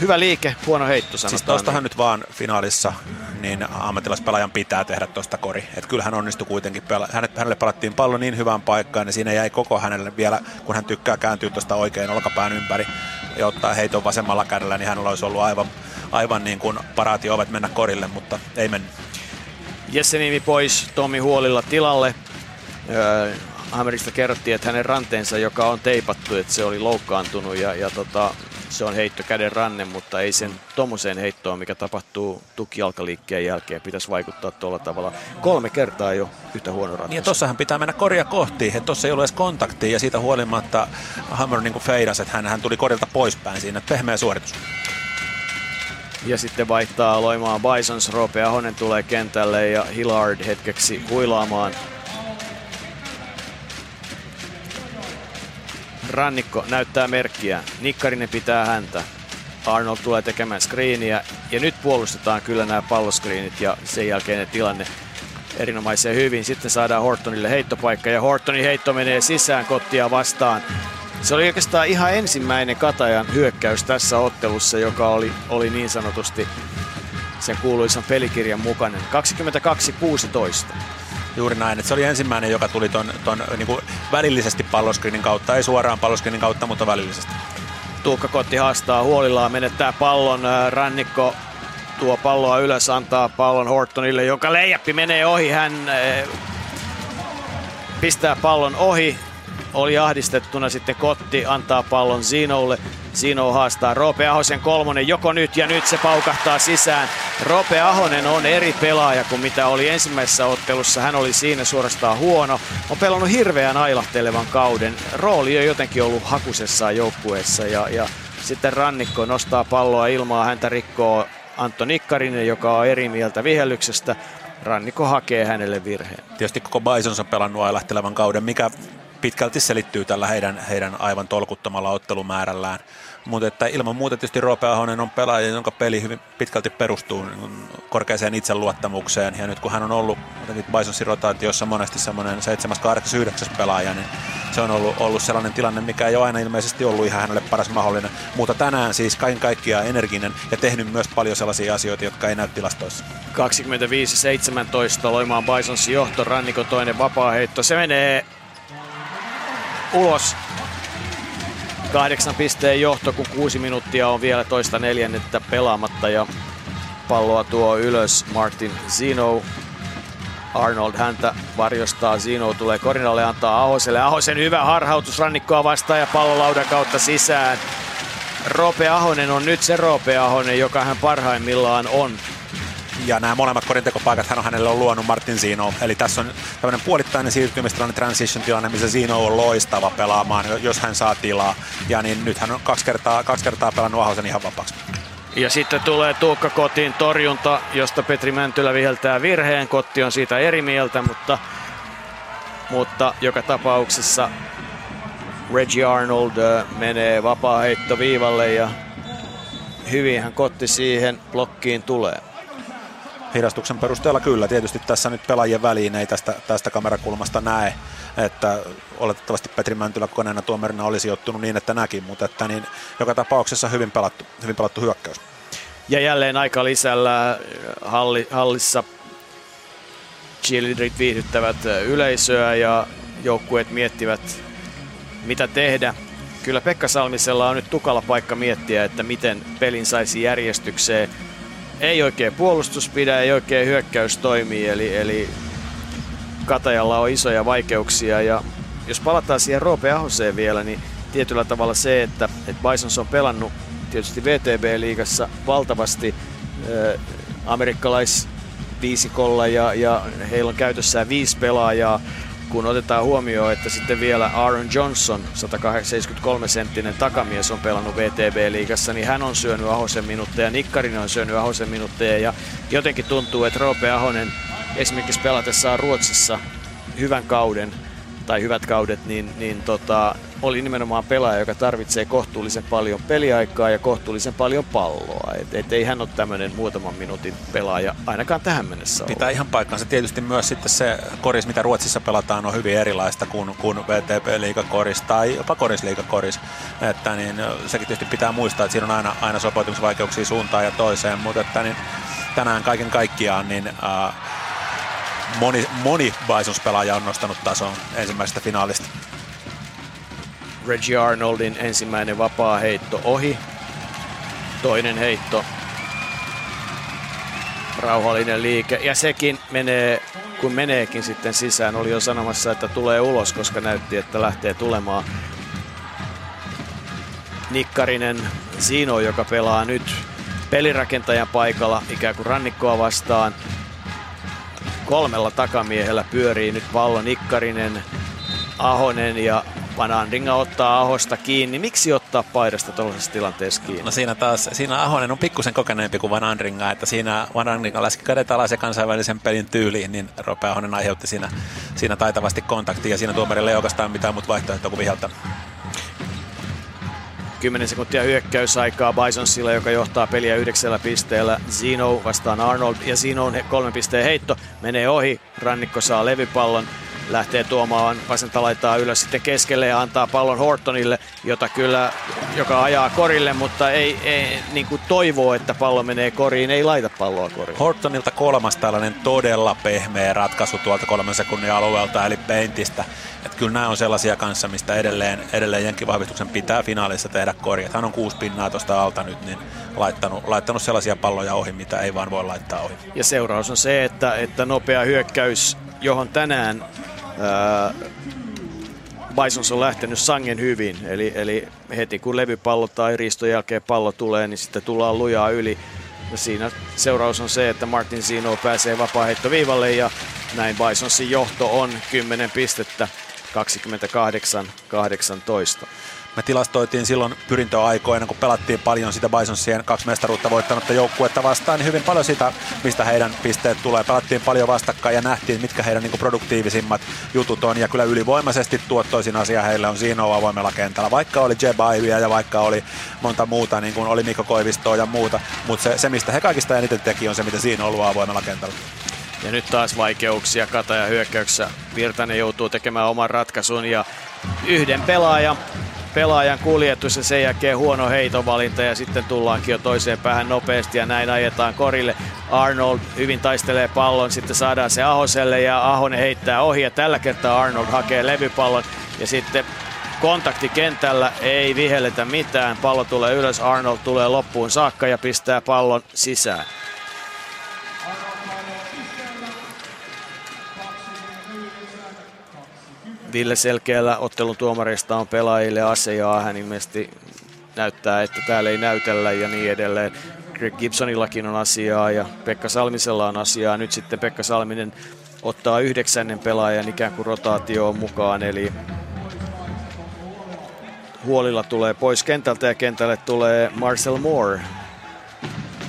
hyvä liike, huono heitto sanotaan. Siis tostahan nyt vaan finaalissa niin ammattilaispelaajan pitää tehdä tuosta kori. Että kyllä hän onnistui kuitenkin, pela- hänelle pelattiin pallo niin hyvään paikkaan, niin siinä jäi koko hänelle vielä, kun hän tykkää kääntyä tuosta oikein olkapään ympäri ja ottaa heiton vasemmalla kädellä, niin hänellä olisi ollut aivan, aivan niin kuin paraatio-ovet mennä korille, mutta ei mennyt. Jesse Nimi pois, Tomi Huolilla tilalle. Öö, Hammerista kerrottiin, että hänen ranteensa, joka on teipattu, että se oli loukkaantunut ja, ja tota, se on heitto käden ranne, mutta ei sen tuommoiseen heittoon, mikä tapahtuu tukijalkaliikkeen jälkeen, pitäisi vaikuttaa tuolla tavalla. Kolme kertaa jo yhtä huono ratkaisu. Niin tossahan pitää mennä korja kohti, että tuossa ei ole edes kontaktia ja siitä huolimatta Hammer niin feidasi, että hän, hän tuli korilta poispäin siinä, pehmeä suoritus. Ja sitten vaihtaa loimaan Bisons, Roope Ahonen tulee kentälle ja Hillard hetkeksi huilaamaan. Rannikko näyttää merkkiä. Nikkarinen pitää häntä. Arnold tulee tekemään screeniä ja nyt puolustetaan kyllä nämä palloskriinit ja sen jälkeinen tilanne erinomaisen hyvin. Sitten saadaan Hortonille heittopaikka ja Hortonin heitto menee sisään kottia vastaan. Se oli oikeastaan ihan ensimmäinen Katajan hyökkäys tässä ottelussa, joka oli, oli niin sanotusti sen kuuluisan pelikirjan mukainen. 22-16. Juuri näin, että se oli ensimmäinen, joka tuli ton, ton niin kuin välillisesti palloskriinin kautta, ei suoraan palloskriinin kautta, mutta välillisesti. Tuukka Kotti haastaa huolillaan, menettää pallon, rannikko tuo palloa ylös, antaa pallon Hortonille, joka leijäppi menee ohi. Hän pistää pallon ohi, oli ahdistettuna sitten Kotti, antaa pallon Zinolle. Zino haastaa Roope Ahosen kolmonen joko nyt ja nyt se paukahtaa sisään. Roope Ahonen on eri pelaaja kuin mitä oli ensimmäisessä ottelussa. Hän oli siinä suorastaan huono. On pelannut hirveän ailahtelevan kauden. Rooli on jotenkin ollut hakusessaan joukkueessa ja, ja sitten Rannikko nostaa palloa ilmaa, häntä rikkoo Antto Nikkarinen, joka on eri mieltä vihellyksestä. Rannikko hakee hänelle virheen. Tietysti koko Bisons on pelannut ailahtelevan kauden, mikä pitkälti selittyy tällä heidän, heidän aivan tolkuttomalla ottelumäärällään. Mutta että ilman muuta tietysti Roope Ahonen on pelaaja, jonka peli hyvin pitkälti perustuu niin korkeaseen itseluottamukseen. Ja nyt kun hän on ollut Bisonsin rotaatiossa monesti semmoinen 7, 8, 9 pelaaja, niin se on ollut, ollut sellainen tilanne, mikä ei ole aina ilmeisesti ollut ihan hänelle paras mahdollinen. Mutta tänään siis kaiken kaikkiaan energinen ja tehnyt myös paljon sellaisia asioita, jotka ei näy tilastoissa. 25-17 Loimaan Bisonsin johto, Rannikon toinen vapaa heitto. Se menee ulos. Kahdeksan pisteen johto, kun kuusi minuuttia on vielä toista neljännettä pelaamatta ja palloa tuo ylös Martin Zino. Arnold häntä varjostaa, Zino tulee Korinalle antaa Ahoselle. Ahosen hyvä harhautus rannikkoa vastaan ja pallo laudan kautta sisään. Roope Ahonen on nyt se Roope Ahonen, joka hän parhaimmillaan on ja nämä molemmat korintekopaikat hän on hänelle on luonut Martin Zino. Eli tässä on tämmöinen puolittainen siirtymistilanne, transition tilanne, missä Zino on loistava pelaamaan, jos hän saa tilaa. Ja niin nyt hän on kaksi kertaa, kaksi kertaa pelannut Ahosen ihan vapaaksi. Ja sitten tulee Tuukka Kotiin torjunta, josta Petri Mäntylä viheltää virheen. Kotti on siitä eri mieltä, mutta, mutta joka tapauksessa Reggie Arnold menee vapaa viivalle ja hyvin hän Kotti siihen blokkiin tulee hidastuksen perusteella kyllä. Tietysti tässä nyt pelaajien väliin ei tästä, tästä kamerakulmasta näe, että oletettavasti Petri Mäntylä koneena tuomarina olisi ottunut niin, että näki, mutta että niin, joka tapauksessa hyvin pelattu, hyvin pelattu hyökkäys. Ja jälleen aika lisällä halli, hallissa cheerleaderit viihdyttävät yleisöä ja joukkueet miettivät, mitä tehdä. Kyllä Pekka Salmisella on nyt tukala paikka miettiä, että miten pelin saisi järjestykseen ei oikein puolustus pidä, ei oikein hyökkäys toimii, eli, eli Katajalla on isoja vaikeuksia. Ja jos palataan siihen Roope Ahoseen vielä, niin tietyllä tavalla se, että, että Bisons on pelannut tietysti VTB-liigassa valtavasti äh, amerikkalaisviisikolla ja, ja heillä on käytössään viisi pelaajaa, kun otetaan huomioon, että sitten vielä Aaron Johnson, 173 senttinen takamies, on pelannut VTB-liigassa, niin hän on syönyt Ahosen minuutteja, Nikkarinen on syönyt Ahosen minuutteja ja jotenkin tuntuu, että Roope Ahonen esimerkiksi pelatessaan Ruotsissa hyvän kauden tai hyvät kaudet, niin, niin tota, oli nimenomaan pelaaja, joka tarvitsee kohtuullisen paljon peliaikaa ja kohtuullisen paljon palloa. Et, et ei hän ole tämmöinen muutaman minuutin pelaaja ainakaan tähän mennessä Pitää ihan paikkansa. Tietysti myös sitten se koris, mitä Ruotsissa pelataan, on hyvin erilaista kuin, kuin VTP-liigakoris tai jopa korisliigakoris. Että niin, sekin tietysti pitää muistaa, että siinä on aina, aina sopeutumisvaikeuksia suuntaan ja toiseen, mutta että niin, tänään kaiken kaikkiaan niin, äh, moni, moni Bisons-pelaaja on nostanut tason ensimmäisestä finaalista. Reggie Arnoldin ensimmäinen vapaa heitto ohi. Toinen heitto. Rauhallinen liike. Ja sekin menee, kun meneekin sitten sisään, oli jo sanomassa, että tulee ulos, koska näytti, että lähtee tulemaan. Nikkarinen Zino, joka pelaa nyt pelirakentajan paikalla ikään kuin rannikkoa vastaan. Kolmella takamiehellä pyörii nyt pallo Nikkarinen, Ahonen ja Van Andringa ottaa Ahosta kiinni. Miksi ottaa paidasta tuollaisessa tilanteessa kiinni? No siinä taas, siinä Ahonen on pikkusen kokeneempi kuin Van Andringa, että siinä Van Andringa läski kädet alas ja kansainvälisen pelin tyyliin, niin Rope Ahonen aiheutti siinä, siinä taitavasti kontaktia ja siinä tuomarille ei oikeastaan mitään muuta vaihtoehtoa kuin viheltä. 10 sekuntia hyökkäysaikaa Bisonsilla, joka johtaa peliä yhdeksällä pisteellä. Zino vastaan Arnold ja Zino kolmen pisteen heitto menee ohi. Rannikko saa levypallon lähtee tuomaan vasenta laitaa ylös sitten keskelle ja antaa pallon Hortonille, jota kyllä, joka ajaa korille, mutta ei, ei niin kuin toivoo, että pallo menee koriin, ei laita palloa koriin. Hortonilta kolmas tällainen todella pehmeä ratkaisu tuolta kolmen sekunnin alueelta, eli peintistä. Että kyllä nämä on sellaisia kanssa, mistä edelleen, edelleen jenkkivahvistuksen pitää finaalissa tehdä korjat. Hän on kuusi pinnaa tuosta alta nyt, niin laittanut, laittanut sellaisia palloja ohi, mitä ei vaan voi laittaa ohi. Ja seuraus on se, että, että nopea hyökkäys, johon tänään Bisons on lähtenyt sangen hyvin, eli, eli heti kun levypallo tai riiston jälkeen pallo tulee, niin sitten tullaan lujaa yli. Ja siinä seuraus on se, että Martin Zino pääsee vapaaheittoviivalle ja näin Bisonsin johto on 10 pistettä 28-18. Me tilastoitiin silloin pyrintöaikoina, kun pelattiin paljon sitä Bisonsien kaksi mestaruutta voittanutta joukkuetta vastaan, niin hyvin paljon sitä, mistä heidän pisteet tulee. Pelattiin paljon vastakkain ja nähtiin, mitkä heidän niin produktiivisimmat jutut on. Ja kyllä ylivoimaisesti tuottoisin asia heille on siinä avoimella kentällä. Vaikka oli Jebaivia ja vaikka oli monta muuta, niin kuin oli Mikko Koivistoa ja muuta. Mutta se, se, mistä he kaikista eniten teki, on se, mitä siinä on ollut avoimella kentällä. Ja nyt taas vaikeuksia Kataja hyökkäyksessä. Virtanen joutuu tekemään oman ratkaisun ja yhden pelaajan pelaajan kuljetus ja sen jälkeen huono heitovalinta ja sitten tullaankin jo toiseen päähän nopeasti ja näin ajetaan korille. Arnold hyvin taistelee pallon, sitten saadaan se Ahoselle ja Ahonen heittää ohi ja tällä kertaa Arnold hakee levypallon ja sitten kontakti kentällä, ei vihelletä mitään, pallo tulee ylös, Arnold tulee loppuun saakka ja pistää pallon sisään. Ville Selkeällä ottelun tuomareista on pelaajille asiaa. Hän ilmeisesti näyttää, että täällä ei näytellä ja niin edelleen. Greg Gibsonillakin on asiaa ja Pekka Salmisella on asiaa. Nyt sitten Pekka Salminen ottaa yhdeksännen pelaajan ikään kuin rotaatioon mukaan, eli Huolilla tulee pois kentältä ja kentälle tulee Marcel Moore,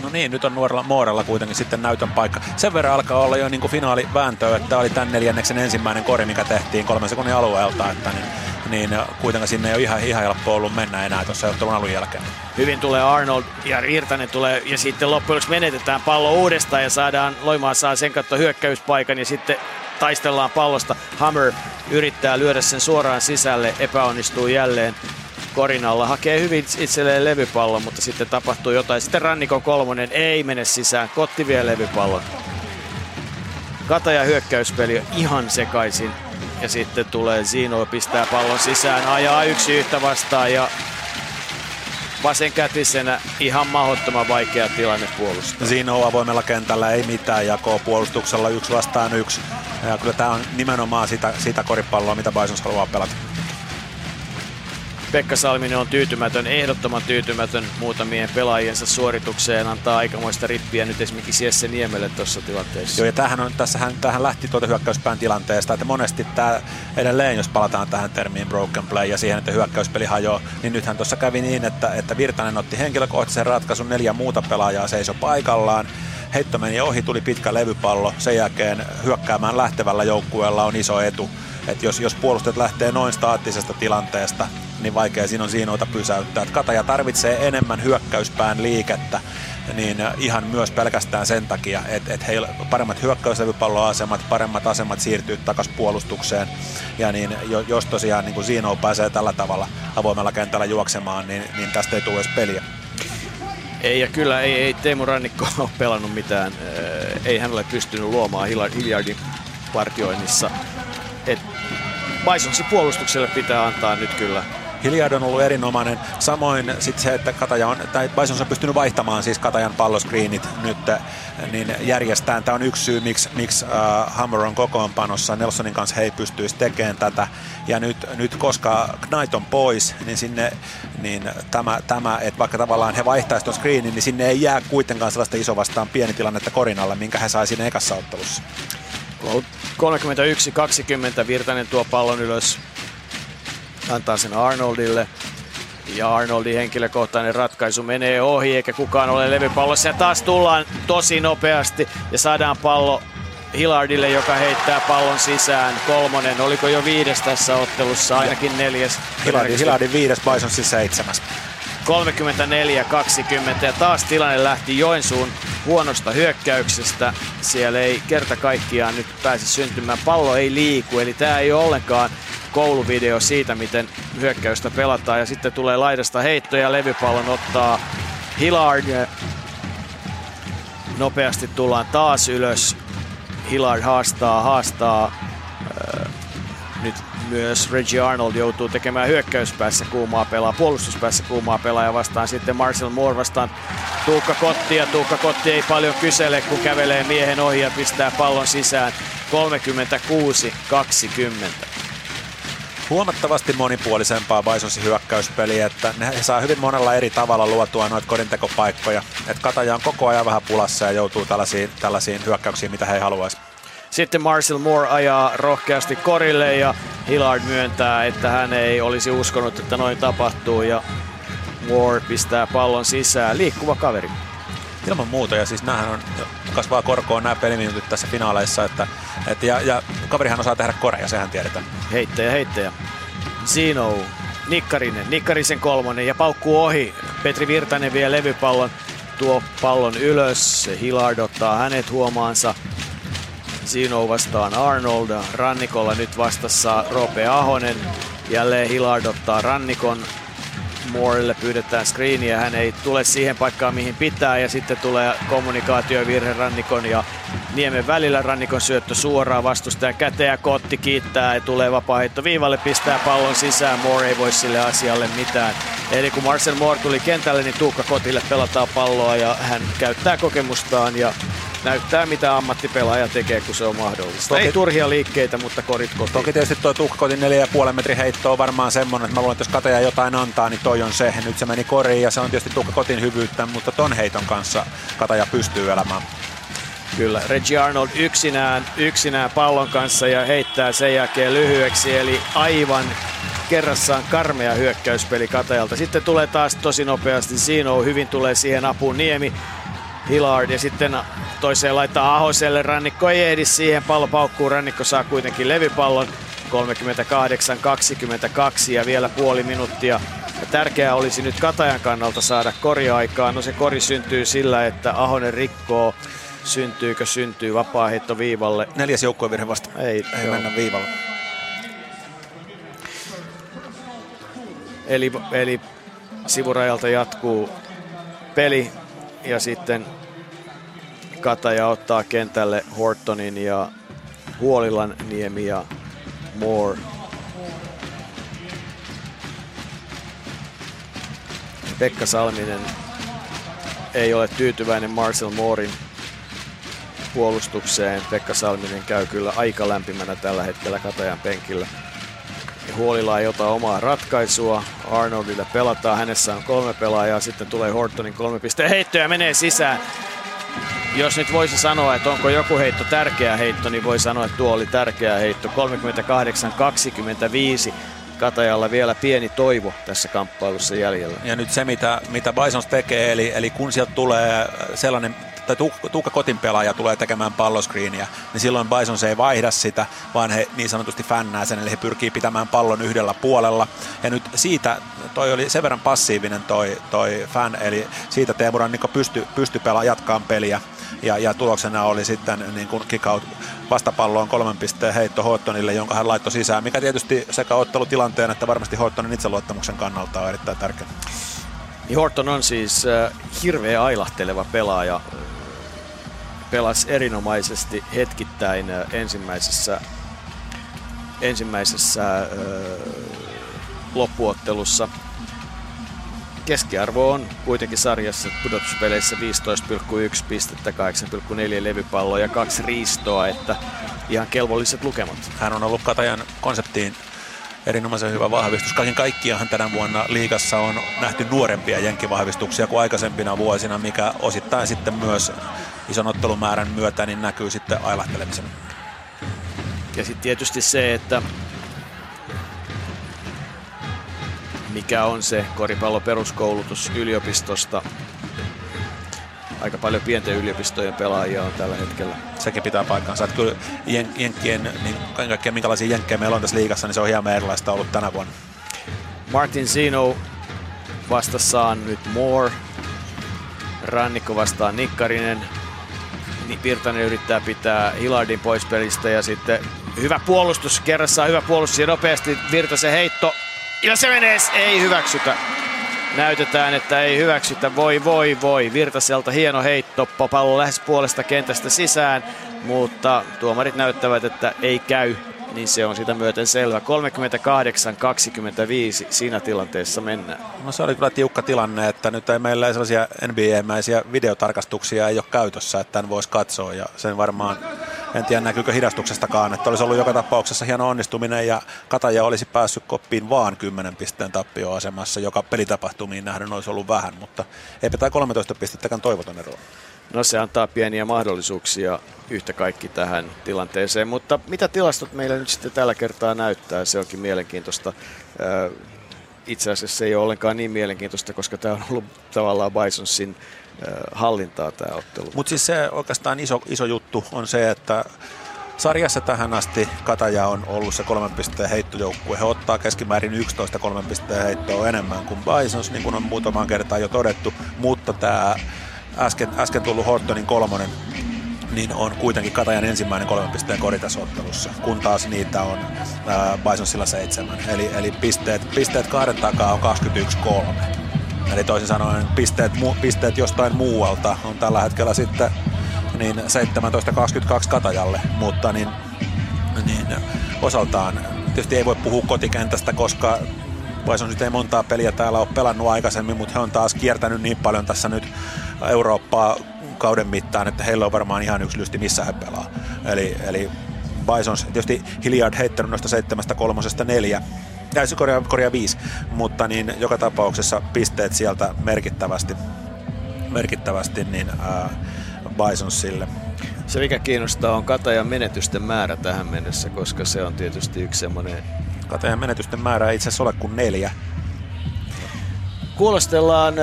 No niin, nyt on nuorella Moorella kuitenkin sitten näytön paikka. Sen verran alkaa olla jo niin kuin finaalivääntöä, että tämä oli tämän neljänneksen ensimmäinen kori, mikä tehtiin kolmen sekunnin alueelta, että niin, niin kuitenkin sinne ei ole ihan, ihan helppo ollut mennä enää tuossa ottelun alun jälkeen. Hyvin tulee Arnold ja Irtanen tulee ja sitten loppujen menetetään pallo uudestaan ja saadaan, Loimaa saa sen kautta hyökkäyspaikan ja sitten taistellaan pallosta. Hammer yrittää lyödä sen suoraan sisälle, epäonnistuu jälleen korinalla. Hakee hyvin itselleen levypallon, mutta sitten tapahtuu jotain. Sitten Rannikon kolmonen ei mene sisään. Kotti vie levypallon. Kataja hyökkäyspeli on ihan sekaisin. Ja sitten tulee Zino, pistää pallon sisään, ajaa yksi yhtä vastaan ja vasenkätisenä ihan mahdottoman vaikea tilanne puolustaa. Zino avoimella kentällä ei mitään jakoa puolustuksella yksi vastaan yksi. Ja kyllä tämä on nimenomaan sitä, sitä koripalloa, mitä Bisons haluaa pelata. Pekka Salminen on tyytymätön, ehdottoman tyytymätön muutamien pelaajiensa suoritukseen, antaa aikamoista rippiä nyt esimerkiksi Jesse Niemelle tuossa tilanteessa. Joo, ja tämähän, on, tässähän, tähän lähti tuota hyökkäyspään tilanteesta, että monesti tämä edelleen, jos palataan tähän termiin broken play ja siihen, että hyökkäyspeli hajoaa, niin nythän tuossa kävi niin, että, että Virtanen otti henkilökohtaisen ratkaisun, neljä muuta pelaajaa seiso paikallaan, heitto meni ohi, tuli pitkä levypallo, sen jälkeen hyökkäämään lähtevällä joukkueella on iso etu. että jos, jos puolustajat lähtee noin staattisesta tilanteesta, niin vaikea siinä on Siinoita pysäyttää. Että Kataja tarvitsee enemmän hyökkäyspään liikettä, niin ihan myös pelkästään sen takia, että, että heillä paremmat hyökkäyslevypalloasemat, paremmat asemat siirtyy takaisin puolustukseen. Ja niin, jos tosiaan niin kuin Zino pääsee tällä tavalla avoimella kentällä juoksemaan, niin, niin tästä ei tule edes peliä. Ei, ja kyllä ei, ei Teemu Rannikko ole pelannut mitään. Ei hän ole pystynyt luomaan Hilliardin partioinnissa. Et Bisonsin puolustukselle pitää antaa nyt kyllä Hilliard on ollut erinomainen. Samoin sitten se, että Kataja on, tai Bisons on pystynyt vaihtamaan siis Katajan palloscreenit nyt, niin järjestään. Tämä on yksi syy, miksi, miksi uh, Hammer on kokoonpanossa. Nelsonin kanssa he ei pystyisi tekemään tätä. Ja nyt, nyt koska Knight on pois, niin sinne niin tämä, tämä että vaikka tavallaan he vaihtaisivat tuon screenin, niin sinne ei jää kuitenkaan sellaista iso vastaan pieni tilannetta Korinalle, minkä he sai siinä ekassa ottelussa. 31-20 Virtanen tuo pallon ylös antaa sen Arnoldille. Ja Arnoldin henkilökohtainen ratkaisu menee ohi, eikä kukaan ole levypallossa. Ja taas tullaan tosi nopeasti ja saadaan pallo Hillardille, joka heittää pallon sisään. Kolmonen, oliko jo viides tässä ottelussa, ainakin neljäs. Hillardin, Hillardin viides, Bisonsin seitsemäs. 34-20 ja taas tilanne lähti Joensuun huonosta hyökkäyksestä. Siellä ei kerta kaikkiaan nyt pääse syntymään. Pallo ei liiku, eli tämä ei ole ollenkaan kouluvideo siitä, miten hyökkäystä pelataan. Ja sitten tulee laidasta heitto ja levypallon ottaa Hillard. Nopeasti tullaan taas ylös. Hillard haastaa, haastaa. Nyt myös Reggie Arnold joutuu tekemään hyökkäyspäässä kuumaa pelaa, puolustuspäässä kuumaa pelaa ja vastaan sitten Marcel Moore vastaan Tuukka Kotti ja Tuukka Kotti ei paljon kysele, kun kävelee miehen ohi ja pistää pallon sisään 36-20 huomattavasti monipuolisempaa Bisonsin hyökkäyspeliä, että ne saa hyvin monella eri tavalla luotua noita kodintekopaikkoja. Että Kataja on koko ajan vähän pulassa ja joutuu tällaisiin, tällaisiin hyökkäyksiin, mitä he haluaisi. Sitten Marcel Moore ajaa rohkeasti korille ja Hillard myöntää, että hän ei olisi uskonut, että noin tapahtuu ja Moore pistää pallon sisään. Liikkuva kaveri. Ilman muuta, ja siis näähän on, kasvaa korkoon nämä peliminuutit tässä finaaleissa, että, et, ja, ja kaverihan osaa tehdä koreja, sehän tiedetään. Heittäjä, heittäjä. Zino, Nikkarinen, Nikkarisen kolmonen ja paukkuu ohi. Petri Virtanen vie levypallon, tuo pallon ylös. Hillard ottaa hänet huomaansa. Zino vastaan Arnold. Rannikolla nyt vastassa Rope Ahonen. Jälleen Hillard ottaa rannikon. Moorelle pyydetään screeniä, hän ei tule siihen paikkaan mihin pitää. Ja sitten tulee kommunikaatiovirhe Rannikon ja Niemen välillä. Rannikon syöttö suoraan vastustaja käteen ja Kotti kiittää ja tulee vapaaheitto viivalle, pistää pallon sisään. Moore ei voi sille asialle mitään. Eli kun Marcel Moore tuli kentälle, niin Tuukka Kotille pelataan palloa ja hän käyttää kokemustaan ja näyttää mitä ammattipelaaja tekee, kun se on mahdollista. Toki, Ei turhia liikkeitä, mutta korit kotiin. Toki tietysti tuo tuhkakotin 4,5 metrin heitto on varmaan semmoinen, että mä luulen, että jos Kataja jotain antaa, niin toi on se. Nyt se meni koriin ja se on tietysti tuhkakotin hyvyyttä, mutta ton heiton kanssa Kataja pystyy elämään. Kyllä, Reggie Arnold yksinään, yksinään pallon kanssa ja heittää sen jälkeen lyhyeksi, eli aivan kerrassaan karmea hyökkäyspeli Katajalta. Sitten tulee taas tosi nopeasti Sino, hyvin tulee siihen apuun Niemi, Hillard ja sitten toiseen laittaa Ahoselle. Rannikko ei ehdi siihen, pallo paukkuu, Rannikko saa kuitenkin levypallon. 38-22 ja vielä puoli minuuttia. Ja tärkeää olisi nyt Katajan kannalta saada koriaikaan. No se kori syntyy sillä, että Ahonen rikkoo. Syntyykö syntyy vapaa-heitto viivalle. Neljäs joukkuevirhe vasta. Ei, ei mennä viivalle. Eli, eli sivurajalta jatkuu peli ja sitten Kataja ottaa kentälle Hortonin ja Huolilan Niemi ja Moore. Pekka Salminen ei ole tyytyväinen Marcel Moorin puolustukseen. Pekka Salminen käy kyllä aika lämpimänä tällä hetkellä Katajan penkillä. Ja Huolilla ei ota omaa ratkaisua. Arnoldille pelataan. Hänessä on kolme pelaajaa. Sitten tulee Hortonin kolme pisteen heitto ja menee sisään. Jos nyt voisi sanoa, että onko joku heitto tärkeä heitto, niin voi sanoa, että tuo oli tärkeä heitto. 38-25. Katajalla vielä pieni toivo tässä kamppailussa jäljellä. Ja nyt se, mitä, mitä Bisons tekee, eli, eli kun sieltä tulee sellainen tai Tuukka Kotin pelaaja tulee tekemään palloskriiniä, niin silloin Bison se ei vaihda sitä, vaan he niin sanotusti fännää sen, eli he pyrkii pitämään pallon yhdellä puolella. Ja nyt siitä, toi oli sen verran passiivinen toi, toi fan, eli siitä Teemu Rannikko pysty, pysty pelaa jatkaan peliä. Ja, ja tuloksena oli sitten niin kuin kick-out vastapalloon kolmen pisteen heitto Hottonille, jonka hän laittoi sisään, mikä tietysti sekä ottelutilanteen että varmasti Hottonin itseluottamuksen kannalta on erittäin tärkeä. Niin Horton on siis äh, hirveä ailahteleva pelaaja pelasi erinomaisesti hetkittäin ensimmäisessä, ensimmäisessä loppuottelussa. Keskiarvo on kuitenkin sarjassa pudotuspeleissä 15,1 pistettä, 8,4 levypalloa ja kaksi riistoa, että ihan kelvolliset lukemat. Hän on ollut Katajan konseptiin erinomaisen hyvä vahvistus. Kaiken kaikkiaan tänä vuonna liigassa on nähty nuorempia jenkkivahvistuksia kuin aikaisempina vuosina, mikä osittain sitten myös ison ottelumäärän myötä niin näkyy sitten ailahtelemisen. Ja sitten tietysti se, että mikä on se koripallon peruskoulutus yliopistosta. Aika paljon pienten yliopistojen pelaajia on tällä hetkellä. Sekin pitää paikkansa. Että kyllä jen, jenkkien, niin kaiken kaikkiaan minkälaisia jenkkejä meillä on tässä liigassa, niin se on hieman erilaista ollut tänä vuonna. Martin Zino vastassaan nyt Moore. Rannikko vastaan Nikkarinen. Niin Virtanen yrittää pitää Hilardin pois pelistä ja sitten hyvä puolustus, kerrassaan hyvä puolustus ja nopeasti Virtasen heitto. Ja se menee, ei hyväksytä. Näytetään, että ei hyväksytä. Voi, voi, voi. Virtaselta hieno heitto. Pallo lähes puolesta kentästä sisään, mutta tuomarit näyttävät, että ei käy niin se on sitä myöten selvä. 38-25 siinä tilanteessa mennään. No se oli kyllä tiukka tilanne, että nyt ei meillä sellaisia NBA-mäisiä videotarkastuksia ei ole käytössä, että tämän voisi katsoa ja sen varmaan en tiedä näkyykö hidastuksestakaan, että olisi ollut joka tapauksessa hieno onnistuminen ja Kataja olisi päässyt koppiin vaan 10 pisteen tappioasemassa, joka pelitapahtumiin nähden olisi ollut vähän, mutta eipä tämä 13 pistettäkään toivoton ero. No se antaa pieniä mahdollisuuksia yhtä kaikki tähän tilanteeseen, mutta mitä tilastot meillä nyt sitten tällä kertaa näyttää, se onkin mielenkiintoista. Itse asiassa se ei ole ollenkaan niin mielenkiintoista, koska tämä on ollut tavallaan Bisonsin hallintaa tämä ottelu. Mutta siis se oikeastaan iso, iso juttu on se, että Sarjassa tähän asti Kataja on ollut se kolmen pisteen heittojoukkue. He ottaa keskimäärin 11 kolmen pisteen heittoa enemmän kuin Bisons, niin kuin on muutamaan kertaan jo todettu. Mutta tämä äsken, äsken tullut Hortonin kolmonen niin on kuitenkin Katajan ensimmäinen kolmen pisteen koritasottelussa, kun taas niitä on ää, Bisonsilla seitsemän. Eli, eli pisteet, pisteet kahden takaa on 21-3. Eli toisin sanoen pisteet, mu, pisteet jostain muualta on tällä hetkellä sitten niin 17-22 Katajalle, mutta niin, niin osaltaan tietysti ei voi puhua kotikentästä, koska Bison ei montaa peliä täällä ole pelannut aikaisemmin, mutta he on taas kiertänyt niin paljon tässä nyt Eurooppaa kauden mittaan, että heillä on varmaan ihan yksi lysti, missä he pelaa. Eli, eli Bisons, tietysti Hilliard heittänyt noista seitsemästä kolmosesta neljä, täysin korjaa, korjaa viisi, mutta niin joka tapauksessa pisteet sieltä merkittävästi, merkittävästi niin ää, Bisonsille. Se mikä kiinnostaa on Katajan menetysten määrä tähän mennessä, koska se on tietysti yksi semmoinen... Katajan menetysten määrä ei itse asiassa ole kuin neljä. Kuulostellaan,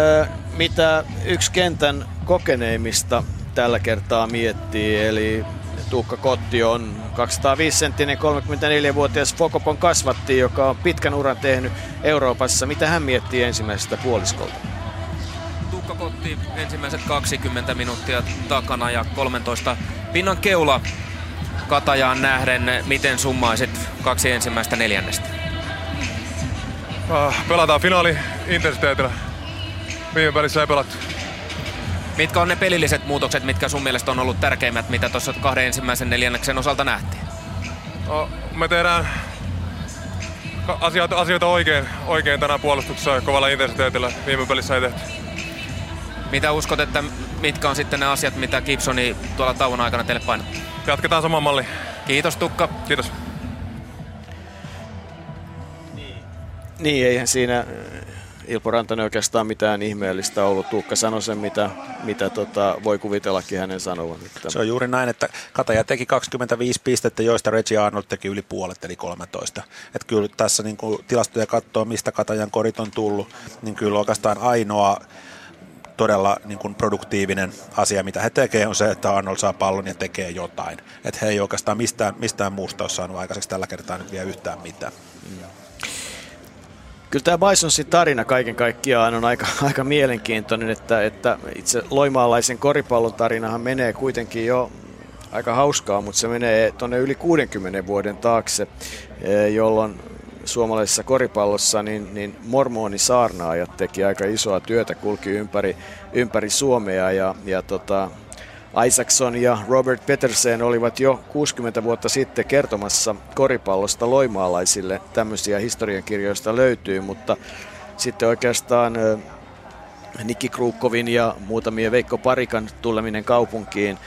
mitä yksi kentän kokeneimmista tällä kertaa miettii, eli Tuukka Kotti on 205 senttinen 34-vuotias Fokopon kasvatti, joka on pitkän uran tehnyt Euroopassa. Mitä hän miettii ensimmäisestä puoliskolta? Tuukka Kotti ensimmäiset 20 minuuttia takana ja 13 pinnan keula Katajaan nähden. Miten summaisit kaksi ensimmäistä neljännestä? Ah, pelataan finaali intensiteetillä. Viime välissä ei pelattu. Mitkä on ne pelilliset muutokset, mitkä sun mielestä on ollut tärkeimmät, mitä tuossa kahden ensimmäisen neljänneksen osalta nähtiin? No, me tehdään asioita, asioita oikein, oikein tänään puolustuksessa kovalla intensiteetillä. Viime pelissä ei tehty. Mitä uskot, että mitkä on sitten ne asiat, mitä Gibsoni tuolla tauon aikana teille painottaa? Jatketaan saman malli. Kiitos Tukka. Kiitos. Niin, eihän siinä Ilpo Rantanen oikeastaan mitään ihmeellistä ollut. Tuukka sanoi sen, mitä, mitä tota, voi kuvitellakin hänen sanovan. Se on juuri näin, että Kataja teki 25 pistettä, joista Reggie Arnold teki yli puolet, eli 13. Että kyllä tässä niin kuin tilastoja katsoo, mistä Katajan korit on tullut, niin kyllä oikeastaan ainoa todella niin kuin produktiivinen asia, mitä he tekevät, on se, että Arnold saa pallon ja tekee jotain. Että he ei oikeastaan mistään, mistään muusta ole saanut aikaiseksi tällä kertaa nyt vielä yhtään mitään. Kyllä tämä Bisonsin tarina kaiken kaikkiaan on aika, aika mielenkiintoinen, että, että itse loimaalaisen koripallon tarinahan menee kuitenkin jo aika hauskaa, mutta se menee tuonne yli 60 vuoden taakse, eh, jolloin suomalaisessa koripallossa niin, niin mormonisaarnaajat teki aika isoa työtä, kulki ympäri, ympäri Suomea ja, ja tota, Isaacson ja Robert Petersen olivat jo 60 vuotta sitten kertomassa koripallosta loimaalaisille. Tämmöisiä historiankirjoista löytyy, mutta sitten oikeastaan Nikki Kruukovin ja muutamia Veikko Parikan tuleminen kaupunkiin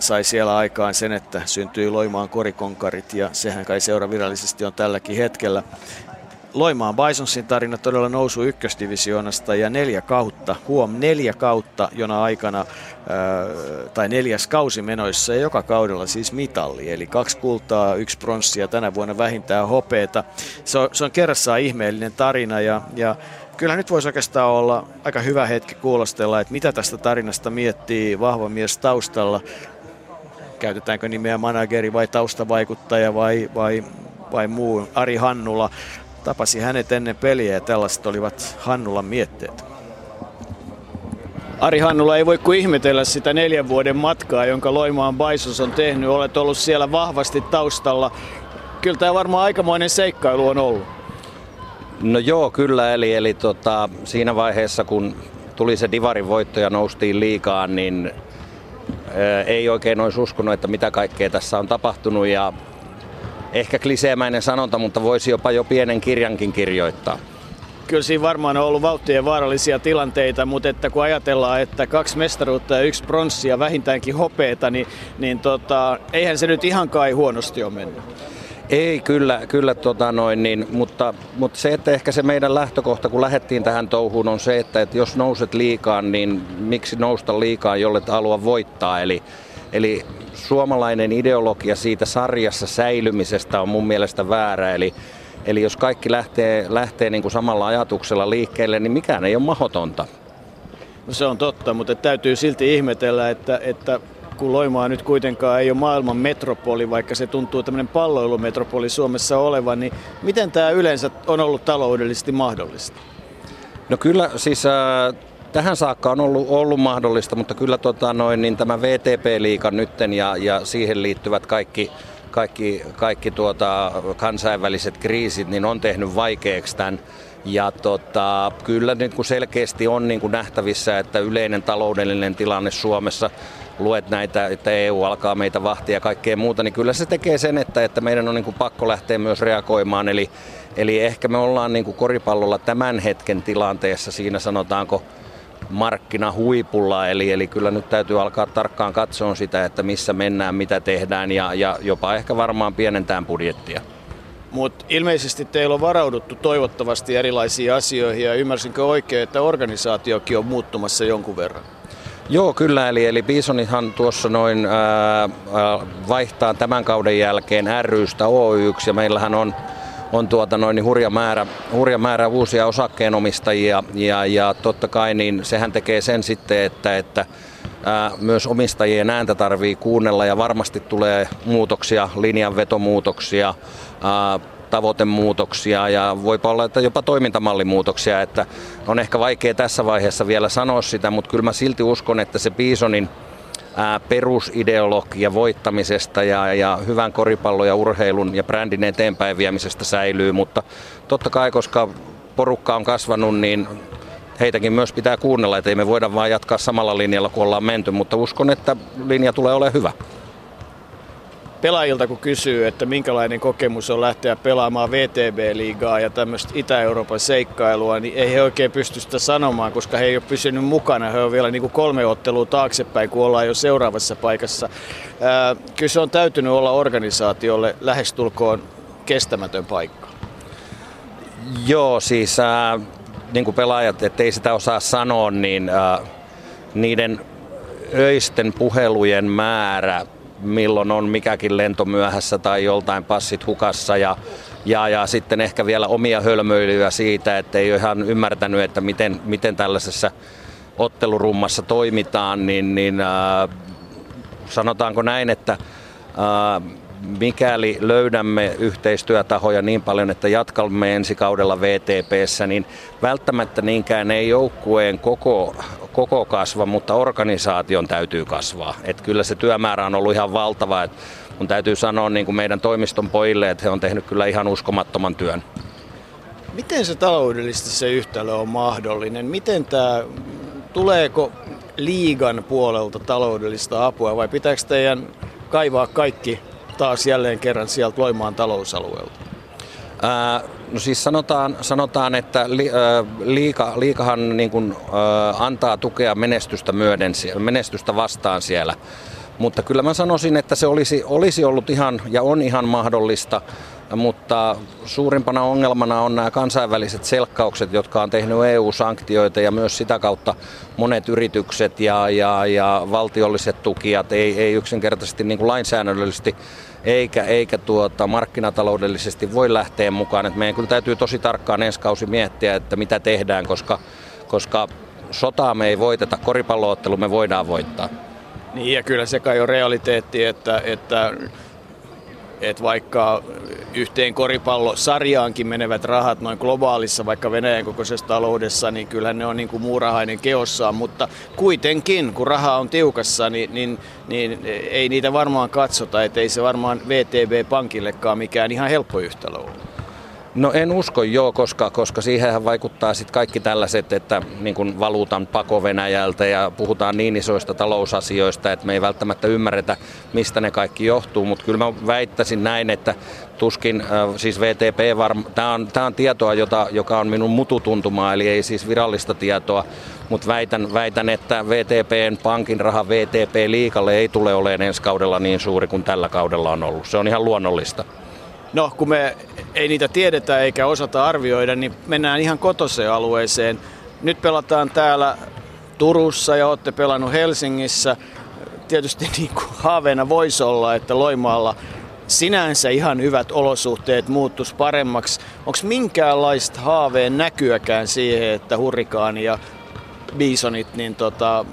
sai siellä aikaan sen, että syntyi Loimaan korikonkarit ja sehän kai seura virallisesti on tälläkin hetkellä. Loimaan Bisonsin tarina todella nousu ykkösdivisioonasta ja neljä kautta, huom neljä kautta, jona aikana, tai neljäs kausi menoissa ja joka kaudella siis mitalli. Eli kaksi kultaa, yksi pronssia, tänä vuonna vähintään hopeeta. Se on, se on kerrassaan ihmeellinen tarina ja, ja kyllä nyt voisi oikeastaan olla aika hyvä hetki kuulostella, että mitä tästä tarinasta miettii vahva mies taustalla. Käytetäänkö nimeä manageri vai taustavaikuttaja vai, vai, vai muu. Ari Hannula tapasi hänet ennen peliä ja tällaiset olivat Hannulan mietteet. Ari Hannula ei voi kuin ihmetellä sitä neljän vuoden matkaa, jonka Loimaan Baisos on tehnyt. Olet ollut siellä vahvasti taustalla. Kyllä tämä varmaan aikamoinen seikkailu on ollut. No joo, kyllä. Eli, eli tota, siinä vaiheessa, kun tuli se Divarin voitto ja noustiin liikaan, niin ää, ei oikein olisi uskonut, että mitä kaikkea tässä on tapahtunut. Ja ehkä kliseemäinen sanonta, mutta voisi jopa jo pienen kirjankin kirjoittaa. Kyllä siinä varmaan on ollut vauhtien vaarallisia tilanteita, mutta että kun ajatellaan, että kaksi mestaruutta ja yksi pronssia, vähintäänkin hopeeta, niin, niin tota, eihän se nyt ihan kai huonosti ole mennyt. Ei, kyllä, kyllä tota noin, niin, mutta, mutta se, että ehkä se meidän lähtökohta, kun lähdettiin tähän touhuun, on se, että, että jos nouset liikaan, niin miksi nousta liikaan, jolle halua voittaa. Eli, eli suomalainen ideologia siitä sarjassa säilymisestä on mun mielestä väärä. Eli, eli jos kaikki lähtee, lähtee niin kuin samalla ajatuksella liikkeelle, niin mikään ei ole mahdotonta. No se on totta, mutta täytyy silti ihmetellä, että, että kun Loimaa nyt kuitenkaan ei ole maailman metropoli, vaikka se tuntuu tämmöinen palloilumetropoli Suomessa olevan, niin miten tämä yleensä on ollut taloudellisesti mahdollista? No kyllä siis äh, tähän saakka on ollut, ollut mahdollista, mutta kyllä tota, noin, niin tämä VTP-liiga nytten ja, ja siihen liittyvät kaikki, kaikki, kaikki tuota, kansainväliset kriisit niin on tehnyt vaikeaksi tämän. Ja tota, kyllä nyt kun selkeästi on niin kuin nähtävissä, että yleinen taloudellinen tilanne Suomessa luet näitä, että EU alkaa meitä vahtia ja kaikkea muuta, niin kyllä se tekee sen, että, että meidän on niin kuin pakko lähteä myös reagoimaan. Eli, eli ehkä me ollaan niin kuin koripallolla tämän hetken tilanteessa siinä sanotaanko markkinahuipulla, eli, eli kyllä nyt täytyy alkaa tarkkaan katsoa sitä, että missä mennään, mitä tehdään ja, ja jopa ehkä varmaan pienentään budjettia. Mutta ilmeisesti teillä on varauduttu toivottavasti erilaisiin asioihin ja ymmärsinkö oikein, että organisaatiokin on muuttumassa jonkun verran? Joo, kyllä. Eli, eli Bisonithan tuossa noin ää, vaihtaa tämän kauden jälkeen rystä Oy1 ja meillähän on on tuota noin niin hurja, määrä, hurja määrä uusia osakkeenomistajia ja, ja totta kai niin sehän tekee sen sitten, että, että ää, myös omistajien ääntä tarvii kuunnella ja varmasti tulee muutoksia, linjanvetomuutoksia, ää, tavoitemuutoksia ja voipa olla että jopa toimintamallimuutoksia, että on ehkä vaikea tässä vaiheessa vielä sanoa sitä, mutta kyllä mä silti uskon, että se Bisonin perusideologia voittamisesta ja, ja hyvän koripallon ja urheilun ja brändin eteenpäin viemisestä säilyy, mutta totta kai koska porukka on kasvanut, niin heitäkin myös pitää kuunnella, että ei me voida vaan jatkaa samalla linjalla kuin ollaan menty, mutta uskon, että linja tulee olemaan hyvä pelaajilta kun kysyy, että minkälainen kokemus on lähteä pelaamaan VTB-liigaa ja tämmöistä Itä-Euroopan seikkailua, niin ei he oikein pysty sitä sanomaan, koska he ei ole pysynyt mukana. He on vielä niin kuin kolme ottelua taaksepäin, kun ollaan jo seuraavassa paikassa. Ää, kyllä se on täytynyt olla organisaatiolle lähestulkoon kestämätön paikka. Joo, siis äh, niin kuin pelaajat, ettei sitä osaa sanoa, niin äh, niiden öisten puhelujen määrä milloin on mikäkin lento myöhässä tai joltain passit hukassa. Ja, ja, ja sitten ehkä vielä omia hölmöilyjä siitä, että ei ole ihan ymmärtänyt, että miten, miten tällaisessa ottelurummassa toimitaan, niin, niin äh, sanotaanko näin, että äh, mikäli löydämme yhteistyötahoja niin paljon, että jatkamme ensi kaudella VTPssä, niin välttämättä niinkään ei joukkueen koko, koko kasva, mutta organisaation täytyy kasvaa. Et kyllä se työmäärä on ollut ihan valtava. Et mun täytyy sanoa niin kuin meidän toimiston pojille, että he on tehnyt kyllä ihan uskomattoman työn. Miten se taloudellisesti se yhtälö on mahdollinen? Miten tämä, tuleeko liigan puolelta taloudellista apua vai pitääkö teidän kaivaa kaikki taas jälleen kerran sieltä Loimaan talousalueelta? No siis sanotaan, sanotaan että li, liika, liikahan niin kuin, antaa tukea menestystä myöden, menestystä vastaan siellä. Mutta kyllä mä sanoisin, että se olisi, olisi ollut ihan ja on ihan mahdollista mutta suurimpana ongelmana on nämä kansainväliset selkkaukset, jotka on tehnyt EU-sanktioita ja myös sitä kautta monet yritykset ja, ja, ja valtiolliset tukijat ei, ei yksinkertaisesti niin kuin lainsäädännöllisesti eikä, eikä tuota, markkinataloudellisesti voi lähteä mukaan. Et meidän kyllä täytyy tosi tarkkaan ensi kausi miettiä, että mitä tehdään, koska, koska sotaa me ei voiteta, koripalloottelu me voidaan voittaa. Niin ja kyllä se kai on realiteetti, että, että että vaikka yhteen koripallosarjaankin menevät rahat noin globaalissa, vaikka Venäjän kokoisessa taloudessa, niin kyllä ne on niin kuin muurahainen keossaan, mutta kuitenkin, kun raha on tiukassa, niin, niin, niin ei niitä varmaan katsota, että ei se varmaan VTB-pankillekaan mikään ihan helppo yhtälö ole. No en usko joo, koska, koska siihen vaikuttaa sitten kaikki tällaiset, että niin kuin valuutan pako Venäjältä ja puhutaan niin isoista talousasioista, että me ei välttämättä ymmärretä, mistä ne kaikki johtuu. Mutta kyllä mä väittäisin näin, että tuskin, äh, siis VTP, tämä on, on tietoa, jota, joka on minun mututuntumaa, eli ei siis virallista tietoa, mutta väitän, väitän, että VTPn pankin raha VTP liikalle ei tule olemaan ensi kaudella niin suuri kuin tällä kaudella on ollut. Se on ihan luonnollista. No, kun me ei niitä tiedetä eikä osata arvioida, niin mennään ihan kotoseen alueeseen. Nyt pelataan täällä Turussa ja olette pelannut Helsingissä. Tietysti niin kuin haaveena voisi olla, että Loimaalla sinänsä ihan hyvät olosuhteet muuttus paremmaksi. Onko minkäänlaista haaveen näkyäkään siihen, että hurrikaani ja bisonit niin tota,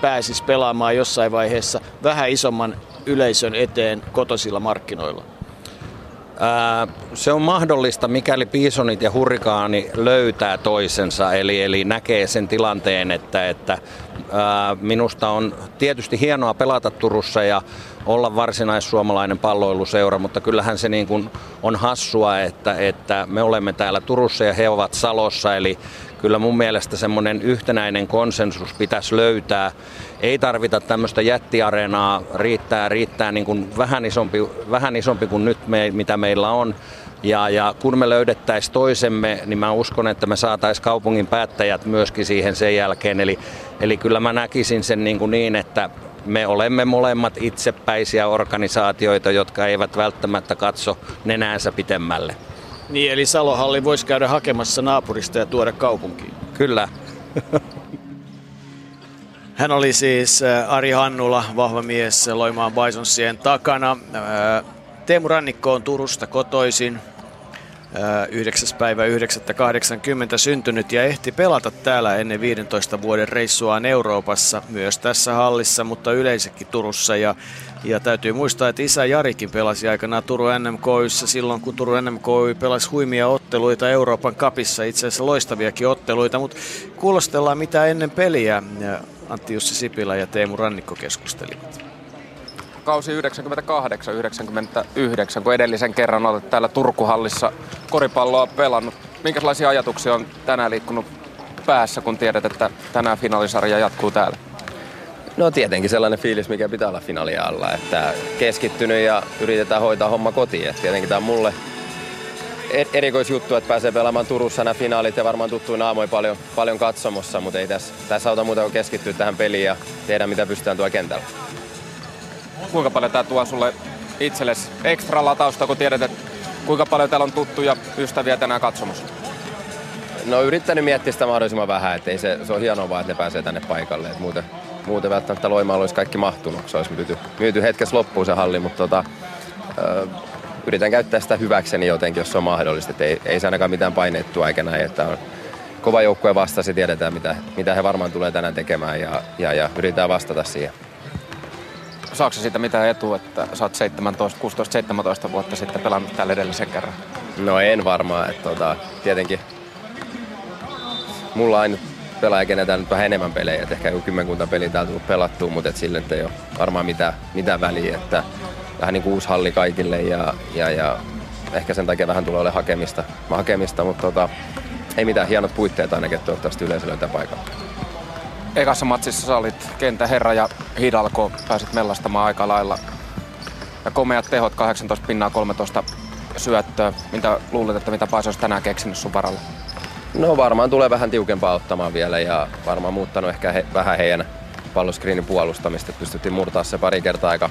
pääsis pelaamaan jossain vaiheessa vähän isomman yleisön eteen kotosilla markkinoilla? Se on mahdollista, mikäli Pisonit ja Hurrikaani löytää toisensa, eli, eli näkee sen tilanteen, että, että ää, minusta on tietysti hienoa pelata Turussa ja olla varsinaissuomalainen palloiluseura, mutta kyllähän se niin kuin on hassua, että, että me olemme täällä Turussa ja he ovat Salossa, eli kyllä mun mielestä semmoinen yhtenäinen konsensus pitäisi löytää. Ei tarvita tämmöistä jättiareenaa, riittää, riittää niin kuin vähän, isompi, vähän isompi kuin nyt me, mitä meillä on. Ja, ja kun me löydettäisiin toisemme, niin mä uskon, että me saataisiin kaupungin päättäjät myöskin siihen sen jälkeen. Eli, eli kyllä mä näkisin sen niin, kuin niin että me olemme molemmat itsepäisiä organisaatioita, jotka eivät välttämättä katso nenäänsä pitemmälle. Niin, eli Salohalli voisi käydä hakemassa naapurista ja tuoda kaupunkiin. Kyllä. Hän oli siis äh, Ari Hannula, vahva mies Loimaan Bisonsien takana. Äh, Teemu Rannikko on Turusta kotoisin. 9. Äh, päivä 9.80 syntynyt ja ehti pelata täällä ennen 15 vuoden reissuaan Euroopassa, myös tässä hallissa, mutta yleensäkin Turussa. Ja, ja täytyy muistaa, että isä Jarikin pelasi aikanaan Turun NMKYssä silloin, kun Turun NMKY pelasi huimia otteluita Euroopan kapissa, itse asiassa loistaviakin otteluita, mutta kuulostellaan mitä ennen peliä Antti Jussi Sipilä ja Teemu Rannikko keskustelivat kausi 98-99, kun edellisen kerran olet täällä Turkuhallissa koripalloa pelannut. Minkälaisia ajatuksia on tänään liikkunut päässä, kun tiedät, että tänään finaalisarja jatkuu täällä? No tietenkin sellainen fiilis, mikä pitää olla finaalia alla, että keskittynyt ja yritetään hoitaa homma kotiin. Et tietenkin tämä on mulle erikoisjuttu, että pääsee pelaamaan Turussa nämä finaalit ja varmaan tuttuin aamoin paljon, paljon katsomossa, mutta ei tässä, tässä auta muuta kuin keskittyä tähän peliin ja tehdä mitä pystytään tuolla kentällä kuinka paljon tämä tuo sulle itsellesi ekstra latausta, kun tiedät, että kuinka paljon täällä on tuttuja ystäviä tänään katsomassa? No yrittänyt miettiä sitä mahdollisimman vähän, että ei se, se on hienoa vaan, että ne pääsee tänne paikalle. Et muuten, muuten välttämättä Loimaalla olisi kaikki mahtunut, se olisi myyty, myyty hetkessä loppuun se halli, mutta tota, ö, yritän käyttää sitä hyväkseni jotenkin, jos se on mahdollista. Et ei, ei se ainakaan mitään paineettua eikä näin, että on kova joukkue vastasi, tiedetään mitä, mitä he varmaan tulee tänään tekemään ja, ja, ja yritetään vastata siihen saako siitä mitään etua, että sä oot 17, 16-17 vuotta sitten pelannut täällä edellisen kerran? No en varmaan, että tota, tietenkin mulla ainut pelaaja, kenetään nyt vähän enemmän pelejä, että ehkä joku kymmenkunta peliä täällä tullut pelattua, mutta et sille ei ole varmaan mitään, mitään väliä, että vähän niin kuin uusi halli kaikille ja, ja, ja ehkä sen takia vähän tulee ole hakemista, hakemista mutta tota, ei mitään hienot puitteet ainakin, toivottavasti yleisö löytää paikalla ekassa matsissa sä olit kenttäherra ja Hidalko pääsit mellastamaan aika lailla. Ja komeat tehot, 18 pinnaa, 13 syöttöä. Mitä luulet, että mitä Paiso olisi tänään keksinyt sun varalla? No varmaan tulee vähän tiukempaa ottamaan vielä ja varmaan muuttanut ehkä he, vähän heidän palloskriinin puolustamista. Pystyttiin murtaa se pari kertaa aika,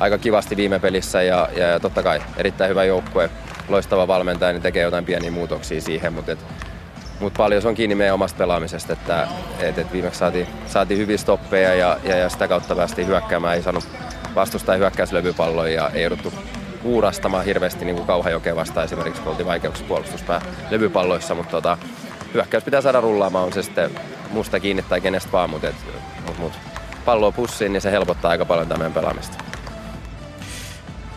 aika kivasti viime pelissä ja, ja, ja totta kai erittäin hyvä joukkue. loistava valmentaja, niin tekee jotain pieniä muutoksia siihen, mutta et, mut paljon se on kiinni meidän omasta pelaamisesta, että et, et viimeksi saatiin, saatiin hyviä stoppeja ja, ja, ja sitä kautta päästiin hyökkäämään, ei saanut vastustaa hyökkäyslevypalloja ja ei jouduttu uurastamaan hirveästi niin kuin Kauhajokea vastaan esimerkiksi, kun oltiin vaikeuksissa puolustuspää levypalloissa, mutta tota, hyökkäys pitää saada rullaamaan, on se sitten musta kiinni tai kenestä vaan, mutta et, mut, mut, palloa pussiin, niin se helpottaa aika paljon tämän pelaamista.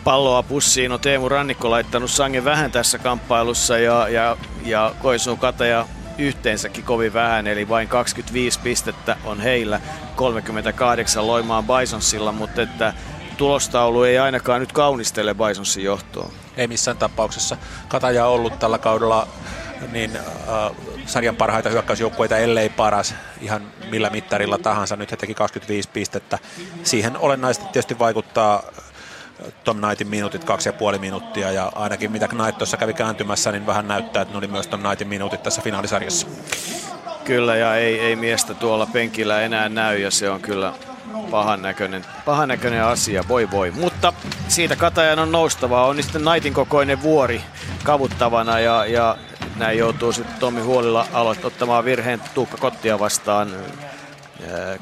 Palloa pussiin on Teemu Rannikko laittanut sangen vähän tässä kamppailussa ja, ja, ja Koisun Kataja yhteensäkin kovin vähän, eli vain 25 pistettä on heillä, 38 Loimaan Bisonsilla, mutta että tulostaulu ei ainakaan nyt kaunistele Bisonsin johtoon. Ei missään tapauksessa. Kataja on ollut tällä kaudella niin äh, sarjan parhaita hyökkäysjoukkueita, ellei paras ihan millä mittarilla tahansa. Nyt he teki 25 pistettä. Siihen olennaisesti tietysti vaikuttaa Tom Knightin minuutit, kaksi ja puoli minuuttia, ja ainakin mitä Knight tuossa kävi kääntymässä, niin vähän näyttää, että ne oli myös Tom Knightin minuutit tässä finaalisarjassa. Kyllä, ja ei, ei miestä tuolla penkillä enää näy, ja se on kyllä pahan näköinen, pahan näköinen asia, voi voi. Mutta siitä Katajan on noustava, on sitten Knightin kokoinen vuori kavuttavana, ja, ja näin joutuu sitten Tommi Huolilla aloittamaan virheen Tuukka Kottia vastaan.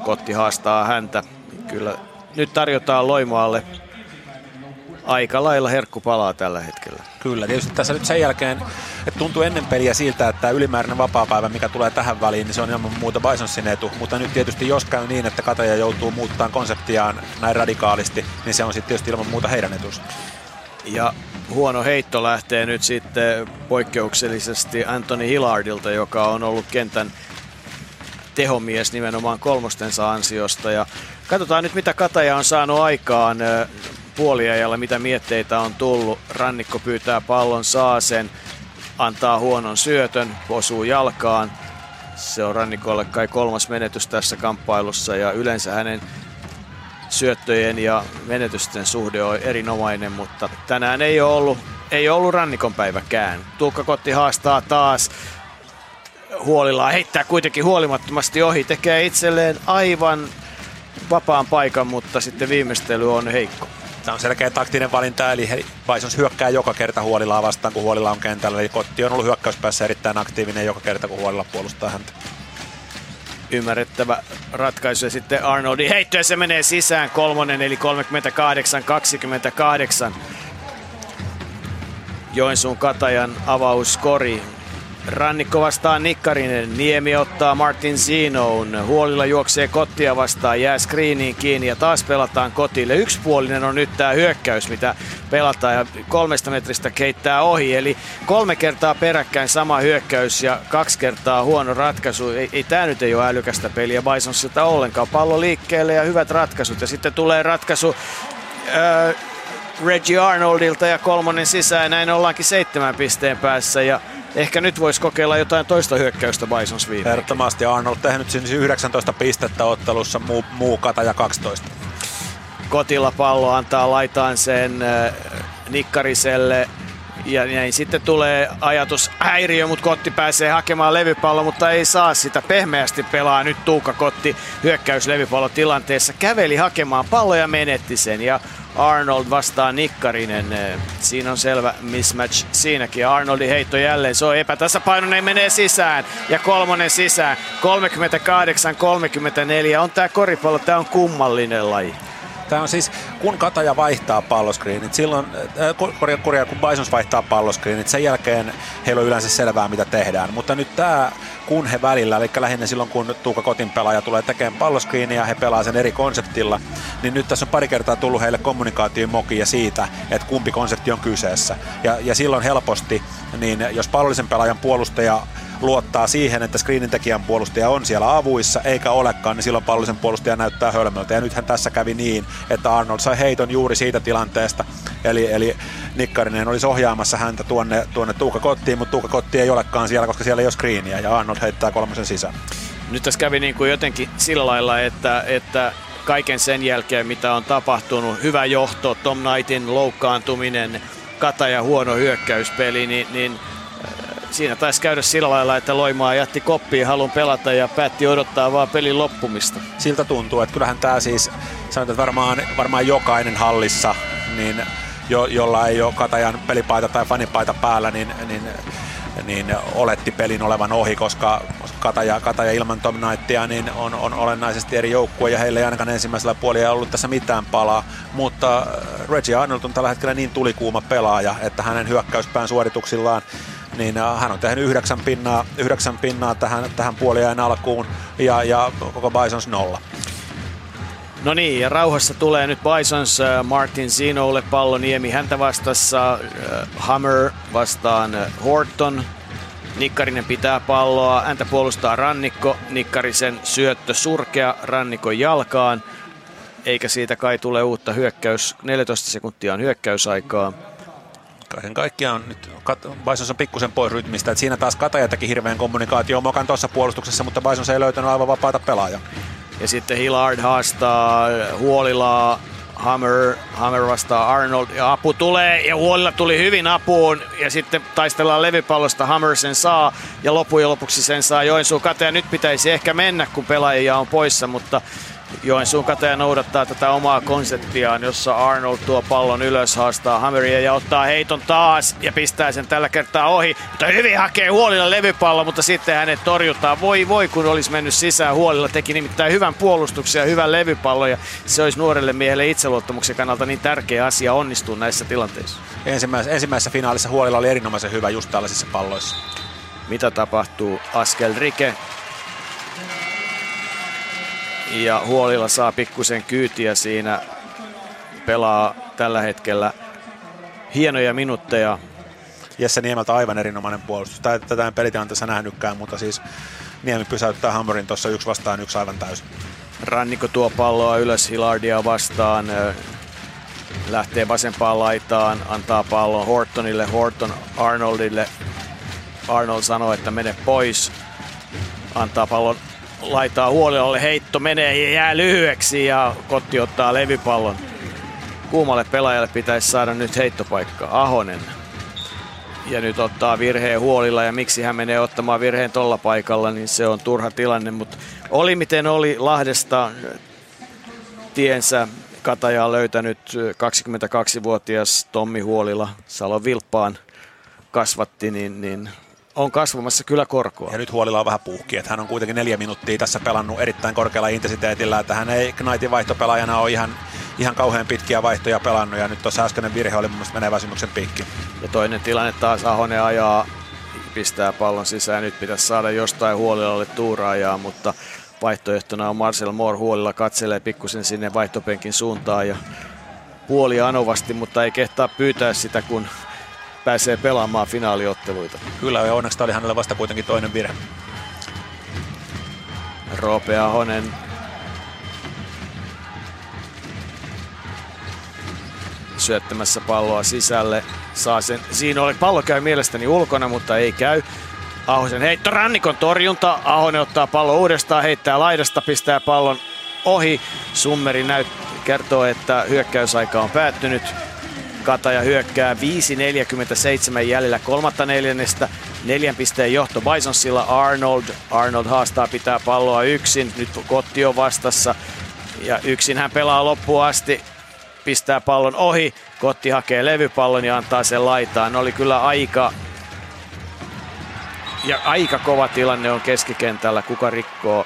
Kotti haastaa häntä. Kyllä nyt tarjotaan Loimaalle aika lailla herkku palaa tällä hetkellä. Kyllä, tietysti tässä nyt sen jälkeen, että tuntuu ennen peliä siltä, että tämä ylimääräinen vapaapäivä, mikä tulee tähän väliin, niin se on ilman muuta Bisonsin etu. Mutta nyt tietysti jos käy niin, että Kataja joutuu muuttamaan konseptiaan näin radikaalisti, niin se on sitten tietysti ilman muuta heidän etus. Ja huono heitto lähtee nyt sitten poikkeuksellisesti Anthony Hillardilta, joka on ollut kentän tehomies nimenomaan kolmostensa ansiosta. Ja katsotaan nyt, mitä Kataja on saanut aikaan puoliajalla, mitä mietteitä on tullut. Rannikko pyytää pallon, saa sen, antaa huonon syötön, osuu jalkaan. Se on Rannikolle kai kolmas menetys tässä kamppailussa ja yleensä hänen syöttöjen ja menetysten suhde on erinomainen, mutta tänään ei ole ollut, ei ole ollut rannikon päiväkään. Tuukka Kotti haastaa taas huolillaan, heittää kuitenkin huolimattomasti ohi, tekee itselleen aivan vapaan paikan, mutta sitten viimeistely on heikko. Tämä on selkeä taktinen valinta, eli Bisons hyökkää joka kerta Huolilaa vastaan, kun Huolilla on kentällä. Eli Kotti on ollut hyökkäyspäässä erittäin aktiivinen joka kerta, kun Huolilla puolustaa häntä. Ymmärrettävä ratkaisu. Ja sitten Arnoldi heitto ja se menee sisään. Kolmonen eli 38-28. Joensuun Katajan avauskori Rannikko vastaan Nikkarinen, Niemi ottaa Martin Zinoun, Huolilla juoksee Kottia vastaan, jää screeniin kiinni ja taas pelataan Kotille. Yksipuolinen on nyt tämä hyökkäys, mitä pelataan ja kolmesta metristä keittää ohi. Eli kolme kertaa peräkkäin sama hyökkäys ja kaksi kertaa huono ratkaisu. Ei, ei tämä nyt ei ole älykästä peliä Bisonsilta ollenkaan. Pallo liikkeelle ja hyvät ratkaisut ja sitten tulee ratkaisu äh, Reggie Arnoldilta ja kolmonen sisään. Näin ollaankin seitsemän pisteen päässä ja ehkä nyt voisi kokeilla jotain toista hyökkäystä Bisons viime. Ehdottomasti Arnold tehnyt siis 19 pistettä ottelussa, muu, muu kata ja 12. Kotilla pallo antaa laitaan sen äh, Nikkariselle ja näin sitten tulee ajatus häiriö, mutta Kotti pääsee hakemaan levypallo, mutta ei saa sitä. Pehmeästi pelaa nyt Tuukka Kotti hyökkäys tilanteessa. Käveli hakemaan palloja ja menetti sen. Ja Arnold vastaa Nikkarinen. Siinä on selvä mismatch siinäkin. Arnoldin heitto jälleen, se on epätasapainoinen, menee sisään. Ja kolmonen sisään. 38-34 on tää koripallo, tää on kummallinen laji. Tämä on siis, kun Kataja vaihtaa palloskriinit, silloin, äh, korja, korja, kun Bisons vaihtaa palloskriinit, sen jälkeen heillä on yleensä selvää, mitä tehdään. Mutta nyt tämä, kun he välillä, eli lähinnä silloin, kun Tuuka Kotin pelaaja tulee tekemään palloskriiniä, he pelaa sen eri konseptilla, niin nyt tässä on pari kertaa tullut heille kommunikaation mokia siitä, että kumpi konsepti on kyseessä. Ja, ja silloin helposti, niin jos pallollisen pelaajan puolustaja luottaa siihen, että screenin tekijän puolustaja on siellä avuissa, eikä olekaan, niin silloin pallollisen puolustaja näyttää hölmöltä. Ja nythän tässä kävi niin, että Arnold sai heiton juuri siitä tilanteesta. Eli, eli Nikkarinen olisi ohjaamassa häntä tuonne, tuonne Tuukka Kottiin, mutta Tuukka Kotti ei olekaan siellä, koska siellä ei ole screeniä, ja Arnold heittää kolmosen sisään. Nyt tässä kävi niin kuin jotenkin sillä lailla, että, että kaiken sen jälkeen, mitä on tapahtunut, hyvä johto, Tom Knightin loukkaantuminen, Kataja huono hyökkäyspeli, niin, niin siinä taisi käydä sillä lailla, että Loimaa jätti koppiin halun pelata ja päätti odottaa vaan pelin loppumista. Siltä tuntuu, että kyllähän tämä siis, sanotaan, että varmaan, varmaan jokainen hallissa, niin jo, jolla ei ole Katajan pelipaita tai fanipaita päällä, niin, niin niin oletti pelin olevan ohi, koska Kataja, Kataja ilman Tom Knightia niin on, on olennaisesti eri joukkue ja heillä ei ainakaan ensimmäisellä puolella ollut tässä mitään palaa, mutta Reggie Arnold on tällä hetkellä niin tulikuuma pelaaja, että hänen hyökkäyspään suorituksillaan niin hän on tehnyt yhdeksän pinnaa, yhdeksän pinnaa tähän, tähän puoliajan alkuun ja, ja koko Bisons nolla. No niin, ja rauhassa tulee nyt Bisons äh, Martin Zinolle palloniemi häntä vastassa, äh, Hammer vastaan äh, Horton, Nikkarinen pitää palloa, häntä puolustaa Rannikko, Nikkarisen syöttö surkea Rannikon jalkaan, eikä siitä kai tule uutta hyökkäys, 14 sekuntia on hyökkäysaikaa. Kaiken kaikkiaan nyt Bisons on pikkusen pois rytmistä, että siinä taas Kataja teki hirveän kommunikaatio mokan tuossa puolustuksessa, mutta Bisons ei löytänyt aivan vapaata pelaajaa. Ja sitten Hillard haastaa Huolilaa, Hammer, Hammer vastaa Arnold. Ja apu tulee ja Huolilla tuli hyvin apuun. Ja sitten taistellaan levypallosta, Hammer sen saa ja lopujen lopuksi sen saa Joensuu Kate ja nyt pitäisi ehkä mennä kun pelaajia on poissa, mutta Joensuun kataja noudattaa tätä omaa konseptiaan, jossa Arnold tuo pallon ylös, haastaa Hammeria ja ottaa heiton taas ja pistää sen tällä kertaa ohi. Mutta hyvin hakee Huolilla levypallo, mutta sitten hänet torjutaan. Voi voi, kun olisi mennyt sisään. Huolilla teki nimittäin hyvän puolustuksen ja hyvän levypallon ja se olisi nuorelle miehelle itseluottamuksen kannalta niin tärkeä asia onnistua näissä tilanteissa. Ensimmäisessä, ensimmäisessä finaalissa Huolilla oli erinomaisen hyvä just tällaisissa palloissa. Mitä tapahtuu? Askel Rike ja Huolilla saa pikkusen kyytiä siinä. Pelaa tällä hetkellä hienoja minuutteja. Jesse Niemeltä aivan erinomainen puolustus. Tätä en pelitilanteessa nähnytkään, mutta siis Niemi pysäyttää Hammerin tuossa yksi vastaan yksi aivan täysin. Rannikko tuo palloa ylös Hilardia vastaan. Lähtee vasempaan laitaan, antaa pallon Hortonille, Horton Arnoldille. Arnold sanoo, että mene pois. Antaa pallon laitaa huolelle, heitto menee ja jää lyhyeksi ja Kotti ottaa levypallon. Kuumalle pelaajalle pitäisi saada nyt heittopaikka. Ahonen. Ja nyt ottaa virheen huolilla ja miksi hän menee ottamaan virheen tolla paikalla, niin se on turha tilanne. Mutta oli miten oli Lahdesta tiensä Kataja on löytänyt 22-vuotias Tommi Huolila Salon Vilppaan kasvatti, niin, niin on kasvamassa kyllä korkoa. Ja nyt huolilla on vähän puhki, että hän on kuitenkin neljä minuuttia tässä pelannut erittäin korkealla intensiteetillä, että hän ei Knightin vaihtopelaajana ole ihan, ihan kauhean pitkiä vaihtoja pelannut ja nyt tuossa äskeinen virhe oli mun mielestä menee väsymyksen piikki. Ja toinen tilanne taas Ahonen ajaa, pistää pallon sisään, nyt pitäisi saada jostain huolilalle tuuraajaa, mutta vaihtoehtona on Marcel Moore huolilla katselee pikkusen sinne vaihtopenkin suuntaan ja puoli anovasti, mutta ei kehtaa pyytää sitä, kun pääsee pelaamaan finaaliotteluita. Kyllä, ja onneksi tämä oli hänelle vasta kuitenkin toinen virhe. Roope Ahonen syöttämässä palloa sisälle. Saa sen. Siinä oli pallo käy mielestäni ulkona, mutta ei käy. Ahosen heitto, rannikon torjunta. Ahonen ottaa pallo uudestaan, heittää laidasta, pistää pallon ohi. Summeri näyt, kertoo, että hyökkäysaika on päättynyt. Kataja hyökkää 5.47 jäljellä kolmatta neljännestä. Neljän pisteen johto Bisonsilla Arnold. Arnold haastaa pitää palloa yksin. Nyt Kotti on vastassa. Ja yksin hän pelaa loppuun asti. Pistää pallon ohi. Kotti hakee levypallon ja antaa sen laitaan. Oli kyllä aika ja aika kova tilanne on keskikentällä. Kuka rikkoo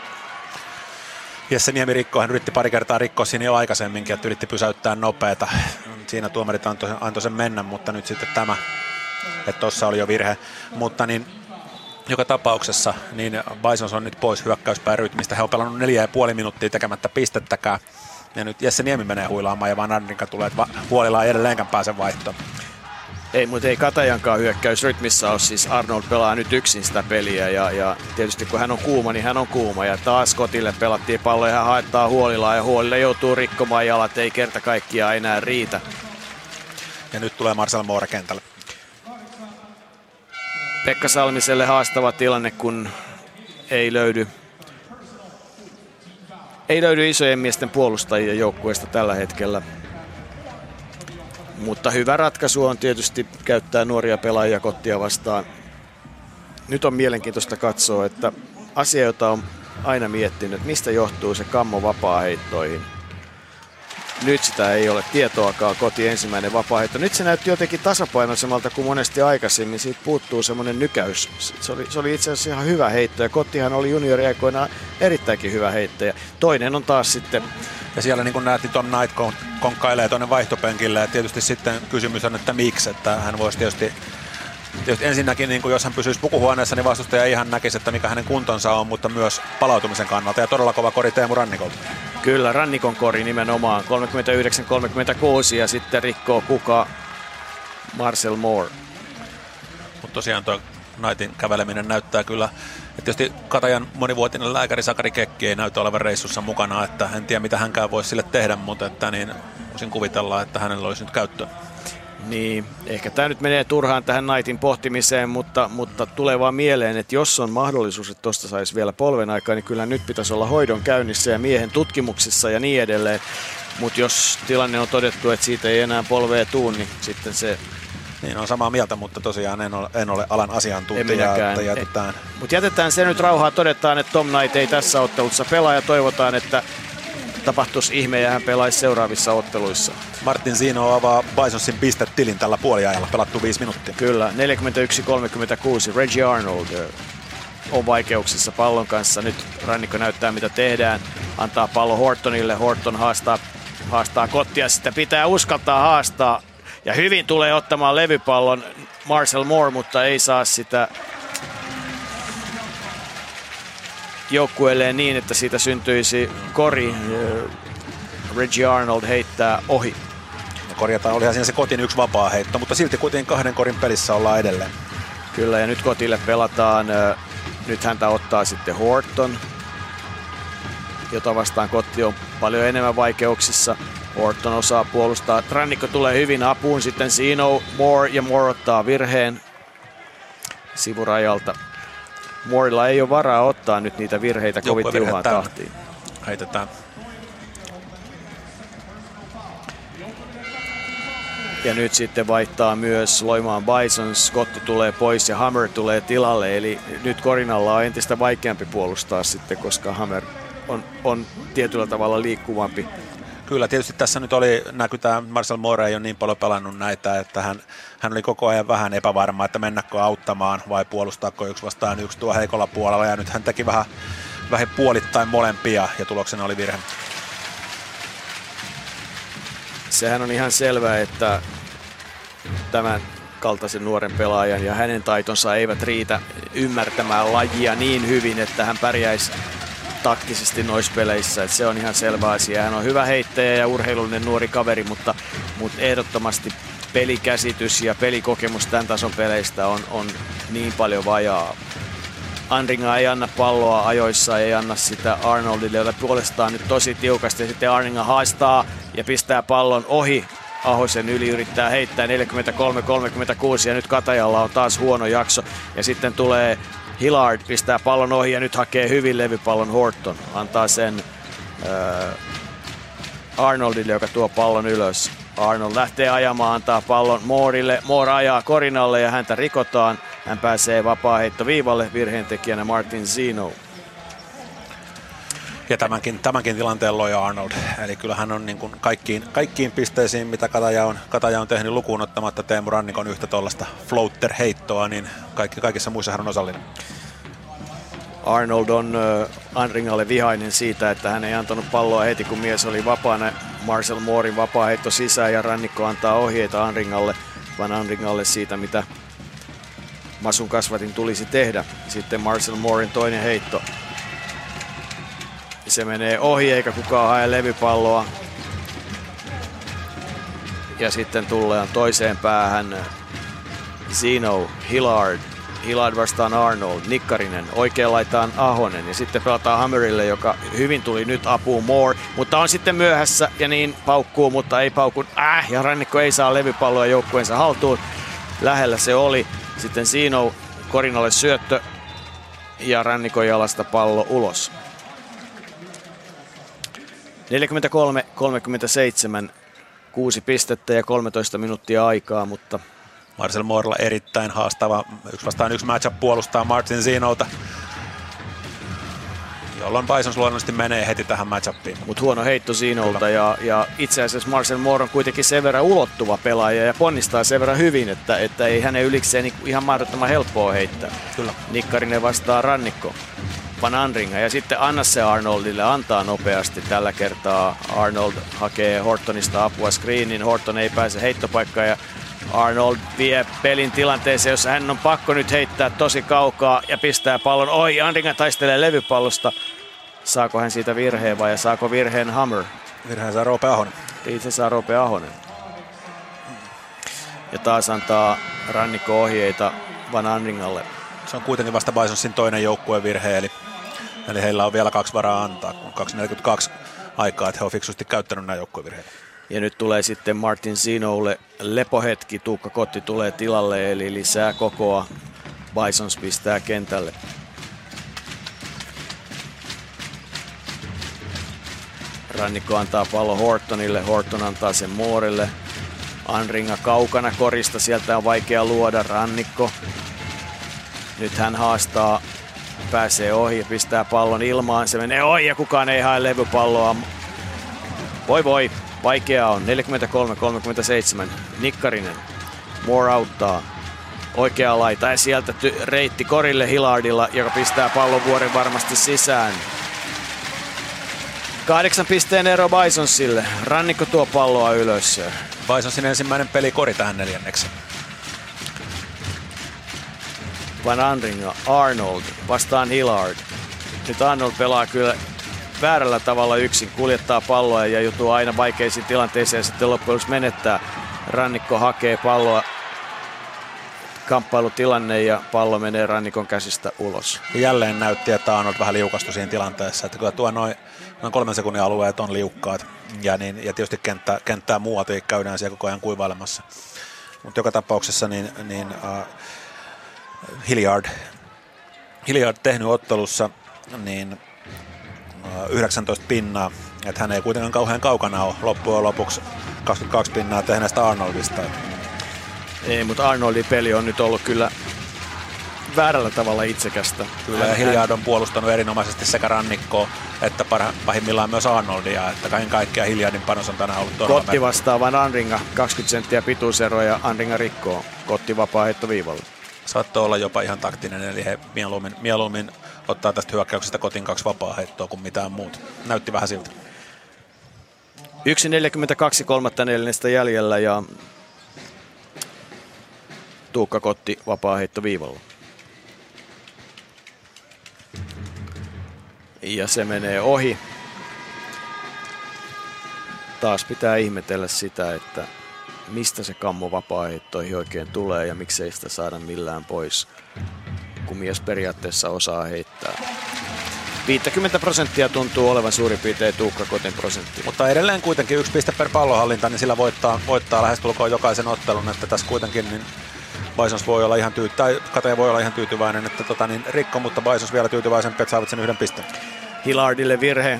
Jesse Niemi rikko, hän yritti pari kertaa rikkoa siinä jo aikaisemminkin, että yritti pysäyttää nopeata. Siinä tuomarit antoi, antoi sen mennä, mutta nyt sitten tämä, että tuossa oli jo virhe. Mutta niin joka tapauksessa niin Bisons on nyt pois hyökkäyspään rytmistä. He on pelannut neljä ja puoli minuuttia tekemättä pistettäkään. Ja nyt Jesse Niemi menee huilaamaan ja Van Arninka tulee, että huolilla ei edelleenkään pääse vaihtoon. Ei, mutta ei Katajankaan hyökkäysrytmissä ole. Siis Arnold pelaa nyt yksin sitä peliä ja, ja tietysti kun hän on kuuma, niin hän on kuuma. Ja taas Kotille pelattiin pallo ja hän haettaa huolilla ja huolille joutuu rikkomaan jalat. Ei kerta kaikkiaan enää riitä. Ja nyt tulee Marcel Moore kentälle. Pekka Salmiselle haastava tilanne, kun ei löydy ei löydy isojen miesten puolustajia joukkueesta tällä hetkellä. Mutta hyvä ratkaisu on tietysti käyttää nuoria pelaajia kottia vastaan. Nyt on mielenkiintoista katsoa, että asia, jota on aina miettinyt, että mistä johtuu se kammo vapaa-heittoihin. Nyt sitä ei ole tietoakaan koti ensimmäinen vapaaheitto. Nyt se näytti jotenkin tasapainoisemmalta kuin monesti aikaisemmin. Siitä puuttuu semmoinen nykäys. Se oli, se oli itse asiassa ihan hyvä heitto ja Kottihan oli junioriaikoina erittäinkin hyvä heittäjä. Toinen on taas sitten ja siellä niin kuin näet, niin Tom Knight konkkailee tuonne vaihtopenkille ja tietysti sitten kysymys on, että miksi, että hän voisi tietysti Tietysti ensinnäkin, niin kuin jos hän pysyisi pukuhuoneessa, niin vastustaja ihan näkisi, että mikä hänen kuntonsa on, mutta myös palautumisen kannalta. Ja todella kova kori Teemu Rannikolta. Kyllä, Rannikon kori nimenomaan. 39-36 ja sitten rikkoo kuka Marcel Moore. Mutta tosiaan tuo Knightin käveleminen näyttää kyllä, että tietysti Katajan monivuotinen lääkäri Sakari Kekki ei näytä olevan reissussa mukana, että en tiedä mitä hänkään voisi sille tehdä, mutta että niin voisin kuvitella, että hänellä olisi nyt käyttöä. Niin, ehkä tämä nyt menee turhaan tähän Naitin pohtimiseen, mutta, mutta tulee vaan mieleen, että jos on mahdollisuus, että tuosta saisi vielä polven aikaa, niin kyllä nyt pitäisi olla hoidon käynnissä ja miehen tutkimuksissa ja niin edelleen. Mutta jos tilanne on todettu, että siitä ei enää polvea tuu, niin sitten se niin, on samaa mieltä, mutta tosiaan en ole, en ole alan asiantuntija, että jätetään. Mutta jätetään se nyt rauhaa. Todetaan, että Tom Knight ei tässä ottelussa pelaa ja toivotaan, että tapahtuisi ihme ja hän pelaisi seuraavissa otteluissa. Martin Zino avaa Bisonsin pistetilin tällä puoliajalla, pelattu viisi minuuttia. Kyllä, 41-36. Reggie Arnold on vaikeuksissa pallon kanssa. Nyt rannikko näyttää mitä tehdään. Antaa pallo Hortonille. Horton haastaa, haastaa kottia. Sitä pitää uskaltaa haastaa. Ja hyvin tulee ottamaan levypallon Marcel Moore, mutta ei saa sitä joukkueelleen niin, että siitä syntyisi kori. Reggie Arnold heittää ohi. Ja korjataan, olihan siinä se kotin yksi vapaa heitto, mutta silti kuitenkin kahden korin pelissä ollaan edelleen. Kyllä, ja nyt kotille pelataan. Nyt häntä ottaa sitten Horton, jota vastaan kotti on paljon enemmän vaikeuksissa. Horton osaa puolustaa. Trannikko tulee hyvin apuun, sitten Sino, Moore ja Moore ottaa virheen sivurajalta. Moorilla ei ole varaa ottaa nyt niitä virheitä kovin tiuhaan tahtiin. Heitetään. Ja nyt sitten vaihtaa myös Loimaan Bison, Scotti tulee pois ja Hammer tulee tilalle. Eli nyt Korinalla on entistä vaikeampi puolustaa sitten, koska Hammer on, on tietyllä tavalla liikkuvampi Kyllä, tietysti tässä nyt oli, näkytään, Marcel Moore ei ole niin paljon pelannut näitä, että hän, hän oli koko ajan vähän epävarma, että mennäkö auttamaan vai puolustaako yksi vastaan yksi tuo heikolla puolella. Ja nyt hän teki vähän, vähän puolittain molempia ja tuloksena oli virhe. Sehän on ihan selvää, että tämän kaltaisen nuoren pelaajan ja hänen taitonsa eivät riitä ymmärtämään lajia niin hyvin, että hän pärjäisi taktisesti noissa peleissä. että se on ihan selvä asia. Hän on hyvä heittäjä ja urheilullinen nuori kaveri, mutta, mutta ehdottomasti pelikäsitys ja pelikokemus tämän tason peleistä on, on niin paljon vajaa. Andringa ei anna palloa ajoissa, ei anna sitä Arnoldille, jota puolestaan nyt tosi tiukasti. Sitten Arninga haistaa ja pistää pallon ohi Ahosen yli yrittää heittää 43-36 ja nyt Katajalla on taas huono jakso. Ja sitten tulee Hillard pistää pallon ohi ja nyt hakee hyvin levypallon Horton. Antaa sen äh, Arnoldille, joka tuo pallon ylös. Arnold lähtee ajamaan, antaa pallon Moorille. Moore ajaa Korinalle ja häntä rikotaan. Hän pääsee vapaa viivalle virheentekijänä Martin Zino. Ja tämänkin, tämänkin tilanteen loi Arnold. Eli kyllä hän on niin kuin kaikkiin, kaikkiin pisteisiin, mitä Kataja on, Kataja on tehnyt lukuun ottamatta Teemu Rannikon yhtä tuollaista floater-heittoa, niin kaikki, kaikissa muissa hän on osallinen. Arnold on Anringalle vihainen siitä, että hän ei antanut palloa heti kun mies oli vapaana. Marcel Moorin vapaa heitto sisään ja Rannikko antaa ohjeita Anringalle, vaan Anringalle siitä, mitä Masun kasvatin tulisi tehdä. Sitten Marcel Moorin toinen heitto se menee ohi eikä kukaan hae levypalloa. Ja sitten tullaan toiseen päähän Zino, Hillard, Hillard vastaan Arnold, Nikkarinen, oikein laitaan Ahonen ja sitten pelataan Hammerille, joka hyvin tuli nyt apuun Moore, mutta on sitten myöhässä ja niin paukkuu, mutta ei pauku. Äh, ja Rannikko ei saa levypalloa joukkueensa haltuun. Lähellä se oli. Sitten Zino Korinalle syöttö ja Rannikon jalasta pallo ulos. 43-37, kuusi pistettä ja 13 minuuttia aikaa, mutta... Marcel Morla erittäin haastava. Yksi vastaan yksi matchup puolustaa Martin Zinolta, jolloin Bisons luonnollisesti menee heti tähän matchupiin. Mutta huono heitto Zinolta ja, ja itse asiassa Marcel Moore on kuitenkin sen verran ulottuva pelaaja ja ponnistaa sen verran hyvin, että, että ei hänen ylikseen ihan mahdottoman helppoa heittää. Kyllä. Nikkarinen vastaa rannikko. Van Andringa ja sitten anna se Arnoldille, antaa nopeasti. Tällä kertaa Arnold hakee Hortonista apua screenin, Horton ei pääse heittopaikkaan ja Arnold vie pelin tilanteeseen, jossa hän on pakko nyt heittää tosi kaukaa ja pistää pallon. Oi, Andringa taistelee levypallosta. Saako hän siitä virheen vai saako virheen Hammer? Virheen saa Roope Ahonen. Itse saa Roope Ahonen. Ja taas antaa rannikko ohjeita Van Andringalle. Se on kuitenkin vasta Bisonsin toinen joukkueen virhe, eli, eli heillä on vielä kaksi varaa antaa, kun 2.42 aikaa, että he on fiksusti käyttänyt nämä joukkuevirheitä. Ja nyt tulee sitten Martin Zinoulle lepohetki. Tuukka Kotti tulee tilalle, eli lisää kokoa. Bisons pistää kentälle. Rannikko antaa pallo Hortonille, Horton antaa sen Moorelle. Anringa kaukana korista, sieltä on vaikea luoda. Rannikko. Nyt hän haastaa, pääsee ohi ja pistää pallon ilmaan. Se menee ohi ja kukaan ei hae levypalloa. Voi voi, Vaikeaa on. 43-37. Nikkarinen. Moore auttaa. Oikea laita ja sieltä ty- reitti korille Hillardilla, joka pistää pallon vuoren varmasti sisään. Kahdeksan pisteen ero Bisonsille. Rannikko tuo palloa ylös. Bisonsin ensimmäinen peli kori tähän neljänneksi. Van Andringa, Arnold vastaan Hillard. Nyt Arnold pelaa kyllä väärällä tavalla yksin, kuljettaa palloa ja joutuu aina vaikeisiin tilanteisiin ja sitten loppujen menettää. Rannikko hakee palloa, kamppailutilanne ja pallo menee rannikon käsistä ulos. Jälleen näytti, että Arnold vähän liukastui siinä tilanteessa, että kyllä tuo noin, noin kolmen sekunnin alueet on liukkaat ja, niin, ja tietysti kenttä, kenttää muualta käydään siellä koko ajan kuivailemassa. Mutta joka tapauksessa niin, niin uh, Hilliard, Hilliard tehnyt ottelussa niin 19 pinnaa. Että hän ei kuitenkaan kauhean kaukana ole loppujen lopuksi 22 pinnaa tehneestä Arnoldista. Ei, mutta Arnoldin peli on nyt ollut kyllä väärällä tavalla itsekästä. Kyllä, ja Hilliard on puolustanut erinomaisesti sekä rannikkoa että pahimmillaan myös Arnoldia. Että kaiken kaikkiaan Hilliardin panos on tänään ollut todella Kotti vastaavan Anringa, 20 senttiä pituusero ja Anringa rikkoo. Kotti vapaa heitto viivalla. Saattoi olla jopa ihan taktinen, eli he mieluummin, mieluummin ottaa tästä hyökkäyksestä kotin kaksi vapaa heittoa kuin mitään muuta. Näytti vähän siltä. 1.42 kolmatta neljännestä jäljellä ja Tuukka Kotti vapaa heitto viivalla. Ja se menee ohi. Taas pitää ihmetellä sitä, että mistä se kammo vapaa oikein tulee ja miksei sitä saada millään pois kun mies periaatteessa osaa heittää. 50 prosenttia tuntuu olevan suurin piirtein Tuukka Kotin prosentti. Mutta edelleen kuitenkin yksi piste per pallohallinta, niin sillä voittaa, voittaa lähestulkoon jokaisen ottelun, että tässä kuitenkin niin Bisons voi olla ihan tyyty- tai voi olla ihan tyytyväinen, että tota, niin rikko, mutta Bisons vielä tyytyväisen, että saavat sen yhden pisteen. Hillardille virhe.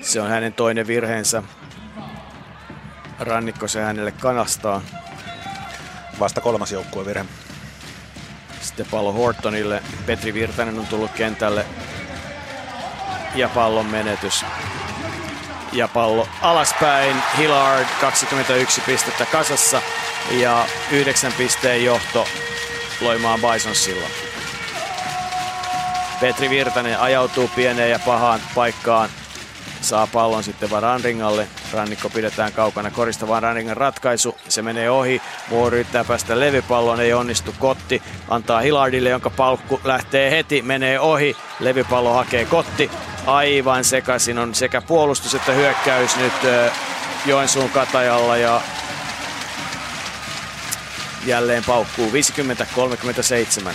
Se on hänen toinen virheensä. Rannikko se hänelle kanastaa. Vasta kolmas joukkueen virhe. Sitten pallo Hortonille. Petri Virtanen on tullut kentälle. Ja pallon menetys. Ja pallo alaspäin. Hillard 21 pistettä kasassa. Ja 9 pisteen johto Loimaan Bisonsilla. Petri Virtanen ajautuu pieneen ja pahaan paikkaan saa pallon sitten vaan Ranringalle. Rannikko pidetään kaukana korista, vaan Ranringan ratkaisu. Se menee ohi. Moore yrittää päästä levypalloon, ei onnistu. Kotti antaa Hillardille, jonka palkku lähtee heti, menee ohi. Levypallo hakee Kotti. Aivan sekaisin on sekä puolustus että hyökkäys nyt Joensuun katajalla ja jälleen paukkuu 50-37.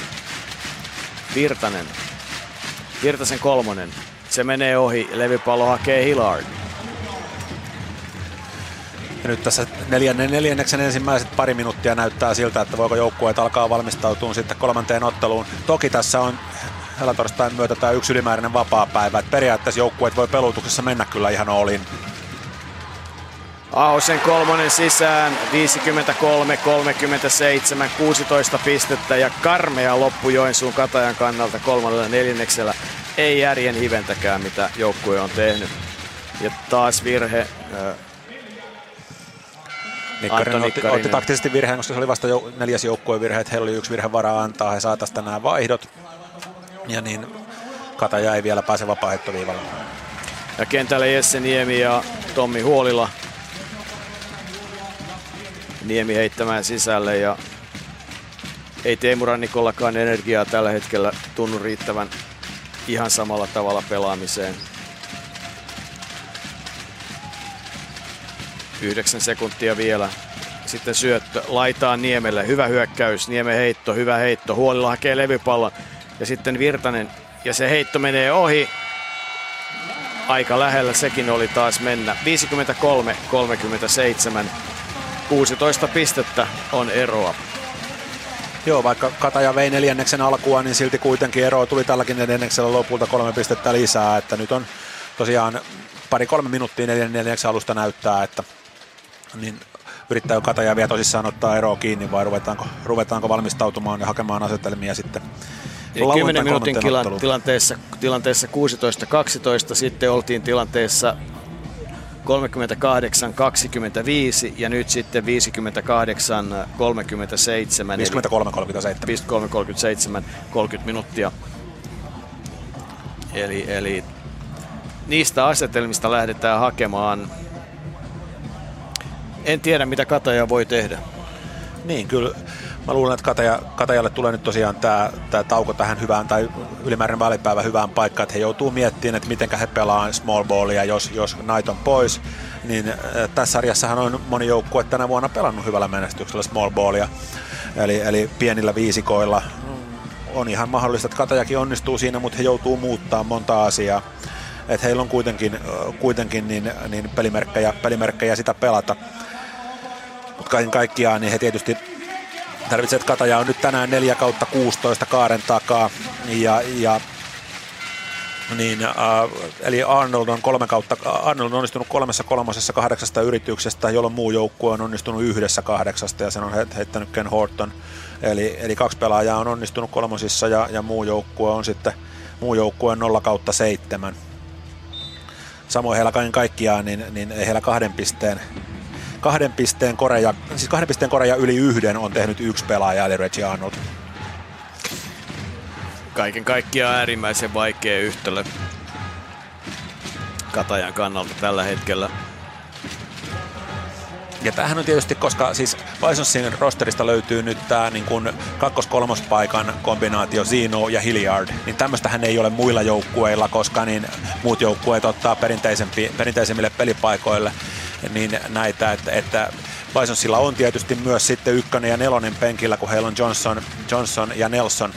Virtanen. Virtasen kolmonen se menee ohi, levypallo hakee Hillard. Ja nyt tässä neljännen, neljänneksen ensimmäiset pari minuuttia näyttää siltä, että voiko joukkueet alkaa valmistautua sitten kolmanteen otteluun. Toki tässä on helatorstain myötä tämä yksi ylimääräinen vapaa päivä. Että periaatteessa joukkueet voi pelutuksessa mennä kyllä ihan olin. Ahosen kolmonen sisään, 53, 37, 16 pistettä ja karmea loppu Joensuun Katajan kannalta kolmannella neljänneksellä ei järjen hiventäkään, mitä joukkue on tehnyt. Ja taas virhe. Nikkarin otti, otti, taktisesti virheen, koska se oli vasta jou, neljäs joukkueen virhe, että heillä oli yksi virhe varaa antaa, he saa tästä nämä vaihdot. Ja niin Kataja ei vielä pääse vapaaehtoviivalle. Ja kentälle Jesse Niemi ja Tommi Huolila. Niemi heittämään sisälle ja ei Teemu Rannikollakaan energiaa tällä hetkellä tunnu riittävän ihan samalla tavalla pelaamiseen. Yhdeksän sekuntia vielä. Sitten syöttö laitaan Niemelle. Hyvä hyökkäys. Niemen heitto, hyvä heitto. Huolilla hakee levypallon. Ja sitten Virtanen. Ja se heitto menee ohi. Aika lähellä sekin oli taas mennä. 53-37. 16 pistettä on eroa. Joo, vaikka Kataja vei neljänneksen alkua, niin silti kuitenkin ero tuli tälläkin neljänneksellä lopulta kolme pistettä lisää. Että nyt on tosiaan pari-kolme minuuttia neljänneksen alusta näyttää, että niin yrittää Kataja vielä tosissaan ottaa eroa kiinni vai ruvetaanko, ruvetaanko valmistautumaan ja hakemaan asetelmia sitten 10 minuutin tilanteessa, tilanteessa 16-12, sitten oltiin tilanteessa 38 25 ja nyt sitten 58 37. 53 37. 53 37 30 minuuttia. Eli, eli niistä asetelmista lähdetään hakemaan. En tiedä mitä Kataja voi tehdä. Niin, kyllä mä luulen, että Kataja, Katajalle tulee nyt tosiaan tämä, tämä tauko tähän hyvään tai ylimääräinen välipäivä hyvään paikkaan, että he joutuu miettimään, että miten he pelaa small ballia, jos, jos Knight on pois. Niin äh, tässä sarjassahan on moni joukkue tänä vuonna pelannut hyvällä menestyksellä small ballia, eli, eli pienillä viisikoilla. On ihan mahdollista, että Katajakin onnistuu siinä, mutta he joutuu muuttaa monta asiaa. Että heillä on kuitenkin, äh, kuitenkin niin, niin pelimerkkejä, pelimerkkejä sitä pelata. Kaiken kaikkiaan niin he tietysti Tarvitsee, että Kataja on nyt tänään 4 kautta 16 kaaren takaa. Ja, ja niin, äh, eli Arnold on, kolme kautta, Arnold on onnistunut kolmessa kolmosessa kahdeksasta yrityksestä, jolloin muu joukkue on onnistunut yhdessä kahdeksasta ja sen on heittänyt Ken Horton. Eli, eli kaksi pelaajaa on onnistunut kolmosissa ja, ja muu joukkue on sitten muu joukkue 0 kautta 7. Samoin heillä kaiken kaikkiaan, niin, niin ei heillä kahden pisteen kahden pisteen koreja, siis kahden pisteen koreja yli yhden on tehnyt yksi pelaaja, eli Reggie Arnold. Kaiken kaikkiaan äärimmäisen vaikea yhtälö Katajan kannalta tällä hetkellä. Ja tämähän on tietysti, koska siis Bisonsin rosterista löytyy nyt tämä niin kuin kakkos-kolmospaikan kombinaatio Zino ja Hilliard, niin tämmöistähän ei ole muilla joukkueilla, koska niin muut joukkueet ottaa perinteisemmille pelipaikoille niin näitä, että, että Bisonsilla on tietysti myös sitten ykkönen ja nelonen penkillä, kun heillä on Johnson, Johnson ja Nelson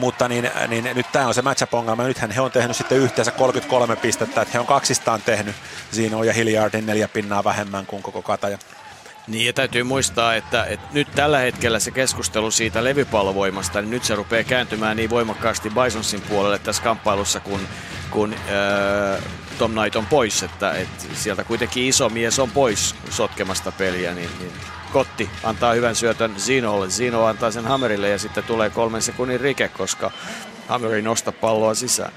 mutta niin, niin nyt tämä on se matchup-ongelma. Nythän he on tehnyt sitten yhteensä 33 pistettä, että he on kaksistaan tehnyt Zino ja Hilliardin neljä pinnaa vähemmän kuin koko Kataja. Niin ja täytyy muistaa, että, että nyt tällä hetkellä se keskustelu siitä levypallovoimasta, niin nyt se rupeaa kääntymään niin voimakkaasti Bisonsin puolelle tässä kamppailussa, kun, kun äh, Tom Knight on pois, että, että sieltä kuitenkin iso mies on pois sotkemasta peliä, niin, niin Kotti antaa hyvän syötön Zinolle. Zino antaa sen Hammerille ja sitten tulee kolmen sekunnin rike, koska Hammeri nostaa palloa sisään.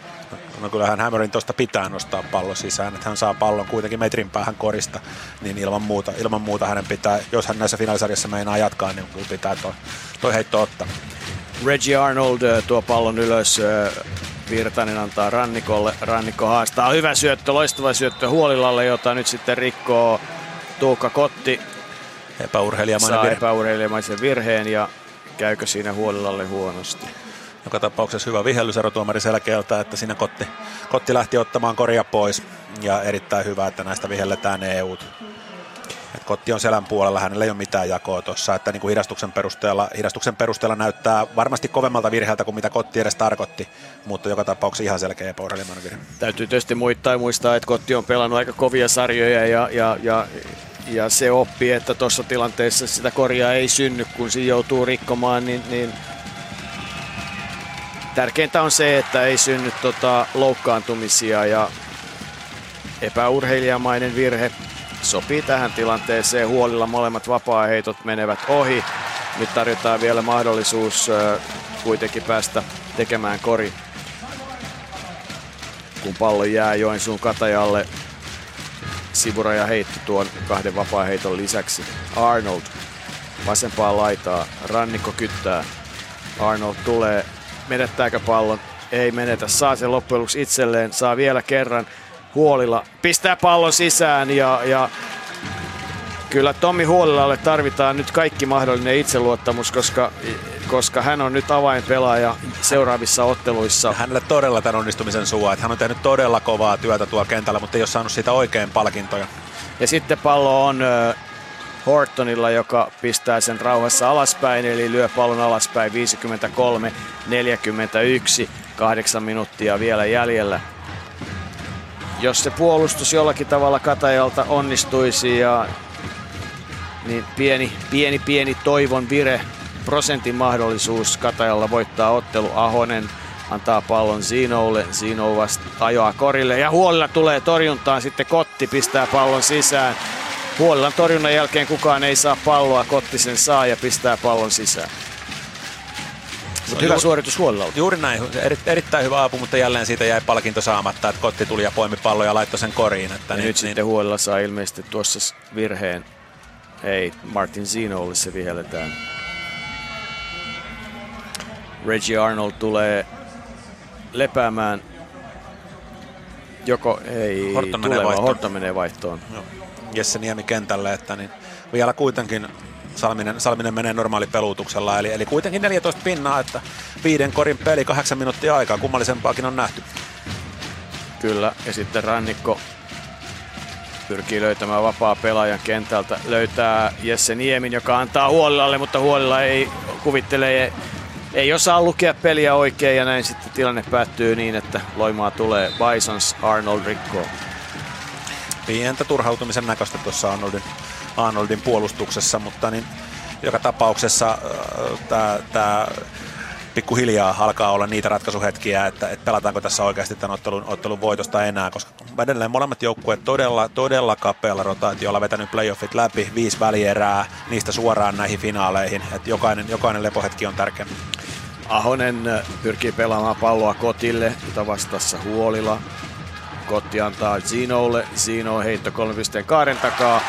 No kyllähän Hammerin tuosta pitää nostaa pallo sisään, että hän saa pallon kuitenkin metrin päähän korista, niin ilman muuta, ilman muuta hänen pitää, jos hän näissä finaalisarjassa meinaa jatkaa, niin kyllä pitää toi, toi heitto ottaa. Reggie Arnold tuo pallon ylös Virtanen antaa Rannikolle. Rannikko haastaa. Hyvä syöttö, loistava syöttö Huolilalle, jota nyt sitten rikkoo Tuukka Kotti. Epäurheilijamainen Saa virhe. epäurheilijamaisen virheen ja käykö siinä Huolilalle huonosti? Joka tapauksessa hyvä vihellys selkeältä, että siinä Kotti, Kotti lähti ottamaan korja pois. Ja erittäin hyvä, että näistä vihelletään EUt. Et Kotti on selän puolella, hänellä ei ole mitään jakoa tuossa, että niin kuin hidastuksen, perusteella, hidastuksen perusteella näyttää varmasti kovemmalta virheeltä kuin mitä Kotti edes tarkoitti, mutta joka tapauksessa ihan selkeä epäurheilemaan virhe. Täytyy tietysti muistaa, muistaa, että Kotti on pelannut aika kovia sarjoja ja, ja, ja ja se oppi, että tuossa tilanteessa sitä korjaa ei synny, kun siinä joutuu rikkomaan, niin, niin tärkeintä on se, että ei synny tota loukkaantumisia ja epäurheilijamainen virhe sopii tähän tilanteeseen. Huolilla molemmat vapaa-heitot menevät ohi. Nyt tarjotaan vielä mahdollisuus kuitenkin päästä tekemään kori. kun pallo jää Joensuun katajalle. Sivuraja heitto tuon kahden vapaa heiton lisäksi. Arnold vasempaa laitaa. Rannikko kyttää. Arnold tulee. Menettääkö pallon? Ei menetä. Saa sen loppujen itselleen. Saa vielä kerran. Huolilla pistää pallon sisään ja, ja kyllä Tommi Huolilalle tarvitaan nyt kaikki mahdollinen itseluottamus, koska, koska hän on nyt avainpelaaja seuraavissa otteluissa. Ja hänelle todella tämän onnistumisen suo, että hän on tehnyt todella kovaa työtä tuolla kentällä, mutta ei ole saanut siitä oikein palkintoja. Ja sitten pallo on Hortonilla, joka pistää sen rauhassa alaspäin, eli lyö pallon alaspäin 53-41, kahdeksan minuuttia vielä jäljellä. Jos se puolustus jollakin tavalla Katajalta onnistuisi ja niin pieni, pieni, pieni toivon vire, prosentin mahdollisuus Katajalla voittaa ottelu. Ahonen antaa pallon Zinoulle, Zinou vasta ajoaa korille ja Huolilla tulee torjuntaan, sitten Kotti pistää pallon sisään. Huolilan torjunnan jälkeen kukaan ei saa palloa, Kotti sen saa ja pistää pallon sisään. Mutta hyvä suoritus Huolilalta. Juuri näin, Eri, erittäin hyvä apu, mutta jälleen siitä jäi palkinto saamatta, että Kotti tuli ja poimi pallon ja laittoi sen koriin. Että ja niin, nyt niin... sitten Huolilla saa ilmeisesti tuossa virheen ei, Martin Zinolle se vihelletään. Reggie Arnold tulee lepäämään. Joko ei Horton tule, menee vaihtoon. Horton menee vaihtoon. Joo. Jesse Niemi kentälle, että niin vielä kuitenkin Salminen, Salminen menee normaali peluutuksella, eli, eli kuitenkin 14 pinnaa, että viiden korin peli, kahdeksan minuuttia aikaa, kummallisempaakin on nähty. Kyllä, ja sitten Rannikko pyrkii löytämään vapaa pelaajan kentältä. Löytää Jesse Niemin, joka antaa Huolilalle, mutta Huolilla ei kuvittele, ei osaa lukea peliä oikein ja näin sitten tilanne päättyy niin, että Loimaa tulee Bisons Arnold rikkoo. Pientä turhautumisen näköistä tuossa Arnoldin, Arnoldin puolustuksessa, mutta niin joka tapauksessa äh, tämä pikkuhiljaa alkaa olla niitä ratkaisuhetkiä, että, että pelataanko tässä oikeasti tämän ottelun, ottelun voitosta enää, koska edelleen molemmat joukkueet todella, todella kapealla rotaatiolla vetänyt playoffit läpi, viisi välierää, niistä suoraan näihin finaaleihin, että jokainen, jokainen lepohetki on tärkeä. Ahonen äh, pyrkii pelaamaan palloa Kotille, jota vastassa Huolila. Kotti antaa Zinolle, Zino heitto 3.2 takaa.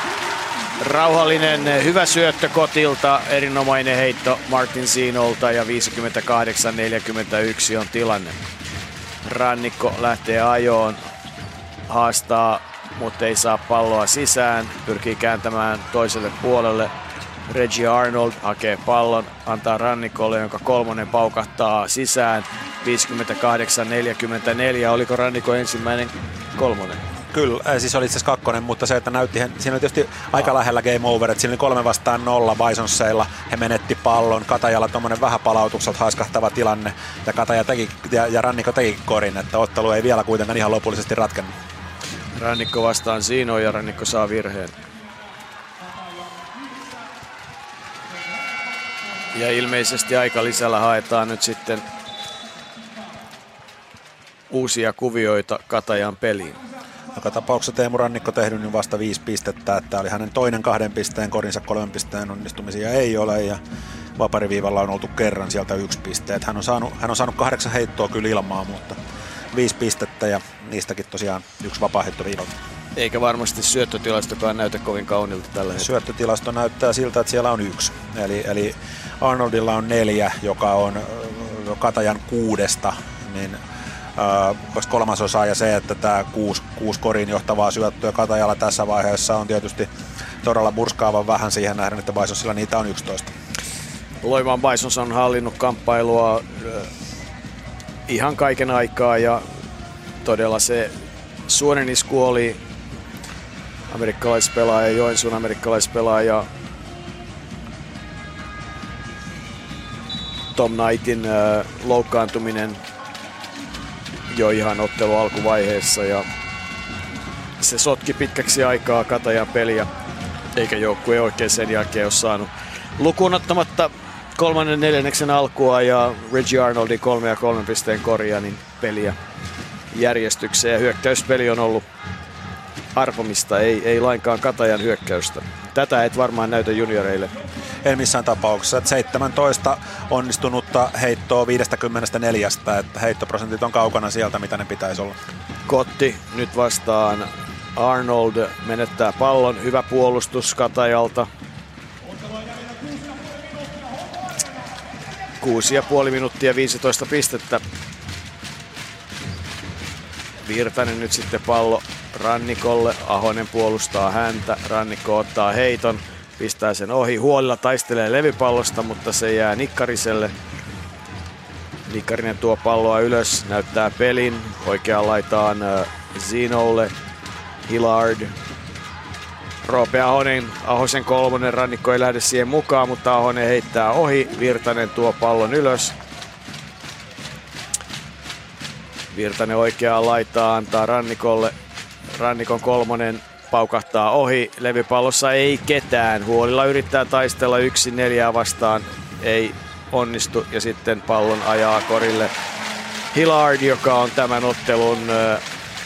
Rauhallinen, hyvä syöttö kotilta, erinomainen heitto Martin Siinolta ja 58-41 on tilanne. Rannikko lähtee ajoon, haastaa, mutta ei saa palloa sisään, pyrkii kääntämään toiselle puolelle. Reggie Arnold hakee pallon, antaa Rannikolle, jonka kolmonen paukahtaa sisään. 58-44, oliko Rannikko ensimmäinen kolmonen? Kyllä, siis oli itse asiassa kakkonen, mutta se, että näytti, siinä oli tietysti aika lähellä game over, että siinä oli kolme vastaan nolla Bisonseilla, he menetti pallon, Katajalla tuommoinen vähän palautukselta haiskahtava tilanne, ja Kataja teki, ja, ja Rannikko teki korin, että ottelu ei vielä kuitenkaan ihan lopullisesti ratkennut. Rannikko vastaan Siino ja Rannikko saa virheen. Ja ilmeisesti aika lisällä haetaan nyt sitten uusia kuvioita Katajan peliin. Joka tapauksessa Teemu Rannikko tehnyt niin vasta viisi pistettä, että oli hänen toinen kahden pisteen korinsa kolmen pisteen onnistumisia ei ole ja vapariviivalla on oltu kerran sieltä yksi piste. Että hän, on saanut, hän on saanut kahdeksan heittoa kyllä ilmaa, mutta viisi pistettä ja niistäkin tosiaan yksi vapaa viivalta. Eikä varmasti syöttötilastokaan näytä kovin kaunilta tällä hetkellä. Syöttötilasto näyttää siltä, että siellä on yksi. Eli, eli Arnoldilla on neljä, joka on Katajan kuudesta, niin äh, kolmasosa ja se, että tämä kuusi, kuusi korin johtavaa syöttöä Katajalla tässä vaiheessa on tietysti todella murskaavan vähän siihen nähden, että Bisonsilla niitä on 11. Loimaan Bisons on hallinnut kamppailua äh, ihan kaiken aikaa ja todella se suonenisku oli amerikkalaispelaaja, Joensuun amerikkalaispelaaja Tom Knightin äh, loukkaantuminen jo ihan ottelu alkuvaiheessa ja se sotki pitkäksi aikaa Katajan peliä, eikä joukkue oikein sen jälkeen ole saanut lukuun ottamatta kolmannen neljänneksen alkua ja Reggie Arnoldin kolme ja kolmen pisteen korja, niin peliä järjestykseen ja hyökkäyspeli on ollut arpomista, ei, ei lainkaan Katajan hyökkäystä. Tätä et varmaan näytä junioreille. En missään tapauksessa. Että 17 onnistunutta heittoa 54, että heittoprosentit on kaukana sieltä, mitä ne pitäisi olla. Kotti nyt vastaan Arnold menettää pallon. Hyvä puolustus Katajalta. Kuusi ja puoli minuuttia 15 pistettä. Virtanen nyt sitten pallo Rannikolle. Ahonen puolustaa häntä. Rannikko ottaa heiton. Pistää sen ohi. Huolilla taistelee levypallosta, mutta se jää Nikkariselle. Nikkarinen tuo palloa ylös, näyttää pelin. Oikeaan laitaan äh, Zinolle. Hillard. Roope Ahonen, Ahosen kolmonen rannikko ei lähde siihen mukaan, mutta Ahonen heittää ohi. Virtanen tuo pallon ylös. Virtanen oikeaan laitaa antaa Rannikolle. Rannikon kolmonen paukahtaa ohi. Levypallossa ei ketään. Huolilla yrittää taistella yksi neljää vastaan. Ei onnistu ja sitten pallon ajaa korille Hillard, joka on tämän ottelun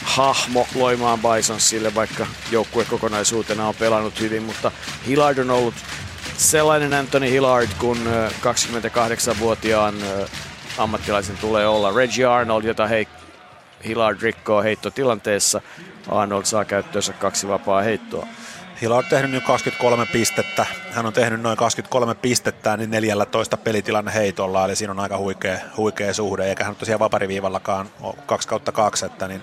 hahmo Loimaan Bisonsille, vaikka joukkue kokonaisuutena on pelannut hyvin, mutta Hillard on ollut sellainen Anthony Hillard, kun 28-vuotiaan ammattilaisen tulee olla. Reggie Arnold, jota hei, Hillard rikkoo heittotilanteessa. Arnold saa käyttöönsä kaksi vapaa heittoa. Hillard on tehnyt nyt 23 pistettä. Hän on tehnyt noin 23 pistettä niin 14 pelitilanne heitolla, eli siinä on aika huikea, huikea suhde, eikä hän tosiaan vapariviivallakaan ole 2 kautta 2, että niin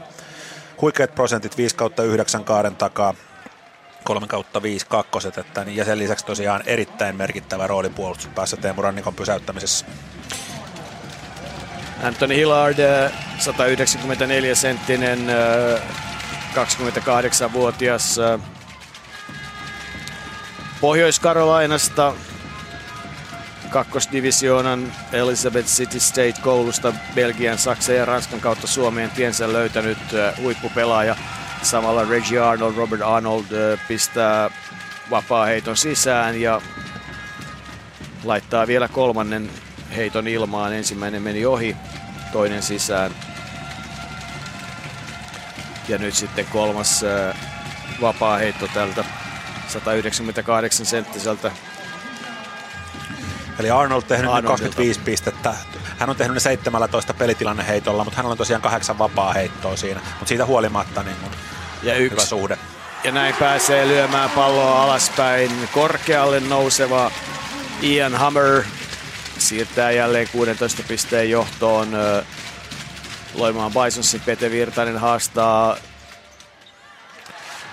huikeat prosentit 5 kautta 9 kaaren takaa, 3 kautta 5 kakkoset, että niin, ja sen lisäksi tosiaan erittäin merkittävä rooli puolustuspäässä Teemu Rannikon pysäyttämisessä. Anthony Hillard, 194 senttinen, 28-vuotias Pohjois-Karolainasta kakkosdivisioonan Elizabeth City State koulusta Belgian, Saksan ja Ranskan kautta Suomeen tiensä löytänyt huippupelaaja. Samalla Reggie Arnold, Robert Arnold pistää vapaa heiton sisään ja laittaa vielä kolmannen heiton ilmaan. Ensimmäinen meni ohi, toinen sisään. Ja nyt sitten kolmas vapaa heitto tältä 198 senttiseltä. Eli Arnold tehnyt Arnoldilta. 25 pistettä. Hän on tehnyt ne 17 pelitilanneheitolla, mutta hän on tosiaan kahdeksan vapaa heittoa siinä. Mutta siitä huolimatta niin kun ja yksi. hyvä suhde. Ja näin pääsee lyömään palloa alaspäin. Korkealle nouseva Ian Hammer siirtää jälleen 16 pisteen johtoon. Loimaan Bisonsin Pete Virtanen haastaa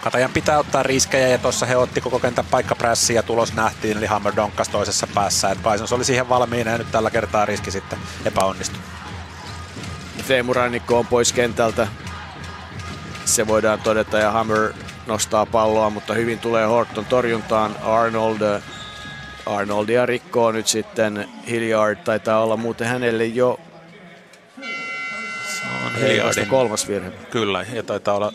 Katajan pitää ottaa riskejä ja tuossa he otti koko kentän paikkaprässiä ja tulos nähtiin, eli Hammer donkkas toisessa päässä. Et Bisons oli siihen valmiina ja nyt tällä kertaa riski sitten epäonnistui. Teemu Rannikko on pois kentältä. Se voidaan todeta ja Hammer nostaa palloa, mutta hyvin tulee Horton torjuntaan. Arnold Arnoldia rikkoo nyt sitten Hilliard, taitaa olla muuten hänelle jo on Hilliardin. kolmas virhe. Kyllä, ja taitaa olla,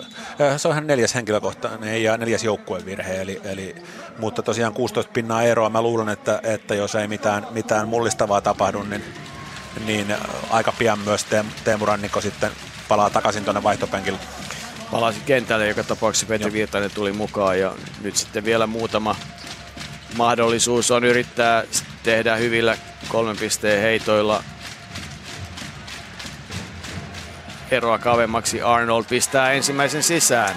se on hän neljäs henkilökohtainen ja neljäs joukkuevirhe, eli, eli, mutta tosiaan 16 pinnaa eroa. Mä luulen, että, että jos ei mitään, mitään mullistavaa tapahdu, niin, niin aika pian myös Teemu Rannikko sitten palaa takaisin tuonne vaihtopenkille. Palasi kentälle, joka tapauksessa Petri Virtanen tuli mukaan ja nyt sitten vielä muutama mahdollisuus on yrittää tehdä hyvillä kolmen pisteen heitoilla eroa kavemmaksi. Arnold pistää ensimmäisen sisään.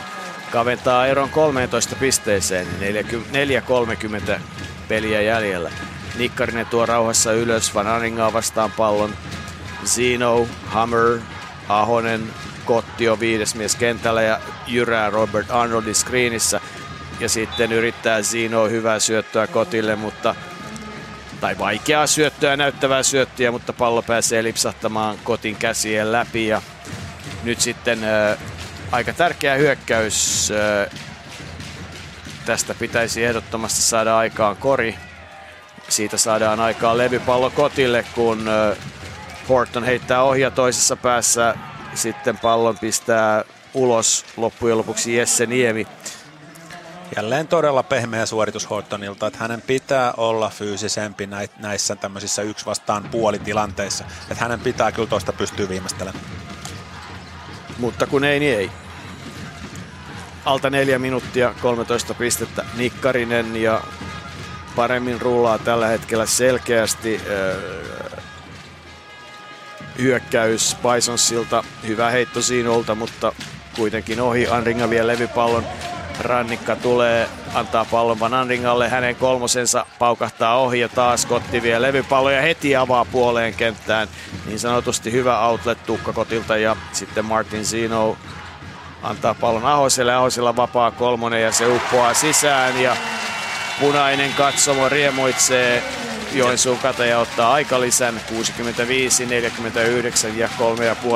Kaventaa eron 13 pisteeseen. 4.30 peliä jäljellä. Nikkarinen tuo rauhassa ylös Van Aningaa vastaan pallon. Zino, Hammer, Ahonen, Kotti on viides mies kentällä ja jyrää Robert Arnoldin screenissä. Ja sitten yrittää Zino hyvää syöttöä Kotille, mutta tai vaikeaa syöttöä, näyttävää syöttöä, mutta pallo pääsee lipsahtamaan Kotin käsien läpi ja nyt sitten äh, aika tärkeä hyökkäys. Äh, tästä pitäisi ehdottomasti saada aikaan kori. Siitä saadaan aikaan levypallo kotille, kun äh, Horton heittää ohja toisessa päässä. Sitten pallon pistää ulos loppujen lopuksi Jesse Niemi. Jälleen todella pehmeä suoritus Hortonilta, että hänen pitää olla fyysisempi näissä tämmöisissä yksi vastaan puolitilanteissa. Että hänen pitää kyllä toista pystyä viimeistelemään. Mutta kun ei, niin ei. Alta neljä minuuttia, 13 pistettä. Nikkarinen ja paremmin rullaa tällä hetkellä selkeästi öö, hyökkäys Bisonsilta. Hyvä heitto Siinolta, mutta kuitenkin ohi. Anringa vie levypallon. Rannikka tulee, antaa pallon Van Andringalle. Hänen kolmosensa paukahtaa ohi ja taas Kotti vie levypallon ja heti avaa puoleen kenttään. Niin sanotusti hyvä outlet Tukkakotilta ja sitten Martin Zino antaa pallon Ahoselle. Ahosella vapaa kolmonen ja se uppoaa sisään ja punainen katsomo riemuitsee Joensuun kataja ottaa aikalisän 65, 49 ja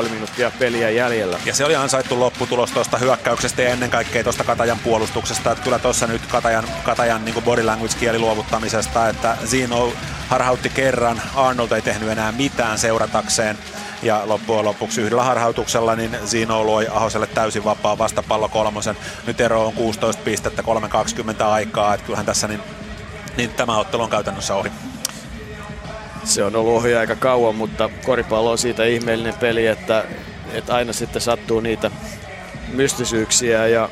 3,5 minuuttia peliä jäljellä. Ja se oli ansaittu lopputulos tuosta hyökkäyksestä ja ennen kaikkea tuosta Katajan puolustuksesta. Että kyllä tuossa nyt Katajan, Katajan niin body language kieli luovuttamisesta, että Zino harhautti kerran, Arnold ei tehnyt enää mitään seuratakseen ja loppujen lopuksi yhdellä harhautuksella niin Zino loi Ahoselle täysin vapaa vastapallo kolmosen. Nyt ero on 16 pistettä, 3.20 aikaa, että kyllähän tässä niin, niin tämä ottelu on käytännössä ohi. Se on ollut ohi aika kauan, mutta koripallo on siitä ihmeellinen peli, että, että aina sitten sattuu niitä mystisyyksiä ja,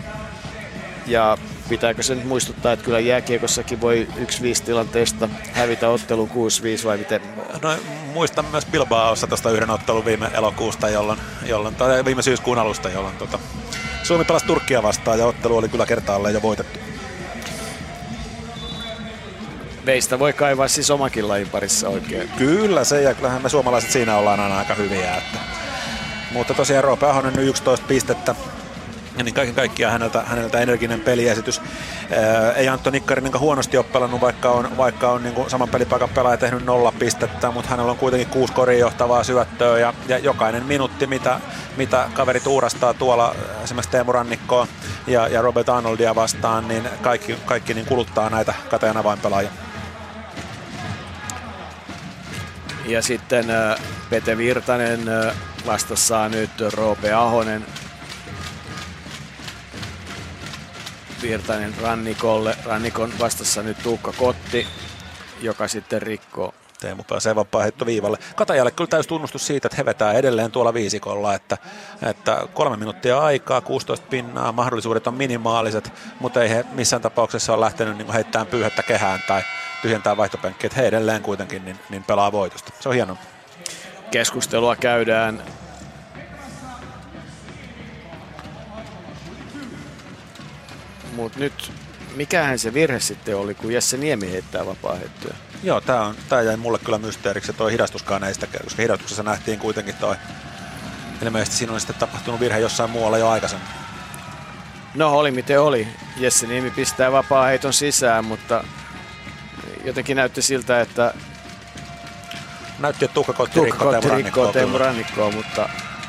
ja pitääkö se nyt muistuttaa, että kyllä jääkiekossakin voi 1-5 tilanteesta hävitä ottelu 6-5 vai miten? No, muistan myös Bilbaossa tuosta yhden ottelun viime elokuusta, jolloin, jolloin tai viime syyskuun alusta, jolloin tota, Suomi pelasi Turkkia vastaan ja ottelu oli kyllä kertaalleen jo voitettu. Veistä voi kaivaa siis omakin lajin parissa oikein. Kyllä se, ja kyllähän me suomalaiset siinä ollaan aina aika hyviä. Että. Mutta tosiaan Roope Ahonen nyt 11 pistettä, ja niin kaiken kaikkiaan häneltä, häneltä energinen peliesitys. Ää, ei Antto Nikkarinen huonosti ole pelannut, vaikka on, vaikka on niin saman pelipaikan pelaaja tehnyt nolla pistettä, mutta hänellä on kuitenkin kuusi korin johtavaa syöttöä ja, ja jokainen minuutti, mitä, mitä kaverit uurastaa tuolla esimerkiksi Teemu Rannikkoa ja, ja Robert Arnoldia vastaan, niin kaikki, kaikki niin kuluttaa näitä Katajan avainpelaajia. Ja sitten Pete Virtanen vastassa nyt Roope Ahonen. Virtanen Rannikolle. Rannikon vastassa nyt Tuukka Kotti, joka sitten rikkoo Teemu pääsee vapaa heitto viivalle. Katajalle kyllä täysi tunnustus siitä, että he vetää edelleen tuolla viisikolla, että, että kolme minuuttia aikaa, 16 pinnaa, mahdollisuudet on minimaaliset, mutta ei he missään tapauksessa ole lähtenyt niin heittämään pyyhettä kehään tai tyhjentää vaihtopenkkiä, että he edelleen kuitenkin niin, niin pelaa voitosta. Se on hienoa. Keskustelua käydään Mutta nyt, mikähän se virhe sitten oli, kun Jesse Niemi heittää vapaa heittyä? Joo, tämä, on, tämä jäi mulle kyllä mysteeriksi, toi hidastuskaan ei sitä, koska hidastuksessa nähtiin kuitenkin toi. Ilmeisesti siinä on sitten tapahtunut virhe jossain muualla jo aikaisemmin. No oli miten oli. Jesse Niemi pistää vapaa heiton sisään, mutta jotenkin näytti siltä, että Näytti, että Tukka Kotti rikkoo Teemu Rannikkoa, mutta...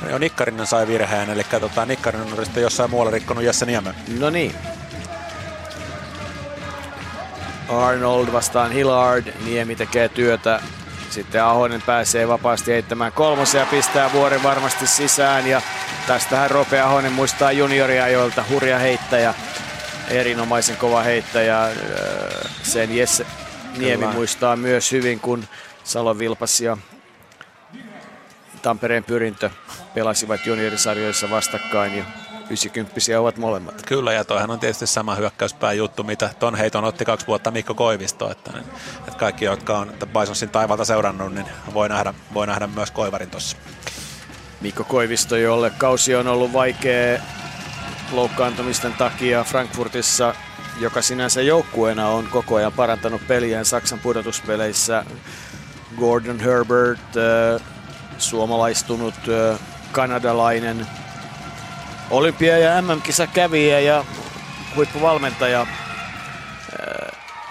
Joo, Nikkarinen sai virheen, eli tota, Nikkarinen on sitten jossain muualla rikkonut Jesse Niemen. No niin. Arnold vastaan Hillard, Niemi tekee työtä. Sitten Ahonen pääsee vapaasti heittämään kolmosen ja pistää vuoren varmasti sisään. Ja tästähän Rope Ahonen muistaa junioriajoilta hurja heittäjä, erinomaisen kova heittäjä. Sen Jesse Niemi Kyllä. muistaa myös hyvin, kun Salon Vilpas ja Tampereen pyrintö pelasivat juniorisarjoissa vastakkain ja 90 ovat molemmat. Kyllä, ja toihan on tietysti sama hyökkäyspää juttu, mitä ton heiton otti kaksi vuotta Mikko Koivisto, että, ne, että kaikki, jotka on Bisonsin taivalta seurannut, niin voi nähdä, voi nähdä myös Koivarin tuossa. Mikko Koivisto, jolle kausi on ollut vaikea loukkaantumisten takia Frankfurtissa, joka sinänsä joukkueena on koko ajan parantanut peliään Saksan pudotuspeleissä. Gordon Herbert, äh, suomalaistunut äh, kanadalainen olympia- ja MM-kisa kävijä ja huippuvalmentaja äh,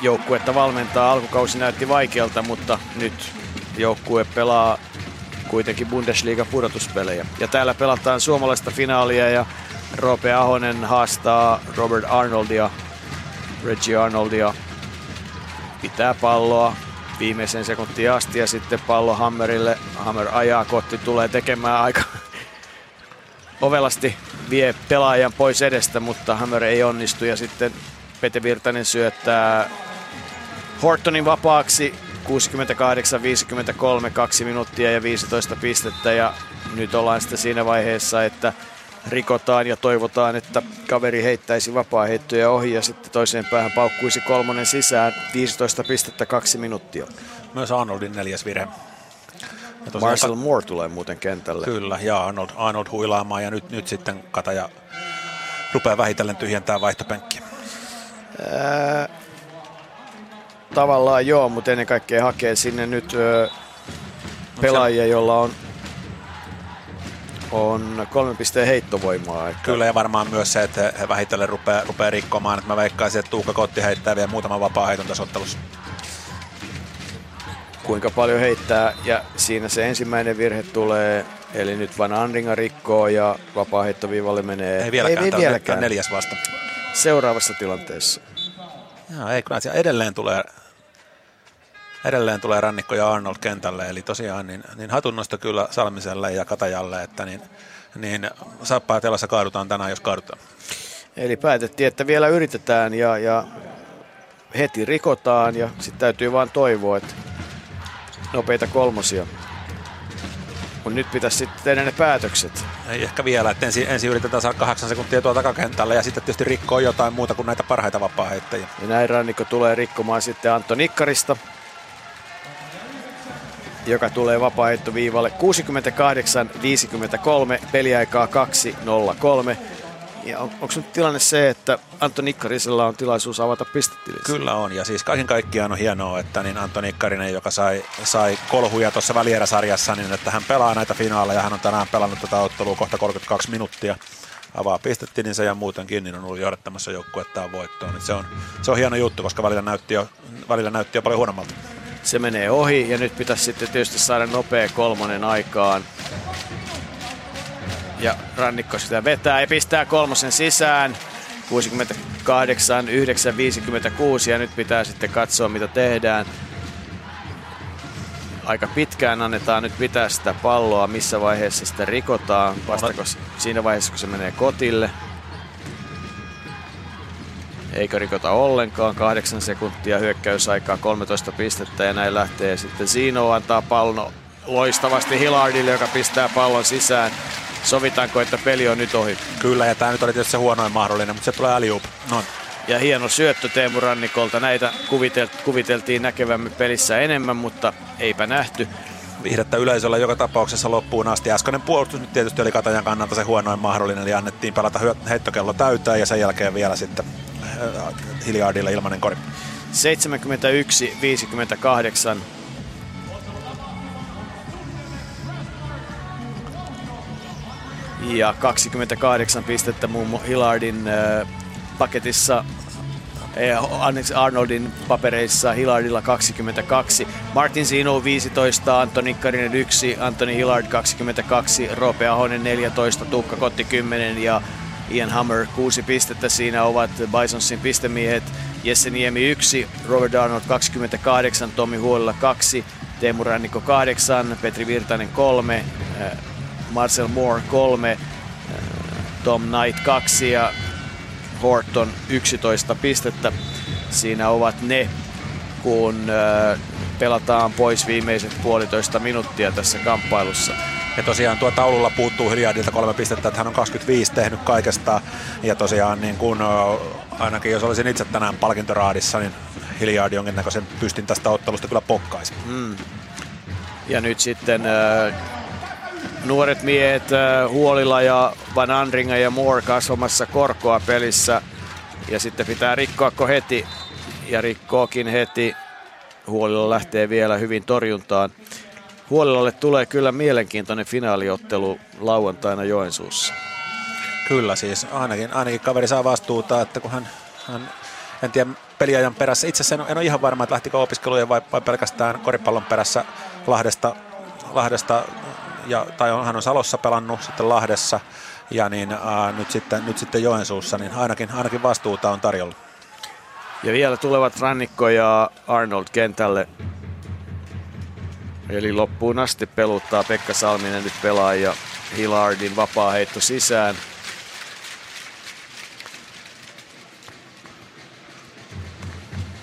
joukkuetta valmentaa. Alkukausi näytti vaikealta, mutta nyt joukkue pelaa kuitenkin Bundesliga pudotuspelejä. Ja täällä pelataan suomalaista finaalia ja Roope Ahonen haastaa Robert Arnoldia, Reggie Arnoldia, pitää palloa viimeisen sekuntiin asti ja sitten pallo Hammerille. Hammer ajaa kohti, tulee tekemään aika ovelasti vie pelaajan pois edestä, mutta Hammer ei onnistu ja sitten Pete Virtanen syöttää Hortonin vapaaksi 68-53, 2 minuuttia ja 15 pistettä ja nyt ollaan sitten siinä vaiheessa, että rikotaan ja toivotaan, että kaveri heittäisi vapaa-heittoja ohi ja sitten toiseen päähän paukkuisi kolmonen sisään 15 pistettä 2 minuuttia. Myös Arnoldin neljäs virhe. Marcel Moore tulee muuten kentälle. Kyllä, ja Arnold, Arnold huilaamaan ja nyt, nyt sitten Kataja rupeaa vähitellen tyhjentää vaihtopenkkiä. Ää, tavallaan joo, mutta ennen kaikkea hakee sinne nyt ö, pelaajia, joilla on on kolmen pisteen heittovoimaa. Että... Kyllä ja varmaan myös se, että he vähitellen rupeaa, rupeaa rikkomaan. Että mä veikkaisin, että Tuukka Kotti heittää vielä muutaman vapaa heiton tässä ottelussa. Kuinka paljon heittää ja siinä se ensimmäinen virhe tulee. Eli nyt Van Andringa rikkoo ja vapaa heittoviivalle menee. Ei vieläkään, ei, ei vieläkään. neljäs vasta. Seuraavassa tilanteessa. Joo, ei kyllä edelleen tulee edelleen tulee Rannikko ja Arnold kentälle, eli tosiaan niin, niin hatunnosta kyllä Salmiselle ja Katajalle, että niin, niin sappaa telassa kaadutaan tänään, jos kaadutaan. Eli päätettiin, että vielä yritetään ja, ja heti rikotaan ja sitten täytyy vaan toivoa, että nopeita kolmosia. Mutta nyt pitäisi sitten tehdä ne päätökset. Ei ehkä vielä, että ensin, ensin yritetään saada kahdeksan sekuntia tuolta takakentälle ja sitten tietysti rikkoa jotain muuta kuin näitä parhaita vapaa Ja näin rannikko tulee rikkomaan sitten Antto Nikkarista joka tulee vapaaehtoviivalle 68-53, peliaikaa 2-0-3. Ja on, onko nyt tilanne se, että Antto Nikkarisella on tilaisuus avata pistetilissä? Kyllä on, ja siis kaiken kaikkiaan on hienoa, että niin Antto Nikkarinen, joka sai, sai kolhuja tuossa välieräsarjassa, niin että hän pelaa näitä finaaleja. Hän on tänään pelannut tätä ottelua kohta 32 minuuttia avaa pistetilinsä ja muutenkin, niin on ollut johdattamassa joukkuettaan voittoon. Se on, se on hieno juttu, koska välillä näytti jo, välillä näytti jo paljon huonommalta se menee ohi ja nyt pitäisi sitten tietysti saada nopea kolmonen aikaan. Ja Rannikko sitä vetää ja pistää kolmosen sisään. 68, 9, 56 ja nyt pitää sitten katsoa mitä tehdään. Aika pitkään annetaan nyt pitää sitä palloa, missä vaiheessa sitä rikotaan. Vastako siinä vaiheessa kun se menee kotille eikö rikota ollenkaan. Kahdeksan sekuntia hyökkäysaikaa, 13 pistettä ja näin lähtee sitten Zino antaa pallon loistavasti Hillardille, joka pistää pallon sisään. Sovitaanko, että peli on nyt ohi? Kyllä, ja tämä nyt oli tietysti se huonoin mahdollinen, mutta se tulee aliup. No. Ja hieno syöttö Teemu Rannikolta. Näitä kuviteltiin näkevämme pelissä enemmän, mutta eipä nähty vihdettä yleisöllä joka tapauksessa loppuun asti. Äskeinen puolustus nyt tietysti oli Katajan kannalta se huonoin mahdollinen, eli annettiin pelata heittokello täyteen ja sen jälkeen vielä sitten Äh, Hilliardilla ilmanen kori. 71-58. Ja 28 pistettä muun Hillardin äh, paketissa Annex Arnoldin papereissa Hillardilla 22, Martin Sino 15, Antoni Karinen 1, Antoni Hillard 22, Roope Ahonen 14, Tuukka Kotti 10 ja Ian Hammer kuusi pistettä. Siinä ovat Bisonsin pistemiehet Jesse Niemi 1, Robert Arnold 28, Tommi Huolella 2, Teemu Rannikko 8, Petri Virtanen 3, äh, Marcel Moore 3, äh, Tom Knight 2 ja Horton 11 pistettä. Siinä ovat ne, kun äh, pelataan pois viimeiset puolitoista minuuttia tässä kamppailussa. Ja tosiaan tuo taululla puuttuu Hiljardilta kolme pistettä, että hän on 25 tehnyt kaikesta. Ja tosiaan niin kun, ainakin jos olisin itse tänään palkintoraadissa, niin Hiljardi jonkinnäköisen pystin tästä ottelusta kyllä pokkaisi. Mm. Ja nyt sitten äh, nuoret miehet äh, Huolilla ja Van Andringa ja Moore kasvamassa korkoa pelissä. Ja sitten pitää rikkoako heti ja rikkookin heti. Huolilla lähtee vielä hyvin torjuntaan. Huolilalle tulee kyllä mielenkiintoinen finaaliottelu lauantaina Joensuussa. Kyllä siis, ainakin, ainakin kaveri saa vastuuta, että kun hän, hän en tiedä peliajan perässä, itse asiassa en, en ole ihan varma, että lähtikö opiskelujen vai, vai pelkästään koripallon perässä Lahdesta, Lahdesta ja, tai on, hän on Salossa pelannut sitten Lahdessa ja niin, ää, nyt, sitten, nyt sitten Joensuussa, niin ainakin, ainakin vastuuta on tarjolla. Ja vielä tulevat Rannikko ja Arnold kentälle Eli loppuun asti peluttaa Pekka Salminen nyt pelaa ja Hillardin vapaa heitto sisään.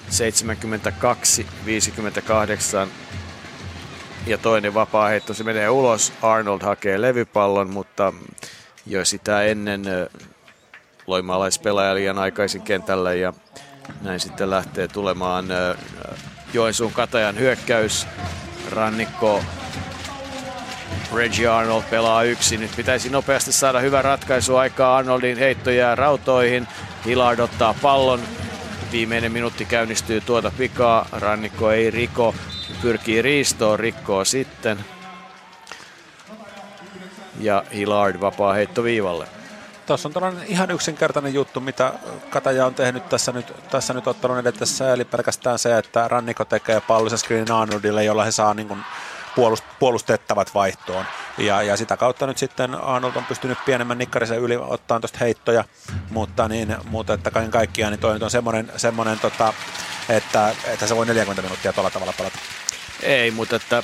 Seitsemänkymmentäkaksi, 58 ja toinen vapaa heitto, se menee ulos. Arnold hakee levypallon, mutta jo sitä ennen loimalaispelaaja liian aikaisin kentällä ja näin sitten lähtee tulemaan Joensuun Katajan hyökkäys rannikko Reggie Arnold pelaa yksin. Nyt pitäisi nopeasti saada hyvä ratkaisu aikaa. Arnoldin heitto jää rautoihin. Hillard ottaa pallon. Viimeinen minuutti käynnistyy tuota pikaa. Rannikko ei riko. Pyrkii riistoon, rikkoo sitten. Ja Hillard vapaa heitto viivalle. Tuossa on tällainen ihan yksinkertainen juttu, mitä Kataja on tehnyt tässä nyt, tässä nyt ottanut edessä, eli pelkästään se, että Rannikko tekee pallollisen screenin Arnoldille, jolla he saa niin puolust, puolustettavat vaihtoon. Ja, ja, sitä kautta nyt sitten Arnold on pystynyt pienemmän nikkarisen yli ottaa tuosta heittoja, mutta, niin, mutta että kaiken kaikkiaan niin toi nyt on semmoinen, semmoinen tota, että, että se voi 40 minuuttia tuolla tavalla pelata. Ei, mutta että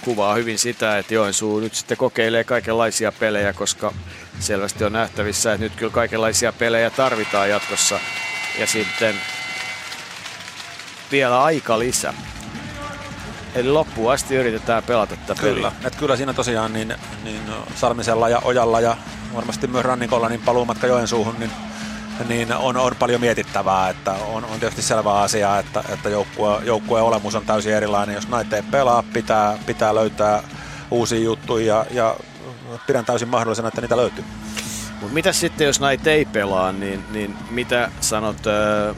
kuvaa hyvin sitä, että Joensuu nyt sitten kokeilee kaikenlaisia pelejä, koska selvästi on nähtävissä, että nyt kyllä kaikenlaisia pelejä tarvitaan jatkossa. Ja sitten vielä aika lisä. Eli loppuun asti yritetään pelata tätä Kyllä, peliä. et kyllä siinä tosiaan niin, niin Salmisella ja Ojalla ja varmasti myös Rannikolla niin paluumatka Joensuuhun, niin niin on, on paljon mietittävää, että on, on tietysti selvä asia, että, että joukkue, joukkueen olemus on täysin erilainen. Jos näitä ei pelaa, pitää, pitää löytää uusia juttuja ja, ja pidän täysin mahdollisena, että niitä löytyy. Mutta mitä sitten, jos näitä ei pelaa, niin, niin mitä sanot äh,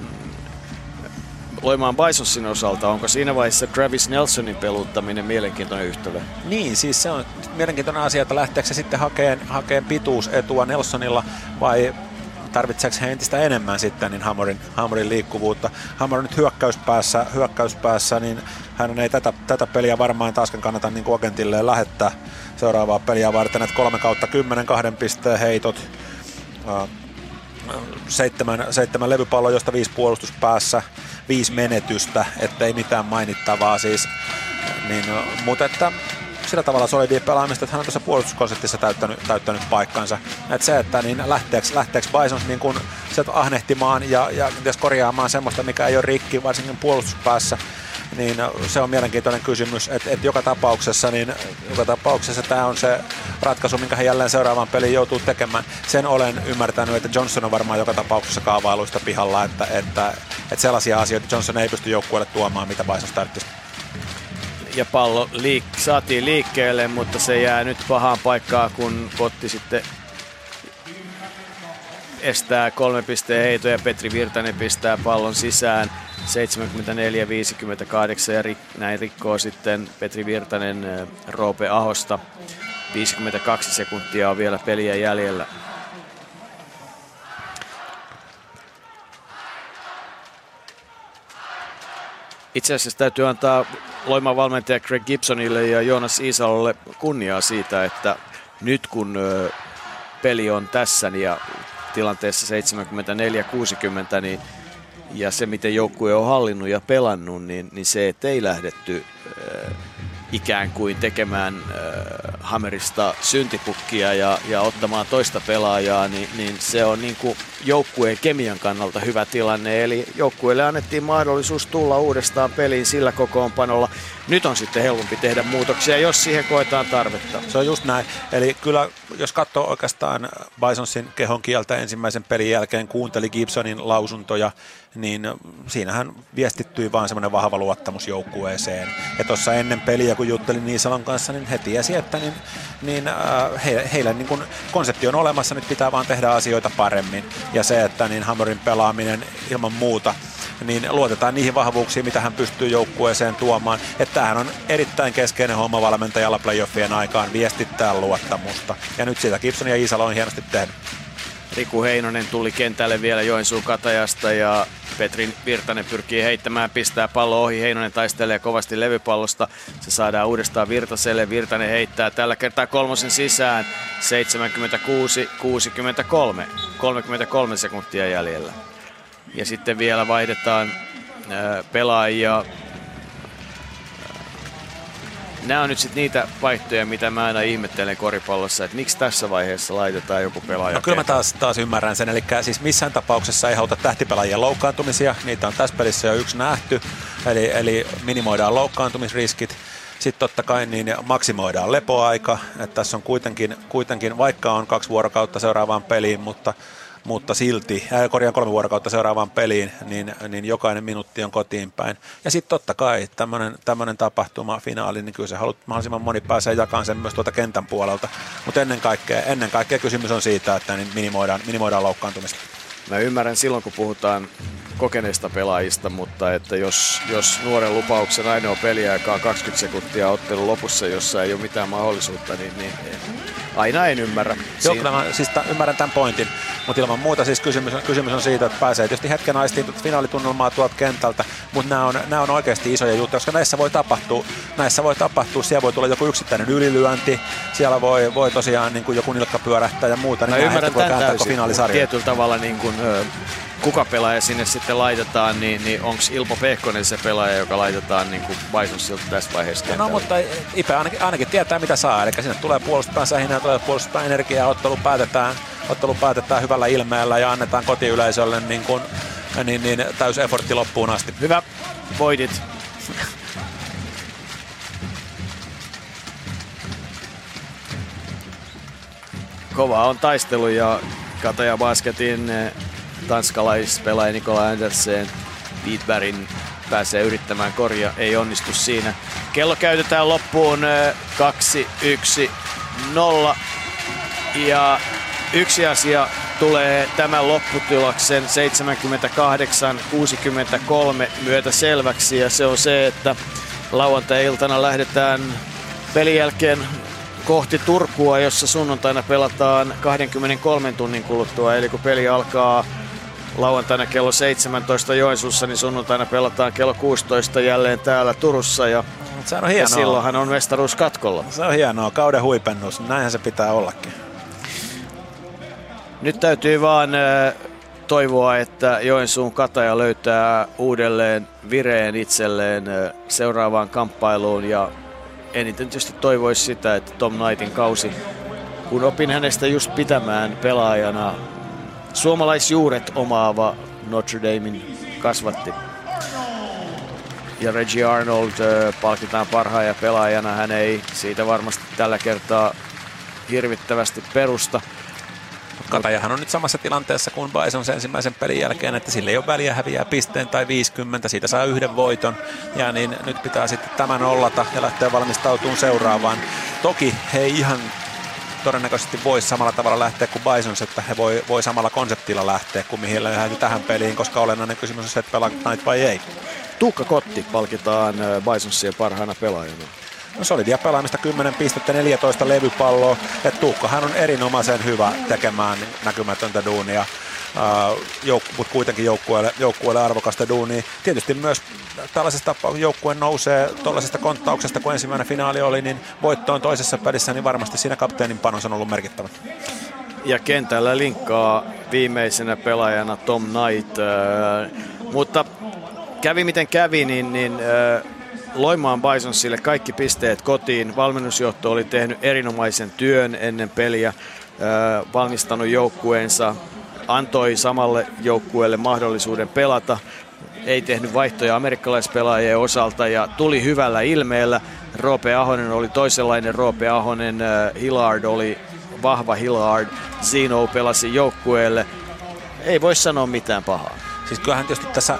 Loimaan Bisonsin osalta? Onko siinä vaiheessa Travis Nelsonin peluttaminen mielenkiintoinen yhtälö? Niin, siis se on mielenkiintoinen asia, että lähteekö se sitten hakeen, hakeen pituusetua Nelsonilla vai tarvitseeko he entistä enemmän sitten niin Hamorin, Hamorin liikkuvuutta. Hamor nyt hyökkäyspäässä, hyökkäyspäässä niin hän ei tätä, tätä peliä varmaan taaskaan kannata niin agentilleen lähettää seuraavaa peliä varten, että kolme kautta kymmenen kahden pisteen heitot, seitsemän, seitsemän levypalloa, josta viisi puolustuspäässä, viisi menetystä, ettei mitään mainittavaa siis. Niin, mutta että sillä tavalla solidia pelaamista, että hän on tuossa puolustuskonseptissa täyttänyt, täyttänyt paikkansa. Että se, että niin lähteekö, lähteekö Bison niin kun sieltä ahnehtimaan ja, ja korjaamaan semmoista, mikä ei ole rikki, varsinkin puolustuspäässä, niin se on mielenkiintoinen kysymys, että et joka tapauksessa, niin joka tapauksessa tämä on se ratkaisu, minkä hän jälleen seuraavaan peliin joutuu tekemään. Sen olen ymmärtänyt, että Johnson on varmaan joka tapauksessa kaavailuista pihalla, että, että, että sellaisia asioita Johnson ei pysty joukkueelle tuomaan, mitä Bison tarvitsisi ja pallo liik- saatiin liikkeelle, mutta se jää nyt pahaan paikkaan, kun Kotti sitten estää kolme pisteen heito ja Petri Virtanen pistää pallon sisään 74-58 ja rik- näin rikkoo sitten Petri Virtanen Roope Ahosta. 52 sekuntia on vielä peliä jäljellä. Itse asiassa täytyy antaa Loiman valmentaja Greg Gibsonille ja Joonas Iisalolle kunniaa siitä, että nyt kun peli on tässä ja tilanteessa 74-60, niin ja se, miten joukkue on hallinnut ja pelannut, niin, niin se, että ei lähdetty äh, ikään kuin tekemään äh, Hammerista syntipukkia ja, ja ottamaan toista pelaajaa, niin, niin se on niin kuin joukkueen kemian kannalta hyvä tilanne. Eli joukkueelle annettiin mahdollisuus tulla uudestaan peliin sillä kokoonpanolla. Nyt on sitten helpompi tehdä muutoksia, jos siihen koetaan tarvetta. Se on just näin. Eli kyllä, jos katsoo oikeastaan Bisonsin kehon kieltä ensimmäisen pelin jälkeen, kuunteli Gibsonin lausuntoja, niin siinähän viestittyi vaan semmoinen vahva luottamus joukkueeseen. Ja tuossa ennen peliä, kun juttelin Niisalon kanssa, niin he tiesi, että niin, niin, äh, he, heillä niin kun konsepti on olemassa, nyt pitää vaan tehdä asioita paremmin. Ja se, että niin Hammerin pelaaminen ilman muuta niin luotetaan niihin vahvuuksiin, mitä hän pystyy joukkueeseen tuomaan. Että tämähän on erittäin keskeinen homma valmentajalla playoffien aikaan viestittää luottamusta. Ja nyt sitä Gibson ja Iisalo on hienosti tehnyt. Riku Heinonen tuli kentälle vielä Joensuun katajasta ja Petri Virtanen pyrkii heittämään, pistää pallo ohi. Heinonen taistelee kovasti levypallosta. Se saadaan uudestaan Virtaselle. Virtanen heittää tällä kertaa kolmosen sisään. 76-63. 33 sekuntia jäljellä. Ja sitten vielä vaihdetaan pelaajia nämä on nyt sitten niitä vaihtoja, mitä mä aina ihmettelen koripallossa, että miksi tässä vaiheessa laitetaan joku pelaaja. No kyllä mä taas, taas ymmärrän sen, eli siis missään tapauksessa ei haluta tähtipelaajien loukkaantumisia, niitä on tässä pelissä jo yksi nähty, eli, eli minimoidaan loukkaantumisriskit. Sitten totta kai niin maksimoidaan lepoaika, että tässä on kuitenkin, kuitenkin, vaikka on kaksi vuorokautta seuraavaan peliin, mutta mutta silti, äh, korjaan kolme vuorokautta seuraavaan peliin, niin, niin jokainen minuutti on kotiin päin. Ja sitten totta kai tämmöinen tapahtuma, finaali, niin kyllä se haluat mahdollisimman moni pääsee jakamaan sen myös tuolta kentän puolelta. Mutta ennen kaikkea, ennen kaikkea kysymys on siitä, että niin minimoidaan, minimoidaan loukkaantumista. Mä ymmärrän silloin, kun puhutaan kokeneista pelaajista, mutta että jos, jos nuoren lupauksen ainoa peliaika on 20 sekuntia ottelun lopussa, jossa ei ole mitään mahdollisuutta, niin, niin aina en ymmärrä. Joo, kyllä mä siis t- ymmärrän tämän pointin, mutta ilman muuta siis kysymys, kysymys on siitä, että pääsee tietysti hetken aistiin finaalitunnelmaa tuolta kentältä, mutta nämä on, nämä on oikeasti isoja juttuja, koska näissä voi tapahtua, näissä voi tapahtua, siellä voi tulla joku yksittäinen ylilyönti, siellä voi, voi tosiaan niin kuin joku nilkka pyörähtää ja muuta, niin mä ymmärrän voi kääntää finaalisarja. Tietyllä tavalla niin kuin, kuka pelaaja sinne sitten laitetaan, niin, niin onko Ilpo Pehkonen se pelaaja, joka laitetaan niin kuin Bisonsilta tässä vaiheessa No, no mutta Ipe ainakin, ainakin tietää mitä saa, eli sinne tulee puolustuspään sähinää, tulee puolustuspään energiaa, ottelu päätetään, ottelu päätetään hyvällä ilmeellä ja annetaan kotiyleisölle niin, kuin, niin, niin täys effortti loppuun asti. Hyvä, voitit. Kova on taistelu ja Kataja Basketin tanskalaispelaaja Nikola Andersen Beatbarin pääsee yrittämään korja, ei onnistu siinä. Kello käytetään loppuun 2, 1, 0. Ja yksi asia tulee tämän lopputuloksen 78-63 myötä selväksi ja se on se, että lauantai-iltana lähdetään pelin jälkeen kohti Turkua, jossa sunnuntaina pelataan 23 tunnin kuluttua. Eli kun peli alkaa lauantaina kello 17 Joensuussa, niin sunnuntaina pelataan kello 16 jälleen täällä Turussa. Ja, se on hienoa. ja silloinhan on mestaruus katkolla. Se on hienoa, kauden huipennus. Näinhän se pitää ollakin. Nyt täytyy vaan toivoa, että Joensuun kataja löytää uudelleen vireen itselleen seuraavaan kamppailuun ja eniten tietysti toivoisi sitä, että Tom Knightin kausi, kun opin hänestä just pitämään pelaajana suomalaisjuuret omaava Notre Damein kasvatti. Ja Reggie Arnold palkitaan parhaaja pelaajana. Hän ei siitä varmasti tällä kertaa hirvittävästi perusta. Katajahan on nyt samassa tilanteessa kuin Bison sen ensimmäisen pelin jälkeen, että sille ei ole väliä häviää pisteen tai 50, siitä saa yhden voiton. Ja niin nyt pitää sitten tämän ollata ja lähteä valmistautumaan seuraavaan. Toki he ei ihan todennäköisesti voisi samalla tavalla lähteä kuin Bisons, että he voi, voi samalla konseptilla lähteä kuin mihin lähdetään tähän peliin, koska olennainen kysymys on se, että pelaat Knight vai ei. Tuukka Kotti palkitaan Bisonsien parhaana pelaajana. No solidia pelaamista 10 pistettä, 14 levypalloa. Ja Tuukkahan on erinomaisen hyvä tekemään näkymätöntä duunia. Jouk- mutta kuitenkin joukkueelle, joukkueelle arvokasta duunia. Tietysti myös tällaisesta joukkue nousee tuollaisesta konttauksesta, kun ensimmäinen finaali oli, niin voittoon toisessa pelissä, niin varmasti siinä kapteenin panos on ollut merkittävä. Ja kentällä linkkaa viimeisenä pelaajana Tom Knight, mutta kävi miten kävi, niin, niin uh, Loimaan Bisonsille kaikki pisteet kotiin. Valmennusjohto oli tehnyt erinomaisen työn ennen peliä, valmistanut joukkueensa, antoi samalle joukkueelle mahdollisuuden pelata. Ei tehnyt vaihtoja amerikkalaispelaajien osalta ja tuli hyvällä ilmeellä. Roope Ahonen oli toisenlainen Roope Ahonen, Hillard oli vahva Hillard, Zino pelasi joukkueelle. Ei voi sanoa mitään pahaa. Siis kyllähän tietysti tässä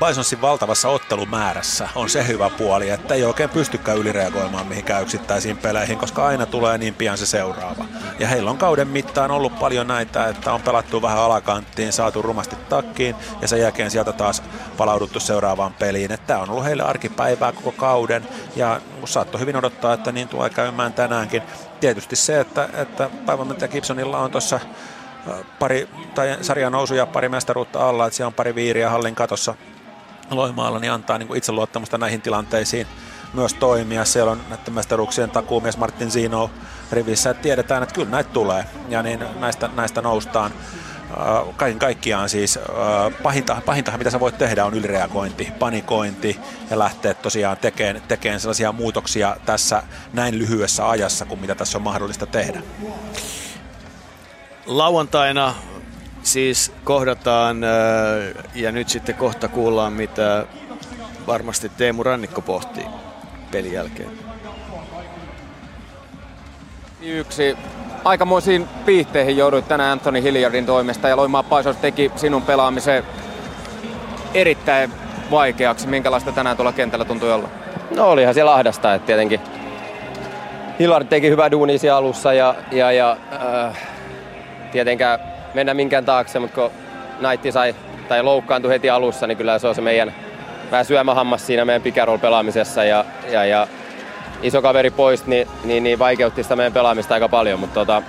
Bisonsin valtavassa ottelumäärässä on se hyvä puoli, että ei oikein pystykään ylireagoimaan mihinkään yksittäisiin peleihin, koska aina tulee niin pian se seuraava. Ja heillä on kauden mittaan ollut paljon näitä, että on pelattu vähän alakanttiin, saatu rumasti takkiin ja sen jälkeen sieltä taas palauduttu seuraavaan peliin. Tämä on ollut heille arkipäivää koko kauden ja saattoi hyvin odottaa, että niin tulee käymään tänäänkin. Tietysti se, että, että päivämäntäjä Gibsonilla on tuossa pari, tai sarjan nousuja pari mestaruutta alla, että siellä on pari viiriä hallin katossa Loimaalla, niin antaa niin itseluottamusta näihin tilanteisiin myös toimia. Siellä on näiden mestaruuksien takuumies Martin Zino rivissä, että tiedetään, että kyllä näitä tulee ja niin näistä, näistä noustaan. Kaiken kaikkiaan siis pahinta, pahintahan mitä sä voit tehdä on ylireagointi, panikointi ja lähteä tosiaan tekemään, tekemään sellaisia muutoksia tässä näin lyhyessä ajassa kuin mitä tässä on mahdollista tehdä. Lauantaina siis kohdataan ja nyt sitten kohta kuullaan, mitä varmasti Teemu Rannikko pohtii pelin jälkeen. Yksi aikamoisiin piihteihin jouduit tänään Anthony Hilliardin toimesta ja Loimaa Paisos teki sinun pelaamisen erittäin vaikeaksi. Minkälaista tänään tuolla kentällä tuntui olla? No olihan siellä ahdasta, että tietenkin Hillard teki hyvää duunia siellä alussa ja, ja, ja äh, tietenkään mennä minkään taakse, mutta kun Naitti sai tai loukkaantui heti alussa, niin kyllä se on se meidän vähän syömähammas siinä meidän pick pelaamisessa ja, ja, ja iso kaveri pois, niin, niin, niin vaikeutti sitä meidän pelaamista aika paljon, mutta tota,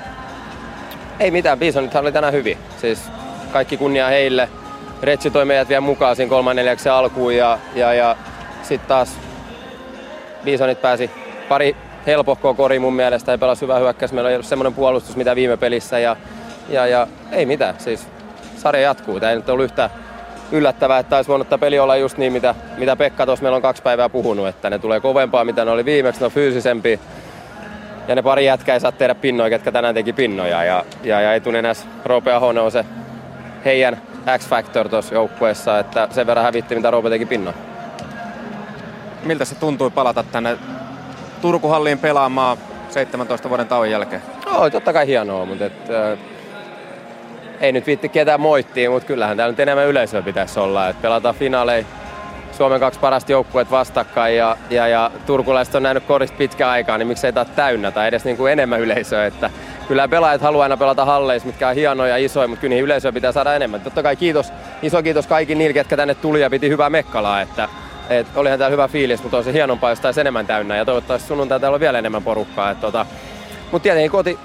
ei mitään, Bisonithan oli tänään hyvin. Siis kaikki kunnia heille. Retsi toi meidät vielä mukaan siinä kolman neljäksen alkuun ja, ja, ja sitten taas Bisonit pääsi pari helpohkoa kori mun mielestä ja pelasi hyvä hyökkäys. Meillä oli semmoinen puolustus mitä viime pelissä ja, ja, ja ei mitään. Siis sarja jatkuu. Tämä ei nyt ollut yhtään yllättävää, että olisi voinut tämä peli olla just niin, mitä, mitä Pekka tuossa meillä on kaksi päivää puhunut, että ne tulee kovempaa, mitä ne oli viimeksi, ne on fyysisempi. Ja ne pari jätkää ei saa tehdä pinnoja, ketkä tänään teki pinnoja. Ja, ja, ja etunenäs Roope Ahonen on se heidän X-Factor tuossa joukkueessa, että sen verran hävitti, mitä Roope teki pinnoja. Miltä se tuntui palata tänne Turkuhalliin pelaamaan 17 vuoden tauon jälkeen? No, totta kai hienoa, mutta et, äh, ei nyt viitti ketään moittia, mutta kyllähän täällä nyt enemmän yleisöä pitäisi olla. Et pelataan finaaleja Suomen kaksi parasta joukkueet vastakkain ja, ja, ja turkulaiset on nähnyt korista pitkään aikaa, niin miksei taas täynnä tai edes niin kuin enemmän yleisöä. Että kyllä pelaajat haluaa aina pelata halleissa, mitkä on hienoja ja isoja, mutta kyllä niihin yleisöä pitää saada enemmän. Totta kai kiitos, iso kiitos kaikille niille, ketkä tänne tuli ja piti hyvää mekkalaa. Että, et olihan täällä hyvä fiilis, mutta on se hienompaa, jos enemmän täynnä ja toivottavasti sunnuntai täällä on vielä enemmän porukkaa. Tota, mutta tietenkin koti,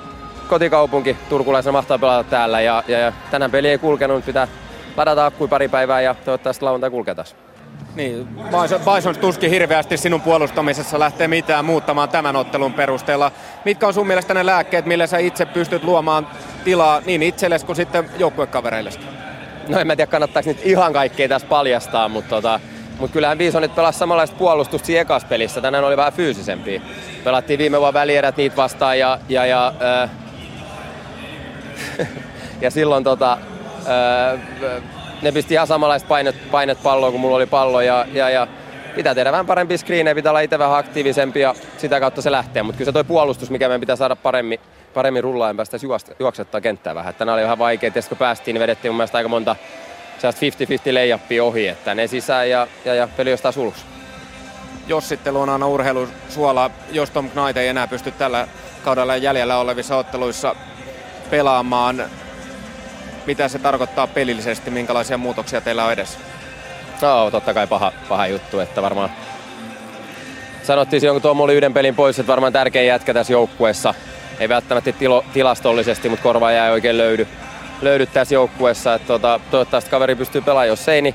kotikaupunki turkulaisena mahtaa pelata täällä ja, ja, ja tänään peli ei kulkenut, nyt pitää ladata akkui pari päivää ja toivottavasti lauantai kulkee taas. Niin, Bison tuskin hirveästi sinun puolustamisessa lähtee mitään muuttamaan tämän ottelun perusteella. Mitkä on sun mielestä ne lääkkeet, millä sä itse pystyt luomaan tilaa niin itsellesi kuin sitten joukkuekavereille? No en mä tiedä, kannattaako nyt ihan kaikkea tässä paljastaa, mutta tota, mutta kyllähän Bisonit pelasi samanlaista puolustusta siinä ekassa pelissä. Tänään oli vähän fyysisempiä. Pelattiin viime vuonna välierät niitä vastaan ja, ja, ja äh, ja silloin tota, ää, ne pisti ihan samanlaista painet, painet palloa kuin mulla oli pallo ja, ja, ja pitää tehdä vähän parempi screenejä, pitää olla itse vähän aktiivisempi ja sitä kautta se lähtee. Mutta kyllä se toi puolustus, mikä meidän pitää saada paremmin, paremmin rullaan, päästä juoksettaa kenttää vähän. Tänään oli vähän vaikea, että kun päästiin, niin vedettiin mun mielestä aika monta 50-50 leijappia ohi, että ne sisään ja, ja, ja peli jostain sulus. Jossittelu on aina urheilusuola, jos Tom Knight ei enää pysty tällä kaudella jäljellä olevissa otteluissa pelaamaan. Mitä se tarkoittaa pelillisesti, minkälaisia muutoksia teillä on edessä? No, totta kai paha, paha juttu, että varmaan sanottiin silloin, kun Tom oli yhden pelin pois, että varmaan tärkein jätkä tässä joukkueessa. Ei välttämättä tilo, tilastollisesti, mutta korva jää oikein löydy, löydy tässä joukkueessa. Että tota, toivottavasti kaveri pystyy pelaamaan, jos ei, niin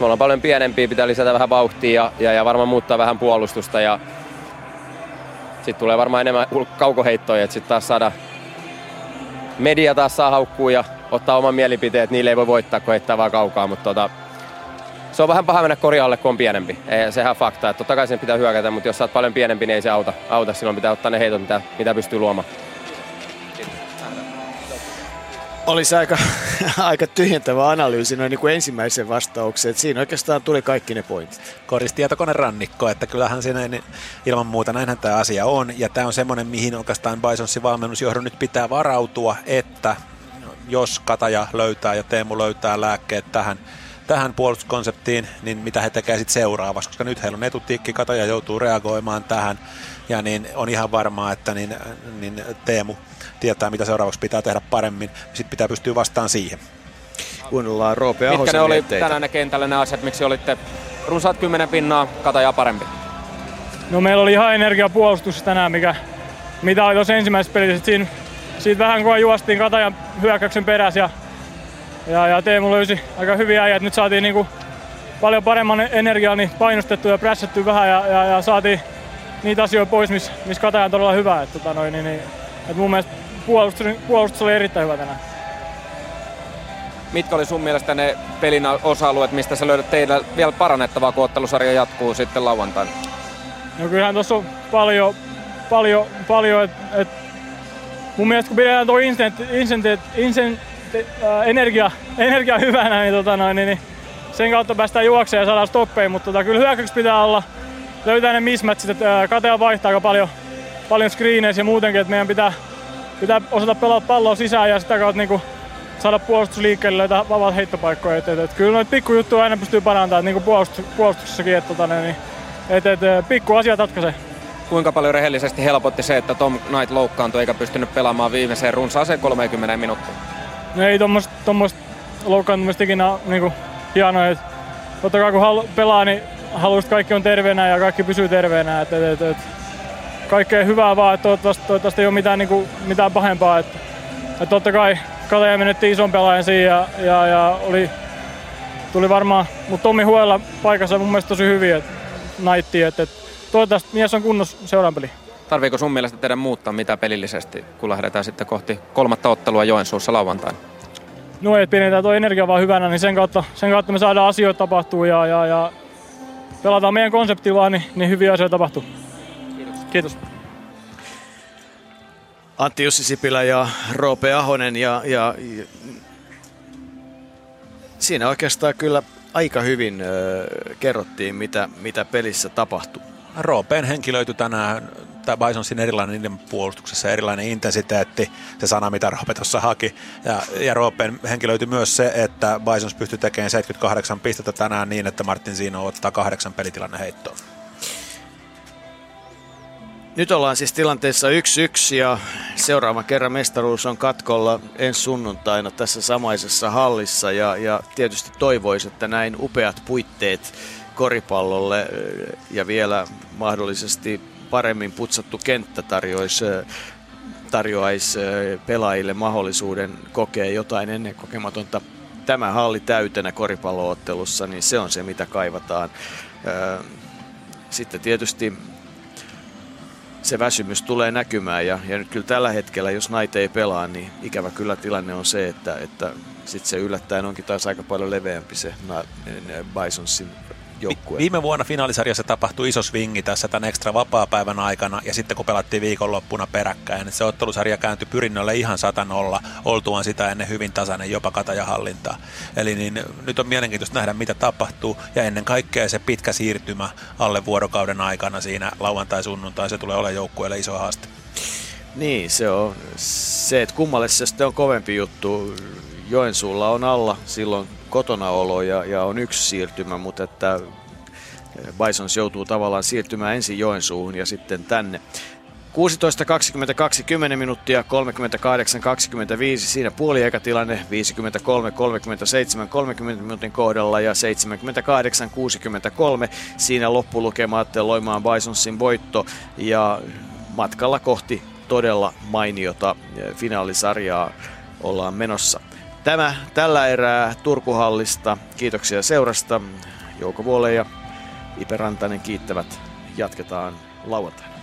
me ollaan paljon pienempiä, pitää lisätä vähän vauhtia ja, ja, ja varmaan muuttaa vähän puolustusta. Ja sitten tulee varmaan enemmän kaukoheittoja, että sitten taas saada media taas saa haukkuu ja ottaa oman mielipiteet. Niille ei voi voittaa, kun heittää vaan kaukaa, mutta tota, se on vähän paha mennä korjaalle, kun on pienempi. Ei, sehän on fakta. Että totta kai sen pitää hyökätä, mutta jos sä oot paljon pienempi, niin ei se auta. auta. Silloin pitää ottaa ne heitot, mitä, mitä pystyy luomaan. Olisi aika, aika tyhjentävä analyysi noin niin kuin ensimmäisen vastauksen. Että siinä oikeastaan tuli kaikki ne pointit. Koristietokone rannikko, että kyllähän siinä niin ilman muuta näinhän tämä asia on. Ja tämä on semmoinen, mihin oikeastaan Bisonsin valmennusjohdon nyt pitää varautua, että jos Kataja löytää ja Teemu löytää lääkkeet tähän, tähän puolustuskonseptiin, niin mitä he tekevät sitten seuraavaksi, koska nyt heillä on etutikki, Kataja joutuu reagoimaan tähän, ja niin on ihan varmaa, että niin, niin Teemu tietää, mitä seuraavaksi pitää tehdä paremmin, sitten pitää pystyä vastaan siihen. Kuunnellaan Roope Mitkä ne oli tänään ne kentällä ne asiat, miksi olitte runsaat kymmenen pinnaa, Kataja parempi? No meillä oli ihan energiapuolustus tänään, mikä, mitä oli tuossa ensimmäisessä pelissä. Siinä, siitä vähän kun juostiin Katajan hyökkäyksen perässä ja, ja, ja Teemu löysi aika hyviä äijät. Nyt saatiin niinku paljon paremman energiaa niin painostettu ja prässätty vähän ja, ja, ja saatiin niitä asioita pois, missä mis Kataja on todella hyvä. Et, tota noin, niin, niin, et mun mielestä puolustus, puolustus oli erittäin hyvä tänään. Mitkä oli sun mielestä ne pelin osa-alueet, mistä sä löydät teillä vielä parannettavaa, kun ottelusarja jatkuu sitten lauantaina? No kyllähän tuossa on paljon, paljon, paljon että et mun mielestä kun pidetään tuo energia, energia hyvänä, niin, tota noin, niin, niin sen kautta päästään juokseen ja saadaan stoppeja, mutta tota, kyllä hyökkäyksi pitää olla, löytää ne mismatchit, että äh, Katea vaihtaa aika paljon, paljon screeneissä ja muutenkin, että meidän pitää pitää osata pelata palloa sisään ja sitä kautta niinku saada puolustusliikkeelle löytää vapaat heittopaikkoja. Et, et, et, kyllä noita pikkujuttuja aina pystyy parantamaan, niin kuin puolustus, puolustuksessakin. Et, tota, niin, et, et, pikku asiat ratkaisee. Kuinka paljon rehellisesti helpotti se, että Tom Knight loukkaantui eikä pystynyt pelaamaan viimeiseen runsaaseen 30 minuuttia? No ei tuommoista loukkaantumista ikinä niin hienoa. Et, totta kai kun halu, pelaa, niin haluaisit kaikki on terveenä ja kaikki pysyy terveenä. Et, et, et, et, kaikkea hyvää vaan, että toivottavasti, toivottavasti ei ole mitään, niin kuin, mitään pahempaa. Et, et totta kai Kataja menetti ison pelaajan siihen ja, ja, ja oli, tuli varmaan, mutta Tommi Huella paikassa mun mielestä tosi hyvin, että naitti, että, että toivottavasti mies on kunnossa seuraan peli. Tarviiko sun mielestä teidän muuttaa mitä pelillisesti, kun lähdetään sitten kohti kolmatta ottelua Joensuussa lauantaina? No, että pidetään tuo energia vaan hyvänä, niin sen kautta, sen kautta me saadaan asioita tapahtuu ja, ja, ja pelataan meidän konseptilla, niin, niin hyviä asioita tapahtuu. Kiitos. Kiitos. Antti Jussi Sipilä ja Roope Ahonen ja, ja, ja siinä oikeastaan kyllä aika hyvin ö, kerrottiin, mitä, mitä pelissä tapahtui. Roopeen henki löytyi tänään Bisonsin erilainen niiden puolustuksessa, erilainen intensiteetti, se sana mitä Roope tuossa haki. Ja, ja Roopeen henki löytyi myös se, että Bisons pystyi tekemään 78 pistettä tänään niin, että Martin Zino ottaa kahdeksan pelitilanne heittoon. Nyt ollaan siis tilanteessa 1-1 ja seuraava kerran mestaruus on katkolla ensi sunnuntaina tässä samaisessa hallissa ja, ja tietysti toivoisi, että näin upeat puitteet koripallolle ja vielä mahdollisesti paremmin putsattu kenttä tarjoaisi, tarjoaisi pelaajille mahdollisuuden kokea jotain ennen kokematonta tämä halli täytenä koripalloottelussa, niin se on se mitä kaivataan. Sitten tietysti se väsymys tulee näkymään ja, ja nyt kyllä tällä hetkellä, jos naite ei pelaa, niin ikävä kyllä tilanne on se, että, että sitten se yllättäen onkin taas aika paljon leveämpi se Bisonsin joukkue. Viime vuonna finaalisarjassa tapahtui iso swingi tässä tämän ekstra vapaa-päivän aikana ja sitten kun pelattiin viikonloppuna peräkkäin, niin se ottelusarja kääntyi pyrinnölle ihan satanolla, oltuaan sitä ennen hyvin tasainen jopa katajahallintaa. Eli niin, nyt on mielenkiintoista nähdä, mitä tapahtuu ja ennen kaikkea se pitkä siirtymä alle vuorokauden aikana siinä lauantai-sunnuntai, se tulee olemaan joukkueelle iso haaste. Niin, se on se, että kummalle se sitten on kovempi juttu. Joensuulla on alla silloin kotonaolo ja, ja on yksi siirtymä, mutta että Bisons joutuu tavallaan siirtymään ensin Joensuuhun ja sitten tänne. 16, 22, 10 minuuttia, 38, 25, siinä puoliaika tilanne 53, 37, 30 minuutin kohdalla ja 78, 63, siinä loppulukemat Loimaan Bisonsin voitto ja matkalla kohti todella mainiota finaalisarjaa ollaan menossa. Tämä tällä erää Turkuhallista. Kiitoksia seurasta. Jouko Vuole ja Ipe Rantanen kiittävät. Jatketaan lauantaina.